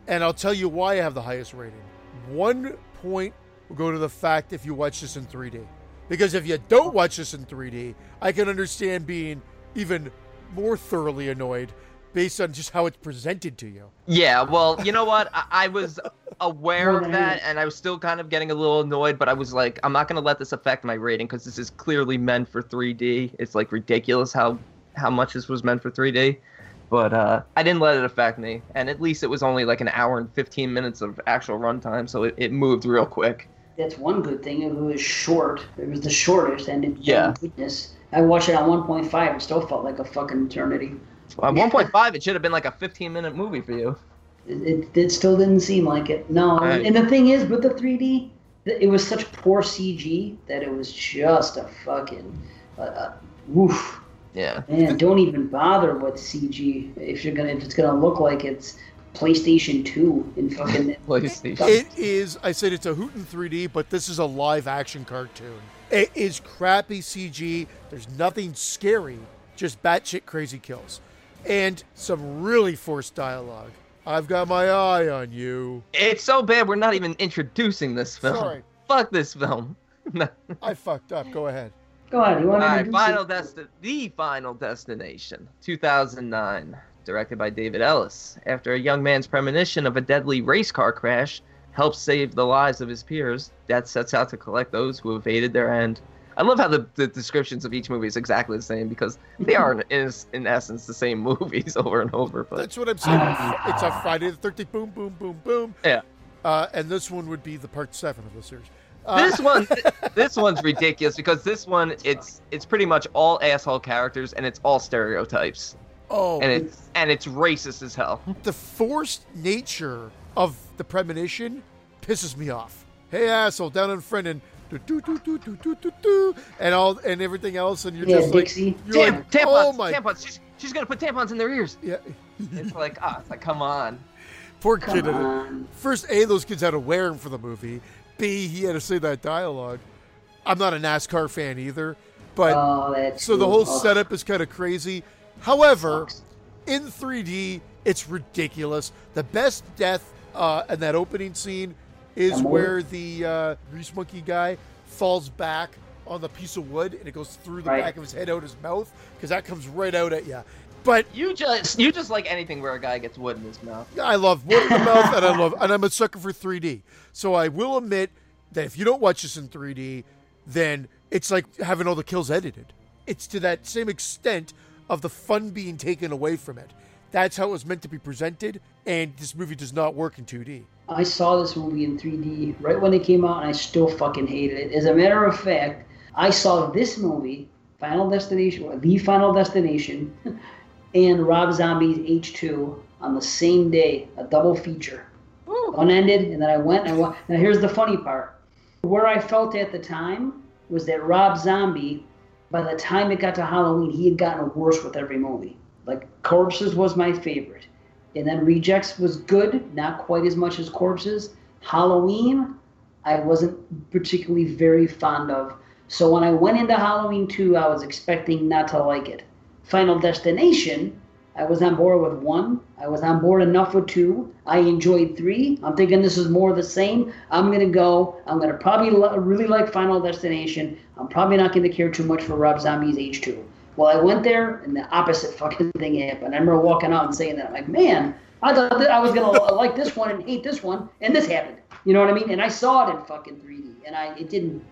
And I'll tell you why I have the highest rating. One point will go to the fact if you watch this in 3D. Because if you don't watch this in 3D, I can understand being even more thoroughly annoyed based on just how it's presented to you. Yeah, well, you know what? I, I was aware of that, and I was still kind of getting a little annoyed. But I was like, I'm not gonna let this affect my rating because this is clearly meant for 3D. It's like ridiculous how how much this was meant for 3D. But uh, I didn't let it affect me, and at least it was only like an hour and 15 minutes of actual runtime, so it, it moved real quick. That's one good thing. It was short. It was the shortest, and it, Yeah. goodness. I watched it on 1.5. It still felt like a fucking eternity. At 1.5, it should have been like a 15 minute movie for you. It, it, it still didn't seem like it. No, Right. and the thing is, with the 3D, it was such poor CG that it was just a fucking, uh, uh, woof. Yeah. Man, don't even bother with CG if you're gonna if it's gonna look like it's PlayStation 2 in fucking. PlayStation. It is, I said it's a hoot in 3D, but this is a live action cartoon. It is crappy CG. There's nothing scary, just batshit crazy kills. And some really forced dialogue. I've got my eye on you. It's so bad we're not even introducing this film. Sorry. Fuck this film. I fucked up. Go ahead. Go ahead, you want All to right, Final Desti- The Final Destination, 2009, directed by David Ellis. After a young man's premonition of a deadly race car crash helps save the lives of his peers, Death sets out to collect those who evaded their end. I love how the, the descriptions of each movie is exactly the same because they are, in, in, in essence, the same movies over and over. But That's what I'm saying. It's a Friday the 13th. Boom, boom, boom, boom. Yeah. Uh, and this one would be the part seven of the series. Uh, this one this one's ridiculous because this one it's it's pretty much all asshole characters and it's all stereotypes Oh, and it's, and it's racist as hell. The forced nature of the premonition pisses me off. Hey asshole, down in front and do do do do do do do do, and all and everything else, and you're yeah, just Dixie. like, you're Tam- like tampons, oh my, tampons. She's, she's gonna put tampons in their ears. Yeah, it's like ah, oh, it's like come on. Poor kid. On. First, a those kids had to wear him for the movie. B he had to say that dialogue. I'm not a NASCAR fan either, but oh, so cool. the whole setup is kind of crazy. However, in 3D, it's ridiculous. The best death uh, in that opening scene is where the uh, grease monkey guy falls back on the piece of wood and it goes through the Right. back of his head out his mouth because that comes right out at you. But you just you just like anything where a guy gets wood in his mouth I love wood in the mouth and I love and I'm a sucker for 3D. So I will admit that if you don't watch this in 3D, then it's like having all the kills edited. It's to that same extent of the fun being taken away from it. That's how it was meant to be presented, and this movie does not work in 2D. I saw this movie in 3D right when it came out, and I still fucking hated it. As a matter of fact, I saw this movie, Final Destination, or The Final Destination, and Rob Zombie's H2 on the same day, a double feature. Unended, and then I went and I wa- Now, here's the funny part. Where I felt at the time was that Rob Zombie, by the time it got to Halloween, he had gotten worse with every movie. Like, Corpses was my favorite. And then Rejects was good, not quite as much as Corpses. Halloween, I wasn't particularly very fond of. So when I went into Halloween 2, I was expecting not to like it. Final Destination, I was on board with one. I was on board enough with two. I enjoyed three. I'm thinking this is more of the same. I'm gonna go. I'm gonna probably lo- really like Final Destination. I'm probably not gonna care too much for Rob Zombie's H2. Well, I went there, and the opposite fucking thing happened. I remember walking out and saying that. I'm like, man, I thought that I was gonna like this one and hate this one, and this happened. You know what I mean? And I saw it in fucking 3D, and I it didn't.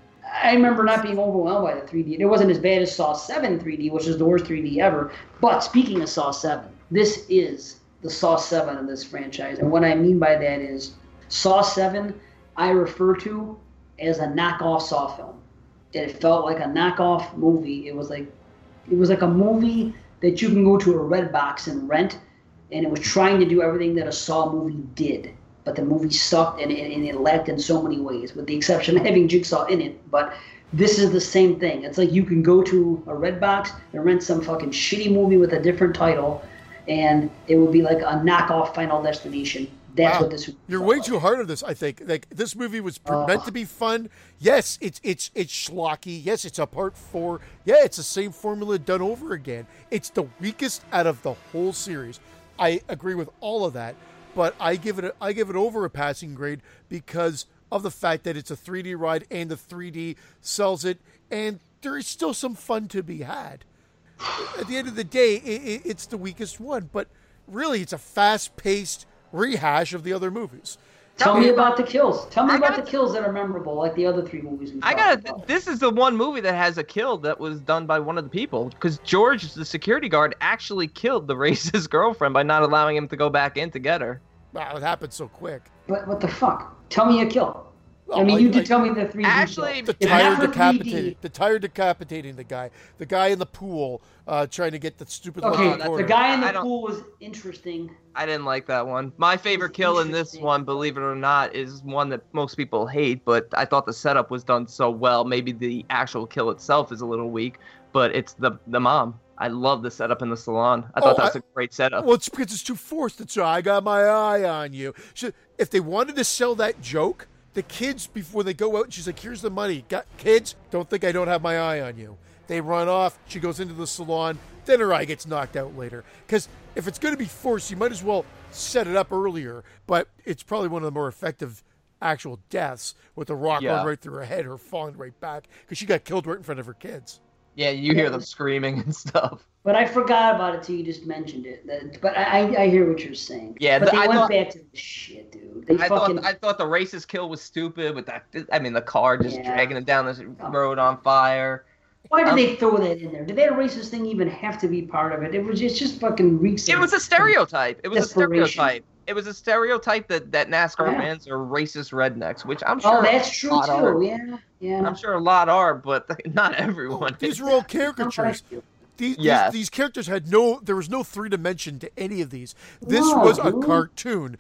I remember not being overwhelmed by the 3D. It wasn't as bad as Saw 7 3D, which is the worst 3D ever. But speaking of Saw 7, this is the Saw 7 of this franchise. And what I mean by that is Saw 7 I refer to as a knockoff Saw film. It felt like a knockoff movie. It was like it was like a movie that you can go to a Redbox and rent, and it was trying to do everything that a Saw movie did. But the movie sucked and, and, and it lacked in so many ways, with the exception of having Jigsaw in it. But this is the same thing. It's like you can go to a Redbox and rent some fucking shitty movie with a different title, and it would be like a knockoff Final Destination. That's Wow. what this. You're way too hard on this. I think like this movie was pr- meant to be fun. Yes, it's it's it's schlocky. Yes, it's a part four. Yeah, it's the same formula done over again. It's the weakest out of the whole series. I agree with all of that, but I give it a, I give it over a passing grade because of the fact that it's a 3D ride and the 3D sells it, and there is still some fun to be had. At the end of the day, i i it's the weakest one, but really, it's a fast-paced rehash of the other movies. Tell me about the kills. Tell me I about gotta- the kills that are memorable, like the other three movies we I gotta. This is the one movie that has a kill that was done by one of the people because George, the security guard, actually killed the racist girlfriend by not allowing him to go back in to get her. Wow, it happened so quick. But what the fuck? Tell me a kill. I Oh, mean, I- you did I- tell me the 3D. Actually. The tire not for decapitated. 3D The tire decapitating the guy. The guy in the pool uh, trying to get the stupid Okay, the quarter. guy in the don't- pool was interesting. I didn't like that one. My favorite kill in this one, believe it or not, is one that most people hate, but I thought the setup was done so well. Maybe the actual kill itself is a little weak, but it's the the mom. I love the setup in the salon. I thought Oh, that was I- a great setup. Well, it's because it's too forced. It's I got my eye on you. She, if they wanted to sell that joke, the kids before they go out, and she's like, "Here's the money, got kids. Don't think I don't have my eye on you." They run off. She goes into the salon. Then her eye gets knocked out later. Because if it's going to be forced, you might as well set it up earlier. But it's probably one of the more effective actual deaths with the rock Yeah. going right through her head, her falling right back because she got killed right in front of her kids. Yeah, you hear them screaming and stuff. But I forgot about it till you just mentioned it. That- But I, I, hear what you're saying. Yeah, but the- they I went thought- back to the shit, dude. They I fucking. thought I thought the racist kill was stupid with that. I mean, the car just Yeah. dragging it down this road on fire. Why did um, they throw that in there? Did that racist thing even have to be part of it? It was just, just fucking reeks. It was a stereotype. It was a stereotype. It was a stereotype that that NASCAR Yeah. fans are racist rednecks, which I'm sure. Oh, that's true lot are. too. Yeah, yeah. I'm sure a lot are, but not everyone. These is. are all caricatures. These, Yes. these these characters had no there was no three dimension to any of these. This No, was a dude. cartoon.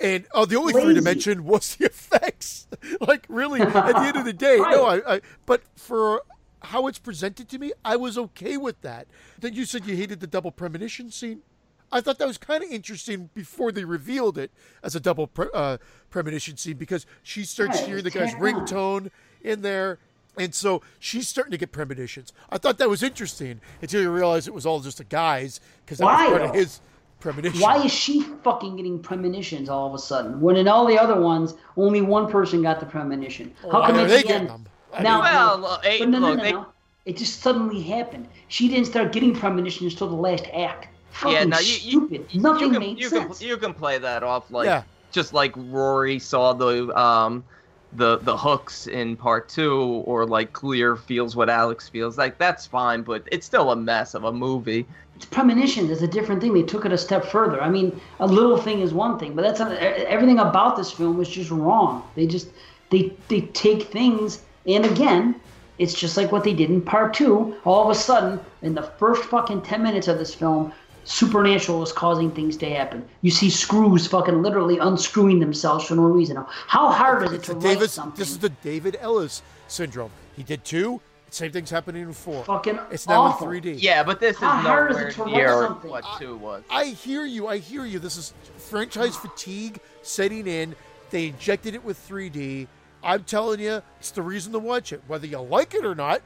And oh, the only three dimension was the effects. like really, at the end of the day, no. I, I but for how it's presented to me, I was okay with that. Then you said you hated the double premonition scene. I thought that was kind of interesting before they revealed it as a double pre- uh, premonition scene because she starts Yeah, hearing the guy's ringtone in there. And so she's starting to get premonitions. I thought that was interesting until you realize it was all just a guy's because that Why, was part of his premonition. Why is she fucking getting premonitions all of a sudden? When in all the other ones, only one person got the premonition. How Why come they the getting them? I Now, Well, no, hey, no, no, look, no, they- no. It just suddenly happened. She didn't start getting premonitions until the last act. Fucking yeah, now you, you, stupid. you, Nothing you can, made you sense. Can, you can play that off like Yeah. just like Rory saw the um the the hooks in part two, or like Clear feels what Alex feels. Like that's fine, but it's still a mess of a movie. It's premonitions is a different thing. They took it a step further. I mean, a little thing is one thing, but that's not, everything about this film is just wrong. They just they they take things and again, it's just like what they did in part two. All of a sudden, in the first fucking ten minutes of this film, supernatural is causing things to happen. You see screws fucking literally unscrewing themselves for no reason. How hard is it to the write something? this is the David Ellis syndrome. He did two. Same thing's happening in four. Fucking it's now awful. in 3D. Yeah, but this is How hard is it to write near something? what two was. I hear you. I hear you. This is franchise fatigue setting in. They injected it with 3D. I'm telling you, it's the reason to watch it. Whether you like it or not,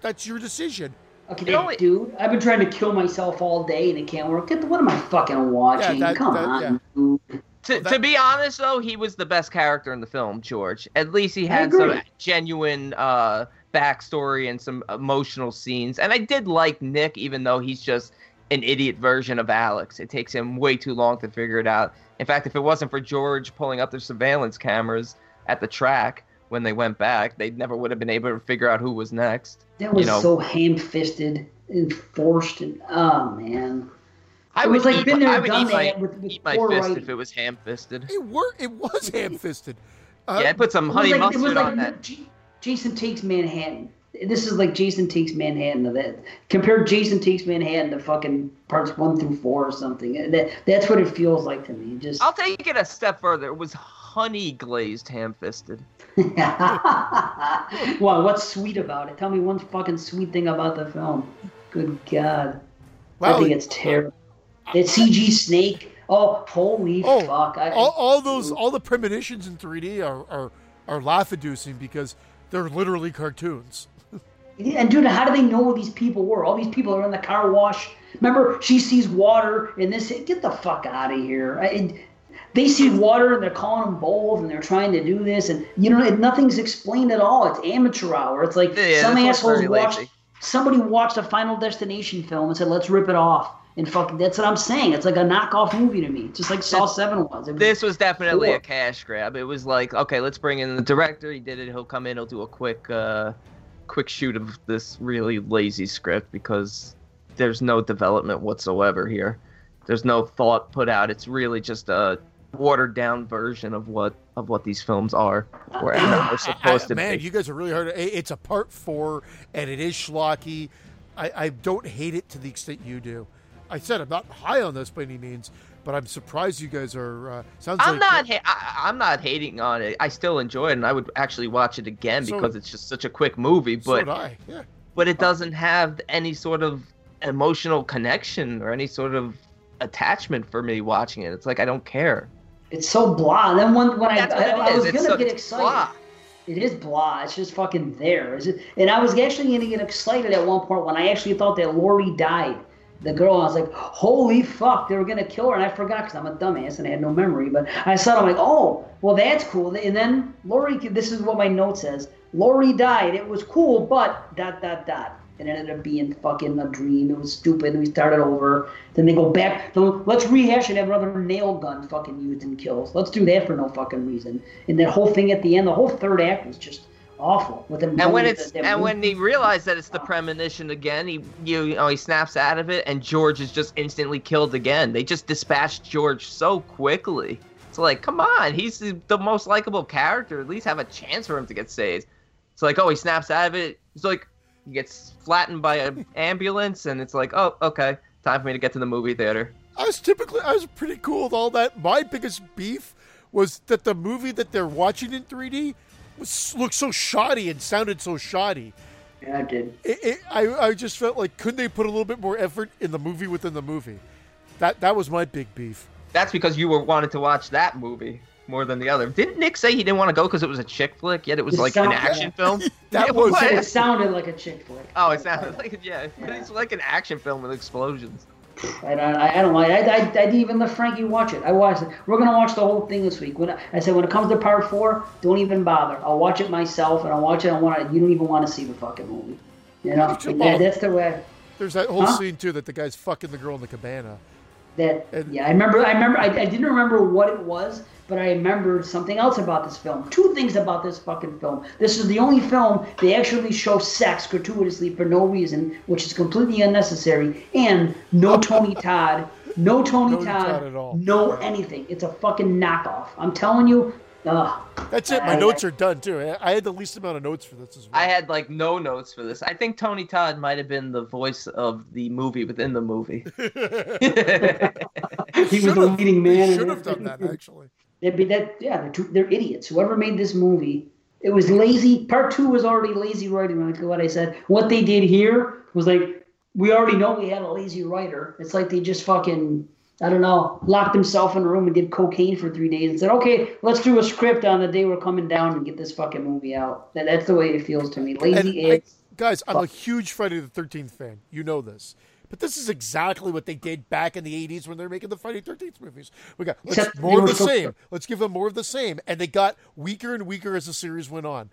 that's your decision. Okay, You know, it- dude, I've been trying to kill myself all day and it can't work. Get what am I fucking watching? that- Come that- on, yeah. dude. To, that- to be honest, though, he was the best character in the film, George. At least he had some genuine uh, backstory and some emotional scenes. And I did like Nick, even though he's just an idiot version of Alex. It takes him way too long to figure it out. In fact, if it wasn't for George pulling up the surveillance cameras at the track when they went back, they never would have been able to figure out who was next. That was you know, so ham-fisted and forced, and oh man, I it was would like eat, been there, I would done eat my, that with, with eat my fist writing. if it was ham-fisted. It worked. It was ham-fisted. Uh, yeah, I put some It was honey like, it mustard was like on that. J- Jason Takes Manhattan. This is like Jason Takes Manhattan to that. Compare Jason Takes Manhattan to fucking parts one through four or something. That that's what it feels like to me. Just I'll take it a step further. It was honey glazed ham fisted. well, what's sweet about it? Tell me one fucking sweet thing about the film. Good God, I think it's terrible. That CG snake. Oh, holy Oh, fuck! I, all, all those all the premonitions in 3D are are, are laugh inducing because they're literally cartoons. Yeah, And dude, how do they know who these people were? All these people are in the car wash. Remember, she sees water and this. Get the fuck out of here! I, and they see water and they're calling them bold and they're trying to do this and you know nothing's explained at all. It's amateur hour. It's like Yeah, some assholes watched lazy. somebody watched a Final Destination film and said, "Let's rip it off." And fuck, that's what I'm saying. It's like a knockoff movie to me, just like Saw Seven was. Was This was definitely Cool. a cash grab. It was like, okay, let's bring in the director. He did it. He'll come in. He'll do a quick, uh, quick shoot of this really lazy script because there's no development whatsoever here. There's no thought put out. It's really just a watered down version of what of what these films are or they're supposed I- to man, be. you guys are really hard. It- It's a part four, and it is schlocky. I, I don't hate it to the extent you do. I said I'm not high on this by any means, but I'm surprised you guys are. Uh, sounds I'm like not. Ha- I, I'm not hating on it. I still enjoy it, and I would actually watch it again So- because it's just such a quick movie. So But I. Yeah. but it doesn't have any sort of emotional connection or any sort of attachment for me watching it. It's like I don't care. It's so blah. And then when when I, I, I was It's gonna so- get excited. blah. It is blah. It's just fucking there. Is it? And I was actually to get excited at one point when I actually thought that Lori died. The girl, I was like, holy fuck, they were going to kill her. And I forgot because I'm a dumbass and I had no memory. But I saw it, I'm like, oh, well, that's cool. And then Lori, this is what my note says Lori died. It was cool, but dot, dot, dot. It ended up being fucking a dream. It was stupid. We started over. Then they go back. So let's rehash it. Have another nail gun fucking used in kills. Let's do that for no fucking reason. And that whole thing at the end, the whole third act was just awful. With them And when it's and when he realized that it's the premonition again, he you, you know he snaps out of it, and George is just instantly killed again. They just dispatched George so quickly. It's like, come on, he's the, the most likable character. At least have a chance for him to get saved. It's like, oh, he snaps out of it. It's like he gets flattened by an ambulance, and it's like, oh, okay, time for me to get to the movie theater. I was typically I was pretty cool with all that. My biggest beef was that the movie that they're watching in 3D was looked so shoddy and sounded so shoddy. yeah, I did. It, it, I I just felt like couldn't they put a little bit more effort in the movie within the movie? That that was my big beef. That's because you were wanted to watch that movie more than the other. Didn't Nick say he didn't want to go because it was a chick flick? Yet it was It like an sounds- action film. That Yeah, was- what? It sounded like a chick flick. Oh, it sounded like yeah, but it's like an action film with explosions. I don't, I, I don't like. I, I, I didn't even let Frankie watch it. I watched it. We're gonna watch the whole thing this week. When I, I said when it comes to part four, don't even bother. I'll watch it myself, and I'll watch it. I want to. You don't even want to see the fucking movie. You know, Come that, that's the way. There's that whole Huh? scene too that the guy's fucking the girl in the cabana. That And- yeah, I remember. I remember. I, I didn't remember what it was, but I remembered something else about this film. Two things about this fucking film. This is the only film they actually show sex gratuitously for no reason, which is completely unnecessary, and no Tony Todd, no Tony No Todd, Todd at all. no anything. It's a fucking knockoff. I'm telling you. Ugh. That's it. My I- notes are done too. I- I had the least amount of notes for this as well. I had like no notes for this. I think Tony Todd might have been the voice of the movie within the movie. he was the leading man. in Should have done that actually. They'd be that. Yeah, they're, too, they're idiots. Whoever made this movie, it was lazy. Part two was already lazy writing. Like what I said. What they did here was like we already know we had a lazy writer. It's like they just fucking. I don't know, locked himself in a room and did cocaine for three days and said, "Okay, let's do a script on the day we're coming down and get this fucking movie out." That, that's the way it feels to me. Lazy I- ass. guys, I'm a huge Friday the Thirteenth fan. You know this. But this is exactly what they did back in the '80s when they were making the Friday Thirteenth movies. We got Except more of the same. Let's give them more of the same, and they got weaker and weaker as the series went on.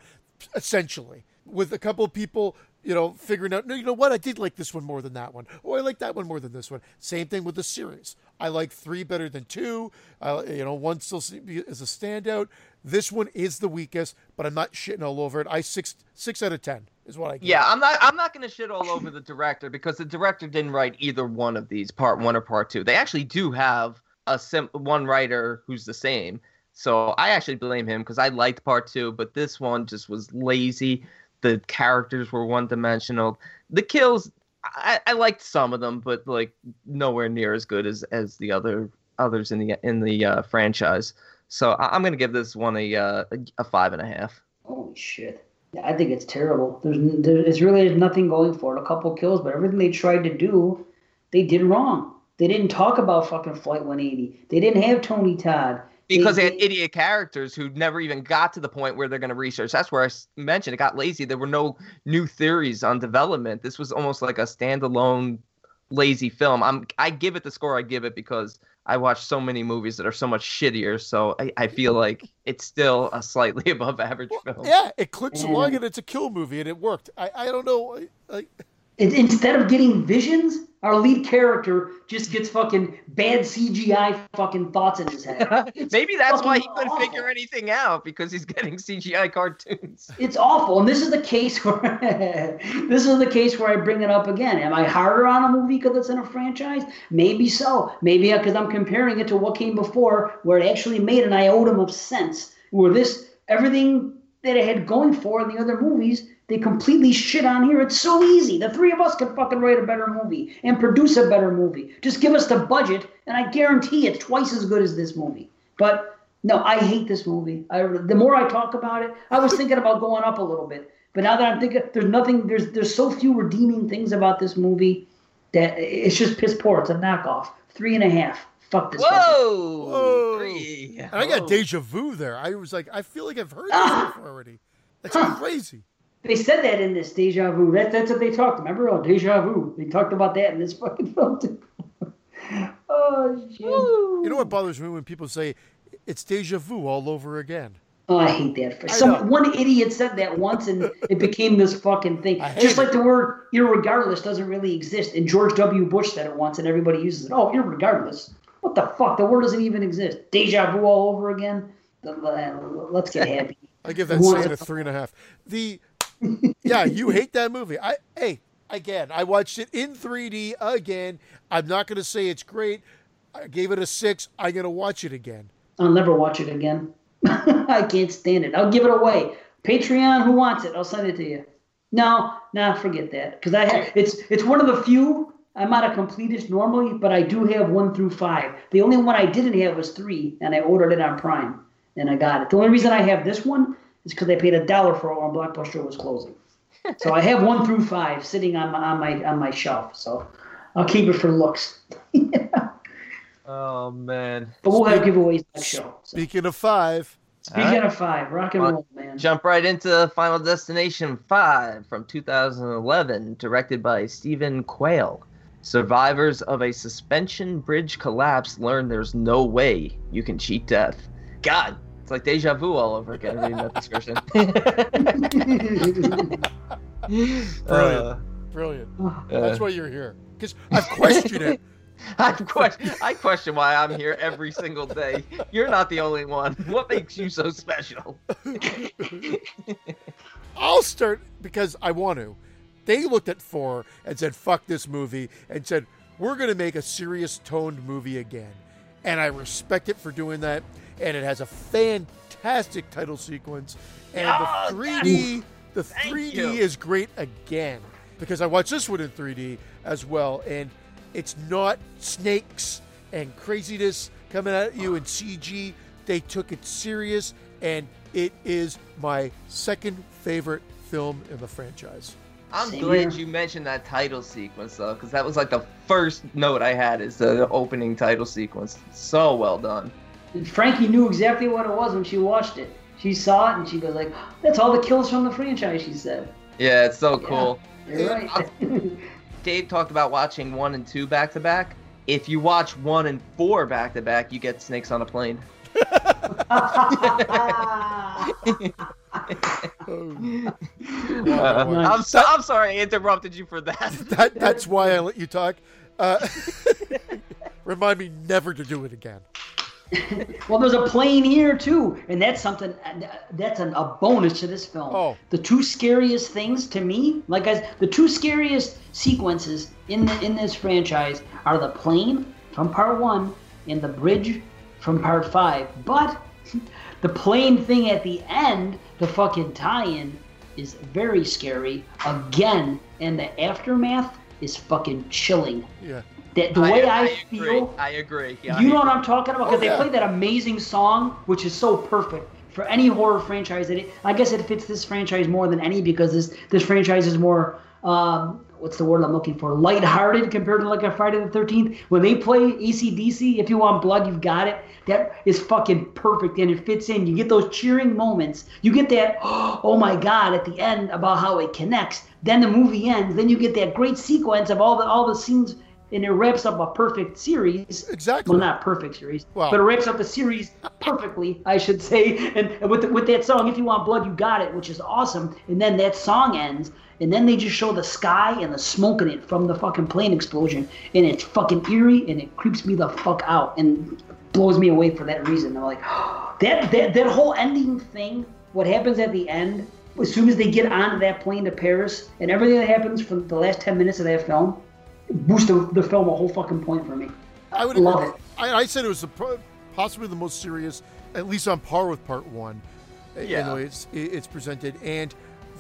Essentially, with a couple of people, you know, figuring out, no, you know what, I did like this one more than that one. Oh, I like that one more than this one. Same thing with the series. I like three better than two. Uh, you know, one still is a standout. This one is the weakest, but I'm not shitting all over it. I six six out of ten is what I get. yeah, I'm not. I'm not gonna shit all over the director because the director didn't write either one of these, part one or part two. They actually do have a sim- one writer who's the same. So I actually blame him because I liked part two, but this one just was lazy. The characters were one dimensional. The kills, I, I liked some of them, but like nowhere near as good as as the other others in the in the uh, franchise. So I, am gonna give this one a, uh, a a five and a half. Holy shit! Yeah, I think it's terrible. There's there, it's really there's nothing going for it. A couple kills, but everything they tried to do, they did wrong. They didn't talk about fucking Flight 180. They didn't have Tony Todd because they, they, had idiot characters who never even got to the point where they're going to research. That's where I mentioned it got lazy. There were no new theories on development. This was almost like a standalone lazy film. I'm I give it the score I give it because I watch so many movies that are so much shittier. So I, I feel like it's still a slightly above average well, film. Yeah, it clicks along and it's a kill movie and it worked. I, I don't know. I, I... Instead of getting visions, our lead character just gets fucking bad CGI fucking thoughts in his head. Maybe that's why he couldn't awful. figure anything out because he's getting CGI cartoons. It's awful, and this is the case where this is the case where I bring it up again. Am I harder on a movie because it's in a franchise? Maybe so. Maybe because I'm comparing it to what came before, where it actually made an iota of sense. Where this everything that it had going for in the other movies they completely shit on here. It's so easy. The three of us could fucking write a better movie and produce a better movie. Just give us the budget, and I guarantee it's twice as good as this movie. But no, I hate this movie. I, the more I talk about it, I was thinking about going up a little bit, but now that I'm thinking, there's nothing. There's there's so few redeeming things about this movie that it's just piss poor. It's a knockoff. Three and a half. Fuck this. Whoa! Whoa. Three. I got deja vu there. I was like, I feel like I've heard this ah. before already. That's huh. crazy. They said that in this deja vu. That, that's what they talked. Remember? Oh, deja vu. They talked about that in this fucking film too. oh shit! You know what bothers me when people say it's deja vu all over again. Oh, I hate that. For some one idiot said that once, and it became this fucking thing. Just like it. the word "irregardless" doesn't really exist, and George W. Bush said it once, and everybody uses it. Oh, irregardless. What the fuck? The word doesn't even exist. Deja vu all over again. Let's get happy. I give that scene a three and a half. The yeah, you hate that movie. I hey, again, I watched it in 3D again. I'm not going to say it's great. I gave it a six. I'm going to watch it again. I'll never watch it again. I can't stand it. I'll give it away. Patreon, who wants it? I'll send it to you. No, no, forget that. Because I have it's it's one of the few. I'm not a completist normally, but I do have one through five. The only one I didn't have was three, and I ordered it on Prime, and I got it. The only reason I have this one is because I paid a dollar for it when Blockbuster was closing. so I have one through five sitting on my on my on my shelf. So I'll keep it for looks. Oh man! But we'll have giveaways next show. So. Speaking of five. Speaking right. of five, rock and roll, man. Jump right into Final Destination 5 from 2011, directed by Steven Quale. Survivors of a suspension bridge collapse learn there's no way you can cheat death. God, it's like deja vu all over again reading that description. Brilliant. Uh, Brilliant. That's why you're here. Because I've questioned it. I question, I question why I'm here every single day. You're not the only one. What makes you so special? I'll start because I want to. They looked at four and said, fuck this movie, and said, we're going to make a serious toned movie again. And I respect it for doing that and it has a fantastic title sequence. And oh, the 3D, the 3D is great again because I watched this one in 3D as well, and it's not snakes and craziness coming at you in CG. They took it serious, and it is my second favorite film in the franchise. I'm glad you mentioned that title sequence though, because that was like the first note I had is the opening title sequence. So well done. Frankie knew exactly what it was when she watched it. She saw it and she goes like, "That's all the kills from the franchise." She said. Yeah, it's so cool. Yeah, you're right. Dave talked about watching one and two back to back. If you watch one and four back to back, you get snakes on a plane. uh, I'm so, I'm sorry I interrupted you for that. that that's why I let you talk. Uh, remind me never to do it again. well, there's a plane here too, and that's something that's an, a bonus to this film. Oh. The two scariest things to me, like guys, the two scariest sequences in the in this franchise are the plane from part one and the bridge from part five. But the plane thing at the end, the fucking tie-in, is very scary. Again, and the aftermath is fucking chilling. Yeah. That the way I, agree. feel, I agree. Yeah, you I know what. I'm talking about? Oh, Because yeah. they play that amazing song, which is so perfect for any horror franchise. That it, I guess it fits this franchise more than any because this this franchise is more um, what's the word I'm looking for? Lighthearted compared to like a Friday the 13th. When they play ACDC, if you want blood, you've got it. That is fucking perfect and it fits in. You get those cheering moments. You get that, oh my God, at the end about how it connects. Then the movie ends. Then you get that great sequence of all the all the scenes and it wraps up a perfect series. Exactly. Well, not perfect series, but it wraps up the series perfectly, I should say. And, with the, with that song, "If You Want Blood, You Got It," which is awesome. And then that song ends, and then they just show the sky and the smoke in it from the fucking plane explosion, and it's fucking eerie, and it creeps me the fuck out, and blows me away for that reason. I'm like, that that that whole ending thing. What happens at the end? As soon as they get onto that plane to Paris, and everything that happens from the last ten minutes of that film, boost the, the film a whole fucking point for me. I would love agree. it. I, I said it was the, pro- possibly the most serious, at least on par with part one. Yeah. In the it's, it's presented. And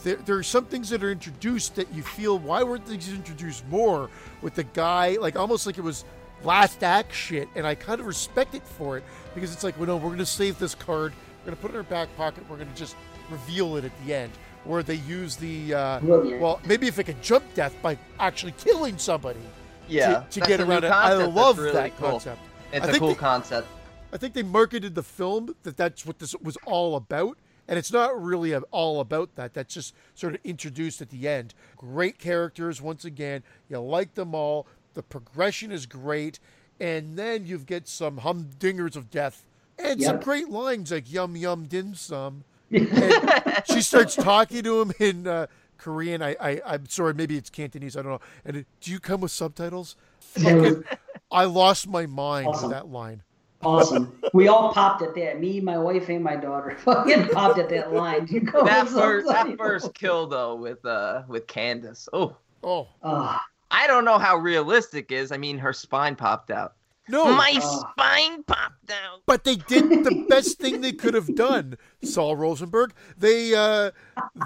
there, there are some things that are introduced that you feel, why weren't these introduced more with the guy, like almost like it was last act shit. And I kind of respect it for it because it's like, well, no, we're going to save this card. We're going to put it in our back pocket. We're going to just reveal it at the end. Where they use the, uh, well, maybe if it could jump death by actually killing somebody Yeah, to, to get around it. I love really that cool. concept. It's I a cool they- concept. I think they marketed the film that that's what this was all about, and it's not really a- all about that. That's just sort of introduced at the end. Great characters once again. You like them all. The progression is great, and then you get some humdingers of death and some great lines like "yum yum dim sum." And she starts talking to him in uh, Korean. I, I I'm sorry, maybe it's Cantonese. I don't know. And it, do you come with subtitles? That was I lost my mind Awesome. with that line. awesome. We all popped at that. Me, my wife, and my daughter fucking popped at that line. You go that first that first kill though with uh with Candice. Oh, Oh Ah, I don't know how realistic is. I mean, her spine popped out. No! My Oh. spine popped out. But they did the best thing they could have done, Saul Rosenberg. They uh,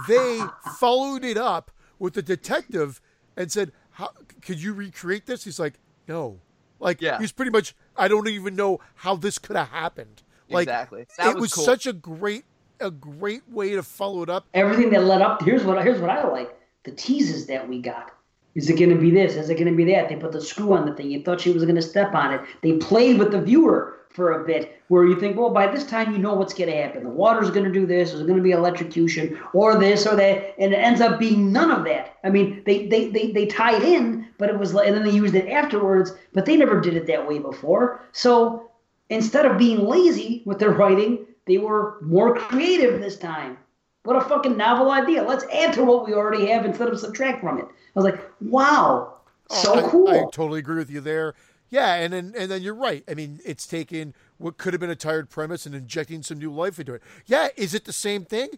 they followed it up with the detective and said, "How could you recreate this?" He's like, "No." Like Yeah. he's pretty much, I don't even know how this could have happened. Like exactly. That it was, was, cool. such a great a great way to follow it up. everything that led up. Here's what here's what I like. The teases that we got. Is it going to be this? Is it going to be that? They put the screw on the thing. You thought she was going to step on it. They played with the viewer for a bit, where you think, well, by this time you know what's going to happen. The water's going to do this. There's going to be electrocution, or this, or that, and it ends up being none of that. I mean, they they they, they tied in, but it was, like, and then they used it afterwards. But they never did it that way before. So instead of being lazy with their writing, they were more creative this time. What a fucking novel idea. Let's add to what we already have instead of subtract from it. I was like, wow, oh, so Oh, I, cool. I totally agree with you there. Yeah, and then and then you're right. I mean, it's taken what could have been a tired premise and injecting some new life into it. Yeah, is it the same thing?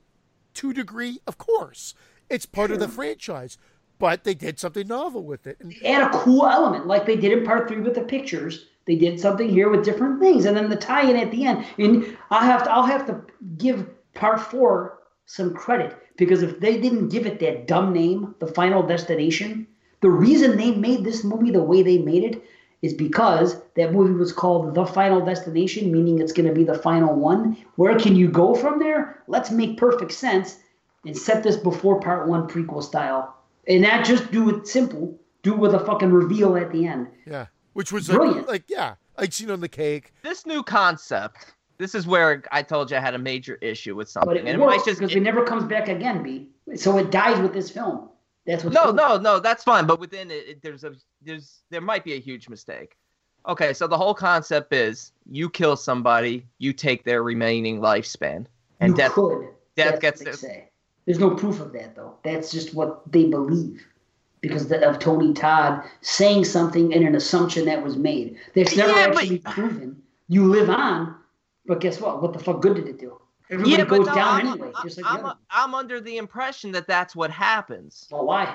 To degree, of course. It's part of the franchise, but they did something novel with it. And they add a cool element like they did in part three with the pictures. They did something here with different things, and then the tie-in at the end. And I have to, I'll have to give part four some credit because if they didn't give it that dumb name, the Final Destination, the reason they made this movie the way they made it is because that movie was called The Final Destination, meaning it's going to be the final one. Where can you go from there? Let's make perfect sense and set this before part one prequel style. And not just do it simple, do it with a fucking reveal at the end. yeah, which was like, Brilliant. like yeah, icing on the cake. this new concept. This is where I told you I had a major issue with something. But it and works might just because it- it never comes back again, B. So it dies with this film. That's what's no, cool. no, no, that's fine. But within it, it, there's a there's there might be a huge mistake. Okay, so the whole concept is you kill somebody, you take their remaining lifespan, and you death could. death That's gets what their- say. There's no proof of that though. That's just what they believe because of Tony Todd saying something in an assumption that was made. That's never Yeah, but- actually proven. You live on, but guess what? What the fuck good did it do? Everybody yeah, goes no, down I'm, anyway, I'm, like I'm, other. I'm under the impression that that's what happens Well, why?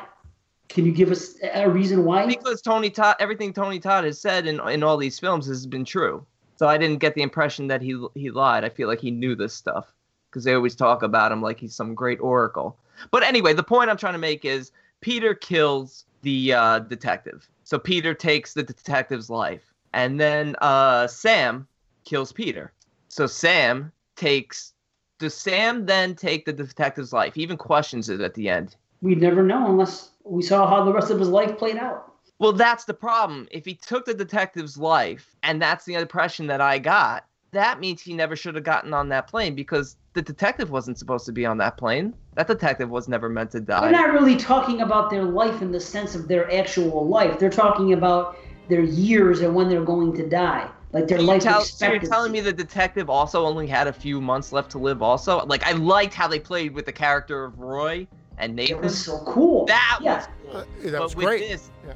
Can you give us a reason why? because Tony Todd, everything Tony Todd has said in in all these films has been true. So I didn't get the impression that he he lied. I feel like he knew this stuff because they always talk about him like he's some great oracle. But anyway, the point I'm trying to make is Peter kills the uh, detective. So Peter takes the detective's life, and then uh, Sam kills Peter. So Sam takes. Does Sam then take the detective's life? He even questions it at the end. We'd never know unless we saw how the rest of his life played out. Well, that's the problem. If he took the detective's life, and that's the impression that I got, that means he never should have gotten on that plane because the detective wasn't supposed to be on that plane. That detective was never meant to die. They're not really talking about their life in the sense of their actual life. They're talking about their years and when they're going to die. Like their So life tell- so expectancy. you're telling me the detective also only had a few months left to live also? Like I liked how they played with the character of Roy and it Nathan. was so cool. That yeah. was cool. Uh, that but was with great. this Yeah.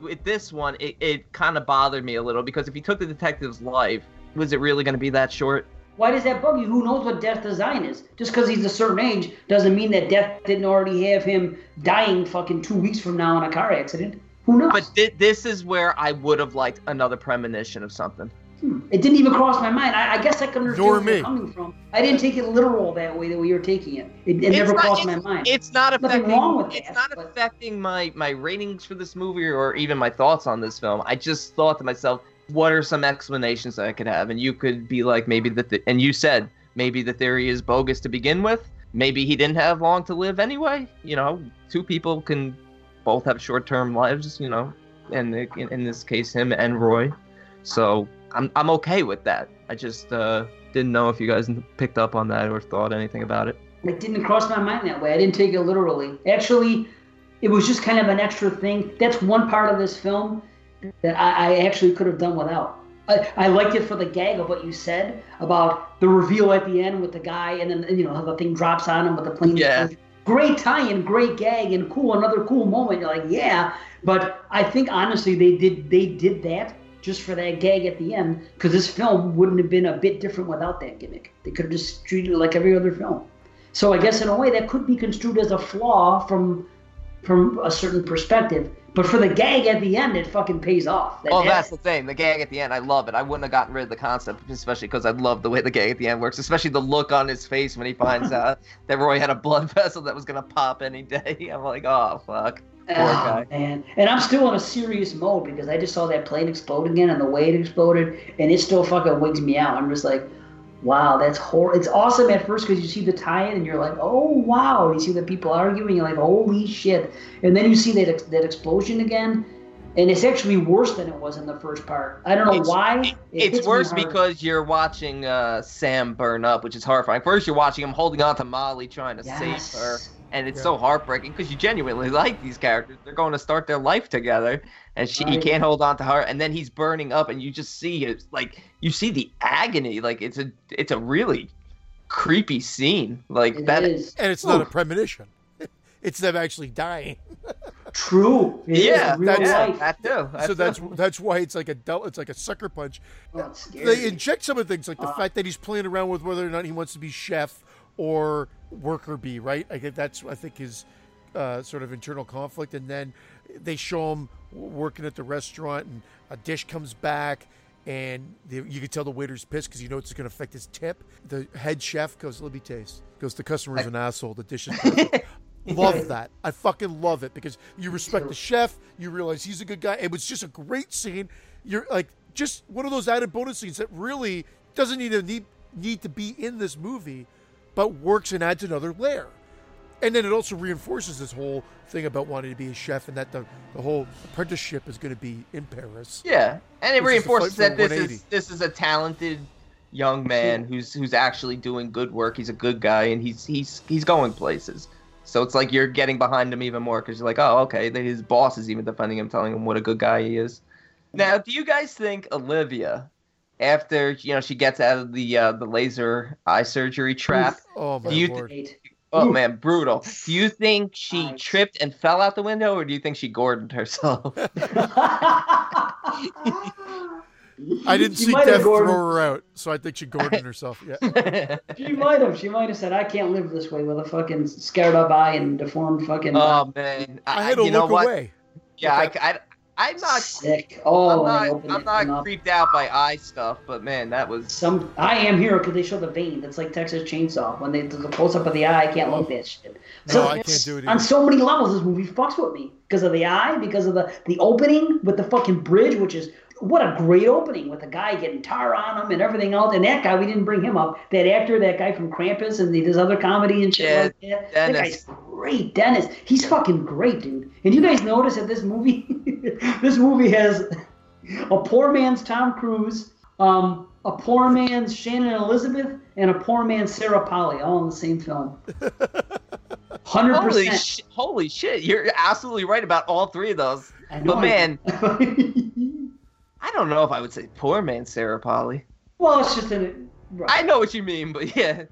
with this one it, it kind of bothered me a little because if he took the detective's life, was it really going to be that short? Why does that bug you? Who knows what death design is? Just because he's a certain age doesn't mean that death didn't already have him dying fucking two weeks from now in a car accident. Who knows? But thi- this is where I would have liked another premonition of something. Hmm. It didn't even cross my mind. I, I guess I can understand Nor where you're coming from. I didn't take it literal that way, that way you're taking it. It, it never not- crossed my mind. It's not Nothing affecting. wrong with it's that, not but- affecting my my ratings for this movie or even my thoughts on this film. I just thought to myself, what are some explanations that I could have? And you could be like, maybe that. The, and you said maybe the theory is bogus to begin with. Maybe he didn't have long to live anyway. You know, two people can both have short-term lives. You know, and in, in this case, him and Roy. So I'm I'm okay with that. I just uh, didn't know if you guys picked up on that or thought anything about it. It didn't cross my mind that way. I didn't take it literally. Actually, it was just kind of an extra thing. That's one part of this film that I, I actually could have done without. I, I liked it for the gag of what you said about the reveal at the end with the guy, and then you know how the thing drops on him with the plane. Yeah. explosion. Great tie-in, great gag, and cool. Another cool moment. You're like, yeah. But I think honestly, they did they did that just for that gag at the end because this film wouldn't have been a bit different without that gimmick. They could have just treated it like every other film. So I guess in a way that could be construed as a flaw from from a certain perspective. But for the gag at the end, it fucking pays off. That- Oh, that- that's the thing. The gag at the end, I love it. I wouldn't have gotten rid of the concept, especially because I love the way the gag at the end works. Especially the look on his face when he finds out that Roy had a blood vessel that was gonna pop any day. I'm like, oh fuck. Poor Oh, guy. man. And I'm still in a serious mode because I just saw that plane explode again and the way it exploded, and it still fucking wigs me out. I'm just like, wow, that's hor. It's awesome at first because you see the tie-in and you're like, oh wow. You see the people arguing, you're like, holy shit. And then you see that ex- that explosion again, and it's actually worse than it was in the first part. I don't know It's- why. It it's worse because you're watching uh, Sam burn up, which is horrifying. First, you're watching him holding on to Molly, trying to Yes. save her, and it's Yeah. so heartbreaking because you genuinely like these characters. They're going to start their life together, and she he can't hold on to her, and then he's burning up, and you just see it like you see the agony. Like it's a it's a really creepy scene. Like It that. is. And it's not a premonition. It's them actually dying. True. It is Yeah, that's- yeah, that too. That so that's too. that's why it's like a del- it's like a sucker punch. Oh. They inject some of the things like the Uh. fact that he's playing around with whether or not he wants to be chef or worker bee, right? I get that's I think his uh, sort of internal conflict, and then they show him working at the restaurant, and a dish comes back, and the, you can tell the waiter's pissed because you know it's going to affect his tip. The head chef goes, "Let me taste." Goes, "The customer's an asshole. The dish is." love that. I fucking love it because you respect the chef. You realize he's a good guy. It was just a great scene. You're like just one of those added bonus scenes that really doesn't even need need to be in this movie, but works and adds another layer. And then it also reinforces this whole thing about wanting to be a chef and that the, the whole apprenticeship is going to be in Paris. Yeah, and it Which is the reinforces that this is this is a talented young man who's who's actually doing good work. He's a good guy, and he's he's he's going places. So it's like you're getting behind him even more because you're like, oh, okay, his boss is even defending him, telling him what a good guy he is. Now, do you guys think Olivia, after you know she gets out of the uh, the laser eye surgery trap? Oh my you lord! Eight. Oh man, brutal. Do you think she Eyes. tripped and fell out the window, or do you think she Gordoned herself? I didn't She see might Death Gordon- throw her out, so I think she Gordon herself. Yeah. She might have. She might have said, "I can't live this way with a fucking scared up eye and deformed fucking." oh man, I had to you look away. Yeah, I, I, I'm not sick. Oh, I'm not, I'm it not up. creeped out by eye stuff, but man, that was Some I am here because they show the vein. That's like Texas Chainsaw. When they do the close up of the eye, I can't look that shit. No, I can't do it On so many levels, this movie fucks with me because of the eye, because of the the opening with the fucking bridge, which is what a great opening with the guy getting tar on him and everything else. And that guy, we didn't bring him up. That actor, that guy from Krampus and he does other comedy and shit Yeah, like that. Dennis. That guy's great, Dennis. He's fucking great, dude. And you guys notice that this movie, this movie has a poor man's Tom Cruise, um, a poor man's Shannon Elizabeth, and a poor man's Sarah Polley, all in the same film. Hundred percent. holy shit. You're absolutely right about all three of those. But man, I don't know if I would say poor man Sarah Polley. well, it's just an. right, I know what you mean, but yeah,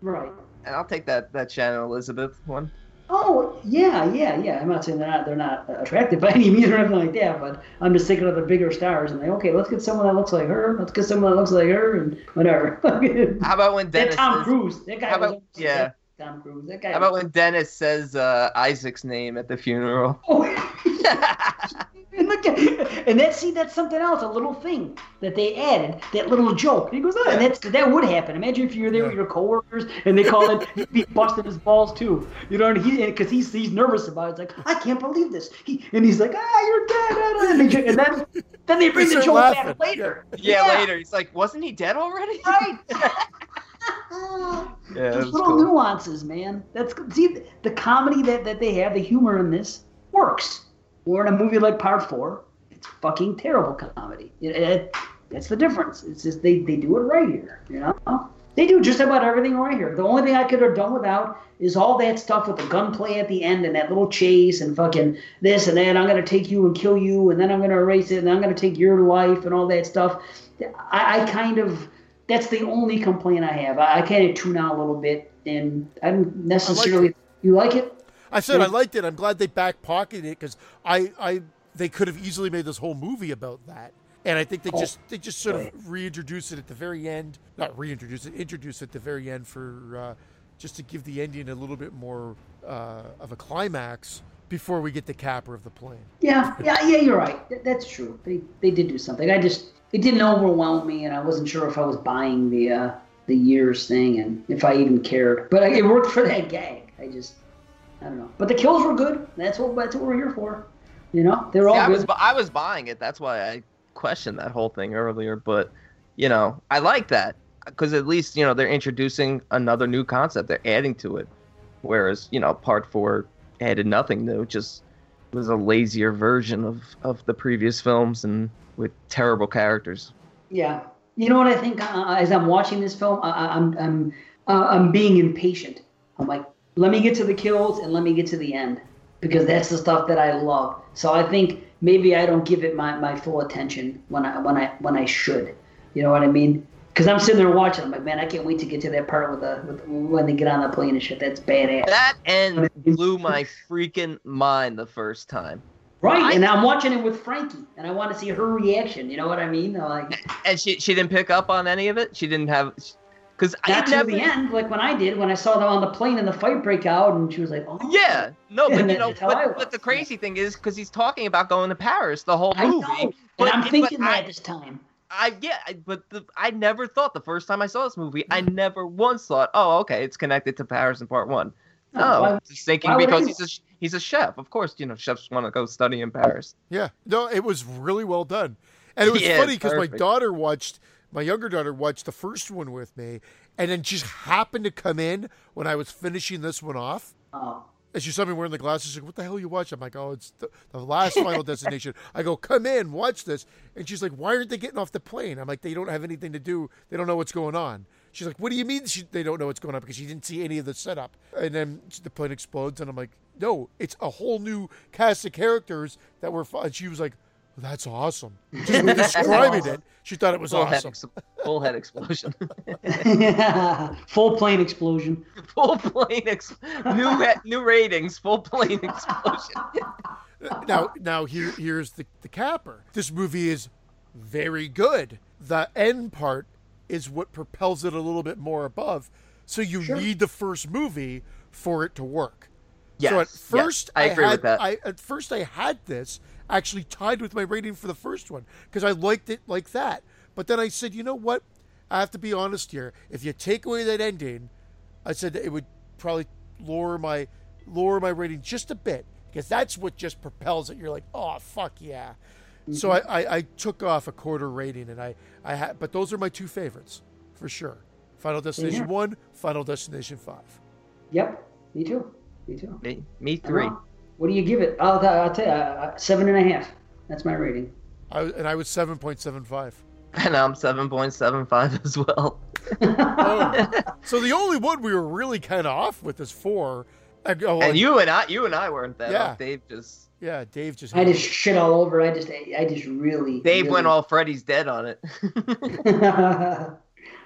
right. and I'll take that that Shannon Elizabeth one. Oh yeah, yeah, yeah. I'm not saying they're not they're not attractive by any means or anything like that, but I'm just thinking of the bigger stars and like, okay, let's get someone that looks like her. Let's get someone that looks like her, and whatever. How about when Dennis? that Tom says, Cruise. That guy how about- yeah. Tom Cruise. That guy. How about was- when Dennis says uh, Isaac's name at the funeral? Oh, and look at, and that see that's something else, a little thing that they added, that little joke. And he goes, oh, and that's that would happen. Imagine if you're there with Yeah. your coworkers and they call it he'd be busting his balls too. You know, and he because he's he's nervous about it. It's like I can't believe this. He and he's like, ah, you're dead. ah, ah," And, they, and then then they bring They the joke laughing. back later. yeah, later he's like, wasn't he dead already? Right. Yeah, Those little cool. nuances, man. That's see the comedy that, that they have, the humor in this works. Or in a movie like Part Four, it's fucking terrible comedy. It, it- that's the difference. It's just they, they do it right here. You know, they do just about everything right here. The only thing I could have done without is all that stuff with the gunplay at the end and that little chase and fucking this and that. I'm gonna take you and kill you, and then I'm gonna erase it, and I'm gonna take your life and all that stuff. I, I kind of that's the only complaint I have. I, I kind of tune out a little bit, and I don't necessarily. you like it? I said. I liked it. I'm glad they back pocketed it because I, I, they could have easily made this whole movie about that. And I think they Oh. just they just sort Right. of reintroduce it at the very end. Not reintroduce it, introduce it at the very end for uh, just to give the ending a little bit more uh, of a climax before we get the capper of the plane. Yeah, yeah, yeah. You're right. That's true. They they did do something. I just it didn't overwhelm me, and I wasn't sure if I was buying the uh, the years thing and if I even cared. But I, it worked for that gag. I just I don't know. But the kills were good. That's what that's what we're here for. You know, they're all See, I good. was I was buying it. That's why I questioned that whole thing earlier. But you know, I like that because at least you know they're introducing another new concept. They're adding to it. Whereas you know, part four added nothing new. Just was a lazier version of of the previous films and with terrible characters. Yeah. You know what I think? Uh, as I'm watching this film, I, I- I'm I'm uh, I'm being impatient. I'm like, let me get to the kills and let me get to the end because that's the stuff that I love. So I think maybe I don't give it my, my full attention when I when I when I should. You know what I mean? Because I'm sitting there watching. I'm like, man, I can't wait to get to that part with the with, when they get on the plane and shit. That's badass. That end blew my freaking mind the first time. Right, and I'm watching it with Frankie, and I want to see her reaction. You know what I mean? Like, And she she didn't pick up on any of it. She didn't have because I not to never. the end, like when I did, when I saw them on the plane and the fight break out, and she was like, "Oh, Yeah, no, but you know, that's how I but, but the crazy thing is because he's talking about going to Paris the whole movie. I movie. know." And but- I'm but thinking I- that this time. I yeah, I, but the, I never thought the first time I saw this movie, I never once thought, oh, okay, it's connected to Paris in part one. No, No, why- oh, just thinking why because he's a he's a chef. Of course, you know, chefs want to go study in Paris. Yeah, no, it was really well done, and it was Yeah, funny because my daughter watched, my younger daughter watched the first one with me, and then just happened to come in when I was finishing this one off. Oh, And she saw me wearing the glasses. She's like, "What the hell are you watching?" I'm like, "Oh, it's the, the last Final Destination." I go, "Come in, watch this." And she's like, "Why aren't they getting off the plane?" I'm like, "They don't have anything to do. They don't know what's going on." She's like, "What do you mean she, they don't know what's going on?" Because she didn't see any of the setup. And then the plane explodes, and I'm like, "No, it's a whole new cast of characters that were." Fun. And she was like, "That's awesome." Just me describing awesome. it, she thought it was Full head, awesome. ex- full head explosion, yeah. full plane explosion. full plane ex- new ra- new ratings, full plane explosion. now now here here's the, the capper this movie is very good the end part is what propels it a little bit more above so you Sure. need the first movie for it to work Yes, so at yes, first I agree had, with that. I at first I had this actually tied with my rating for the first one because I liked it like that. But then I said, you know what? I have to be honest here. If you take away that ending, I said it would probably lower my lower my rating just a bit because that's what just propels it. You're like, oh fuck yeah. So I, I, I took off a quarter rating and I, I had but those are my two favorites for sure. Final Destination Yeah. one, Final Destination five. Yep. Me too. Me too. Me, me three. Well, What do you give it? I'll, I'll tell you, uh, seven and a half. That's my rating. I, and I was seven point seven five. And I'm 7.75 as well. Oh. so the only one we were really kind of off with is four. And, oh, And you and I, you and I weren't that Yeah. off. Dave just, yeah, Dave just. I just shit all over. I just, I just really. Dave really, went all Freddy's dead on it.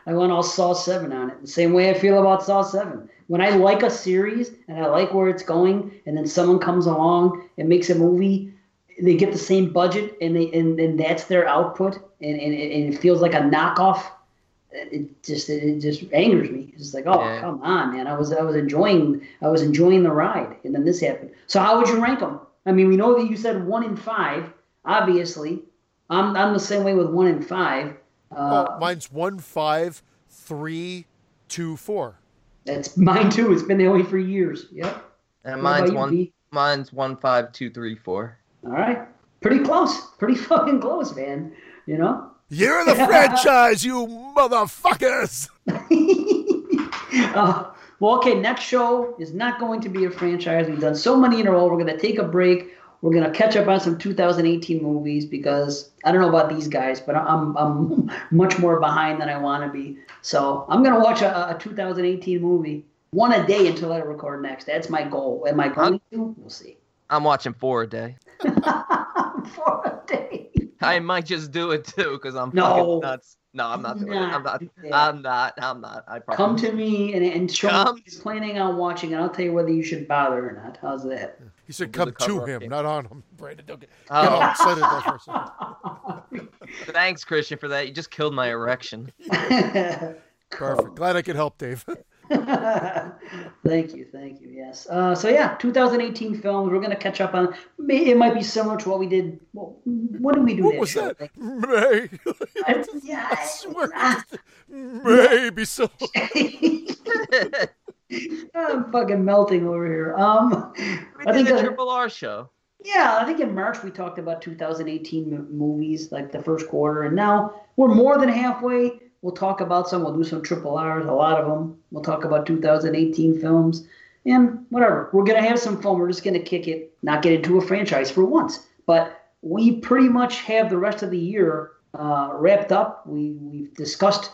I went all Saw 7 on it. The same way I feel about Saw 7. When I like a series and I like where it's going, and then someone comes along and makes a movie, they get the same budget and they and, and that's their output, and, and, and it feels like a knockoff. It just it just angers me. It's like, oh Yeah. come on, man! I was I was enjoying I was enjoying the ride, and then this happened. So how would you rank them? I mean, we know that you said one in five. Obviously, I'm I'm the same way with one in five. Uh, oh, mine's one five three two four. That's mine too. It's been that way for years. Yep. And What mine's you, one, B? mine's one five two three four. All right. Pretty close. Pretty fucking close, man. You know? You're the franchise, you motherfuckers. uh, well, okay, next show is not going to be a franchise. We've done so many in a row. We're going to take a break. We're going to catch up on some 2018 movies because I don't know about these guys, but I'm, I'm much more behind than I want to be. So I'm going to watch a, a 2018 movie one a day until I record next. That's my goal. Am I going to? We'll see. I'm watching four a day. For a day. I might just do it too because I'm No. fucking nuts. No, I'm not doing it. I'm not. do. I'm not. I'm not. I promise. Come to me and, and show me Come. what you're planning on watching, and I'll tell you whether you should bother or not. How's that? He said, "Come to cover-up him, not on him." Brandon, don't get, get Oh. all excited there for a second. Thanks, Christian, for that. You just killed my erection. Perfect. Glad I could help, Dave. thank you, thank you. Yes. Uh, so yeah, 2018 films. We're gonna catch up on. It might be similar to what we did. Well, what did we do? what that was show? that? Like, May. I, yeah, I swear. Maybe so. I'm fucking melting over here. Um, We I think the Triple R show. Yeah, I think in March we talked about 2018 m- movies, like the first quarter, and now we're more than halfway. We'll talk about some. We'll do some triple R's, a lot of them. We'll talk about 2018 films, and whatever. We're gonna have some fun. We're just gonna kick it, not get into a franchise for once. But we pretty much have the rest of the year uh, wrapped up. We we've discussed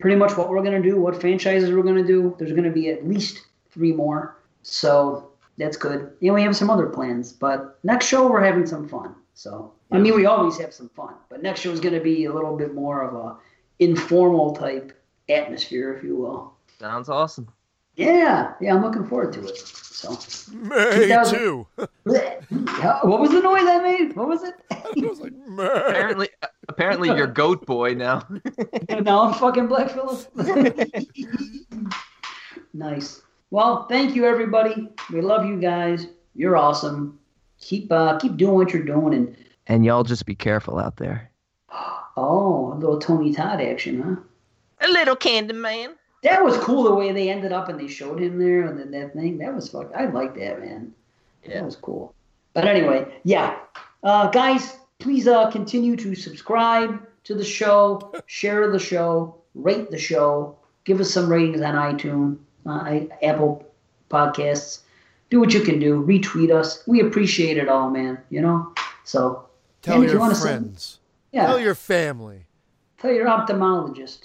pretty much what we're gonna do, what franchises we're gonna do. There's gonna be at least three more. So that's good. And we have some other plans, but next show we're having some fun. So I mean, we always have some fun, but next show is going to be a little bit more of a informal type atmosphere, if you will. Sounds awesome. Yeah, yeah, I'm looking forward to it. So, May 2000 too. What was the noise I made? What was it? I was like, May. Apparently, apparently you're goat boy now. now I'm fucking Black Phillip. nice. Well, thank you everybody. We love you guys. You're awesome. Keep uh, keep doing what you're doing and And y'all just be careful out there. oh, a little Tony Todd action, huh? A little Candyman. That was cool the way they ended up and they showed him there and then that thing. That was fuck. I like that man. That Yeah. was cool. But anyway, yeah, uh, guys, please uh, continue to subscribe to the show, share the show, rate the show, give us some ratings on iTunes, uh, Apple Podcasts. Do what you can do. Retweet us. We appreciate it all, man. You know. So Tell you your say- friends. yeah, Tell your family. tell your ophthalmologist.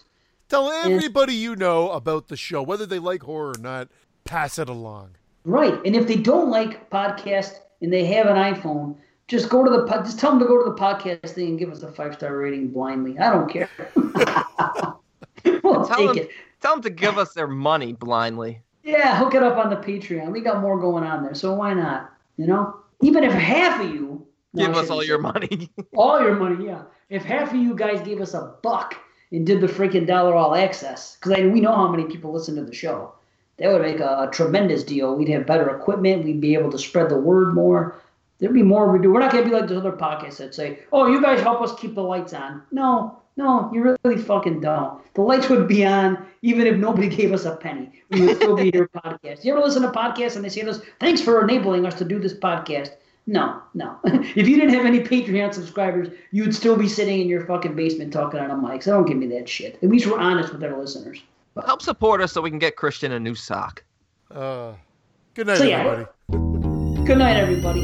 Tell everybody you know about the show, whether they like horror or not. Pass it along. Right. And if they don't like podcast and they have an iPhone, just go to the pod- just tell them to go to the podcast thing and give us a five star rating blindly. I don't care. we'll Tell take them, it. tell them to give us their money blindly. Yeah, hook it up on the Patreon. We got more going on there, so why not? You know, even if half of you no, Give us all your money. all your money, yeah. If half of you guys gave us a buck and did the freaking dollar all access, because we know how many people listen to the show, That would make a, a tremendous deal. We'd have better equipment. We'd be able to spread the word more. There'd be more we do. We're not gonna be like those other podcasts that say, "Oh, you guys help us keep the lights on." No, no, you really fucking don't. The lights would be on even if nobody gave us a penny. We would still be here podcast. You ever listen to podcasts and they say those, "Thanks for enabling us to do this podcast." No, no. if you didn't have any Patreon subscribers, you would still be sitting in your fucking basement talking on a mic. So don't give me that shit. At least we're honest with our listeners. Help support us so we can get Christian a new sock. Uh, good night, So, yeah. everybody. Good night, everybody.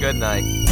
Good night.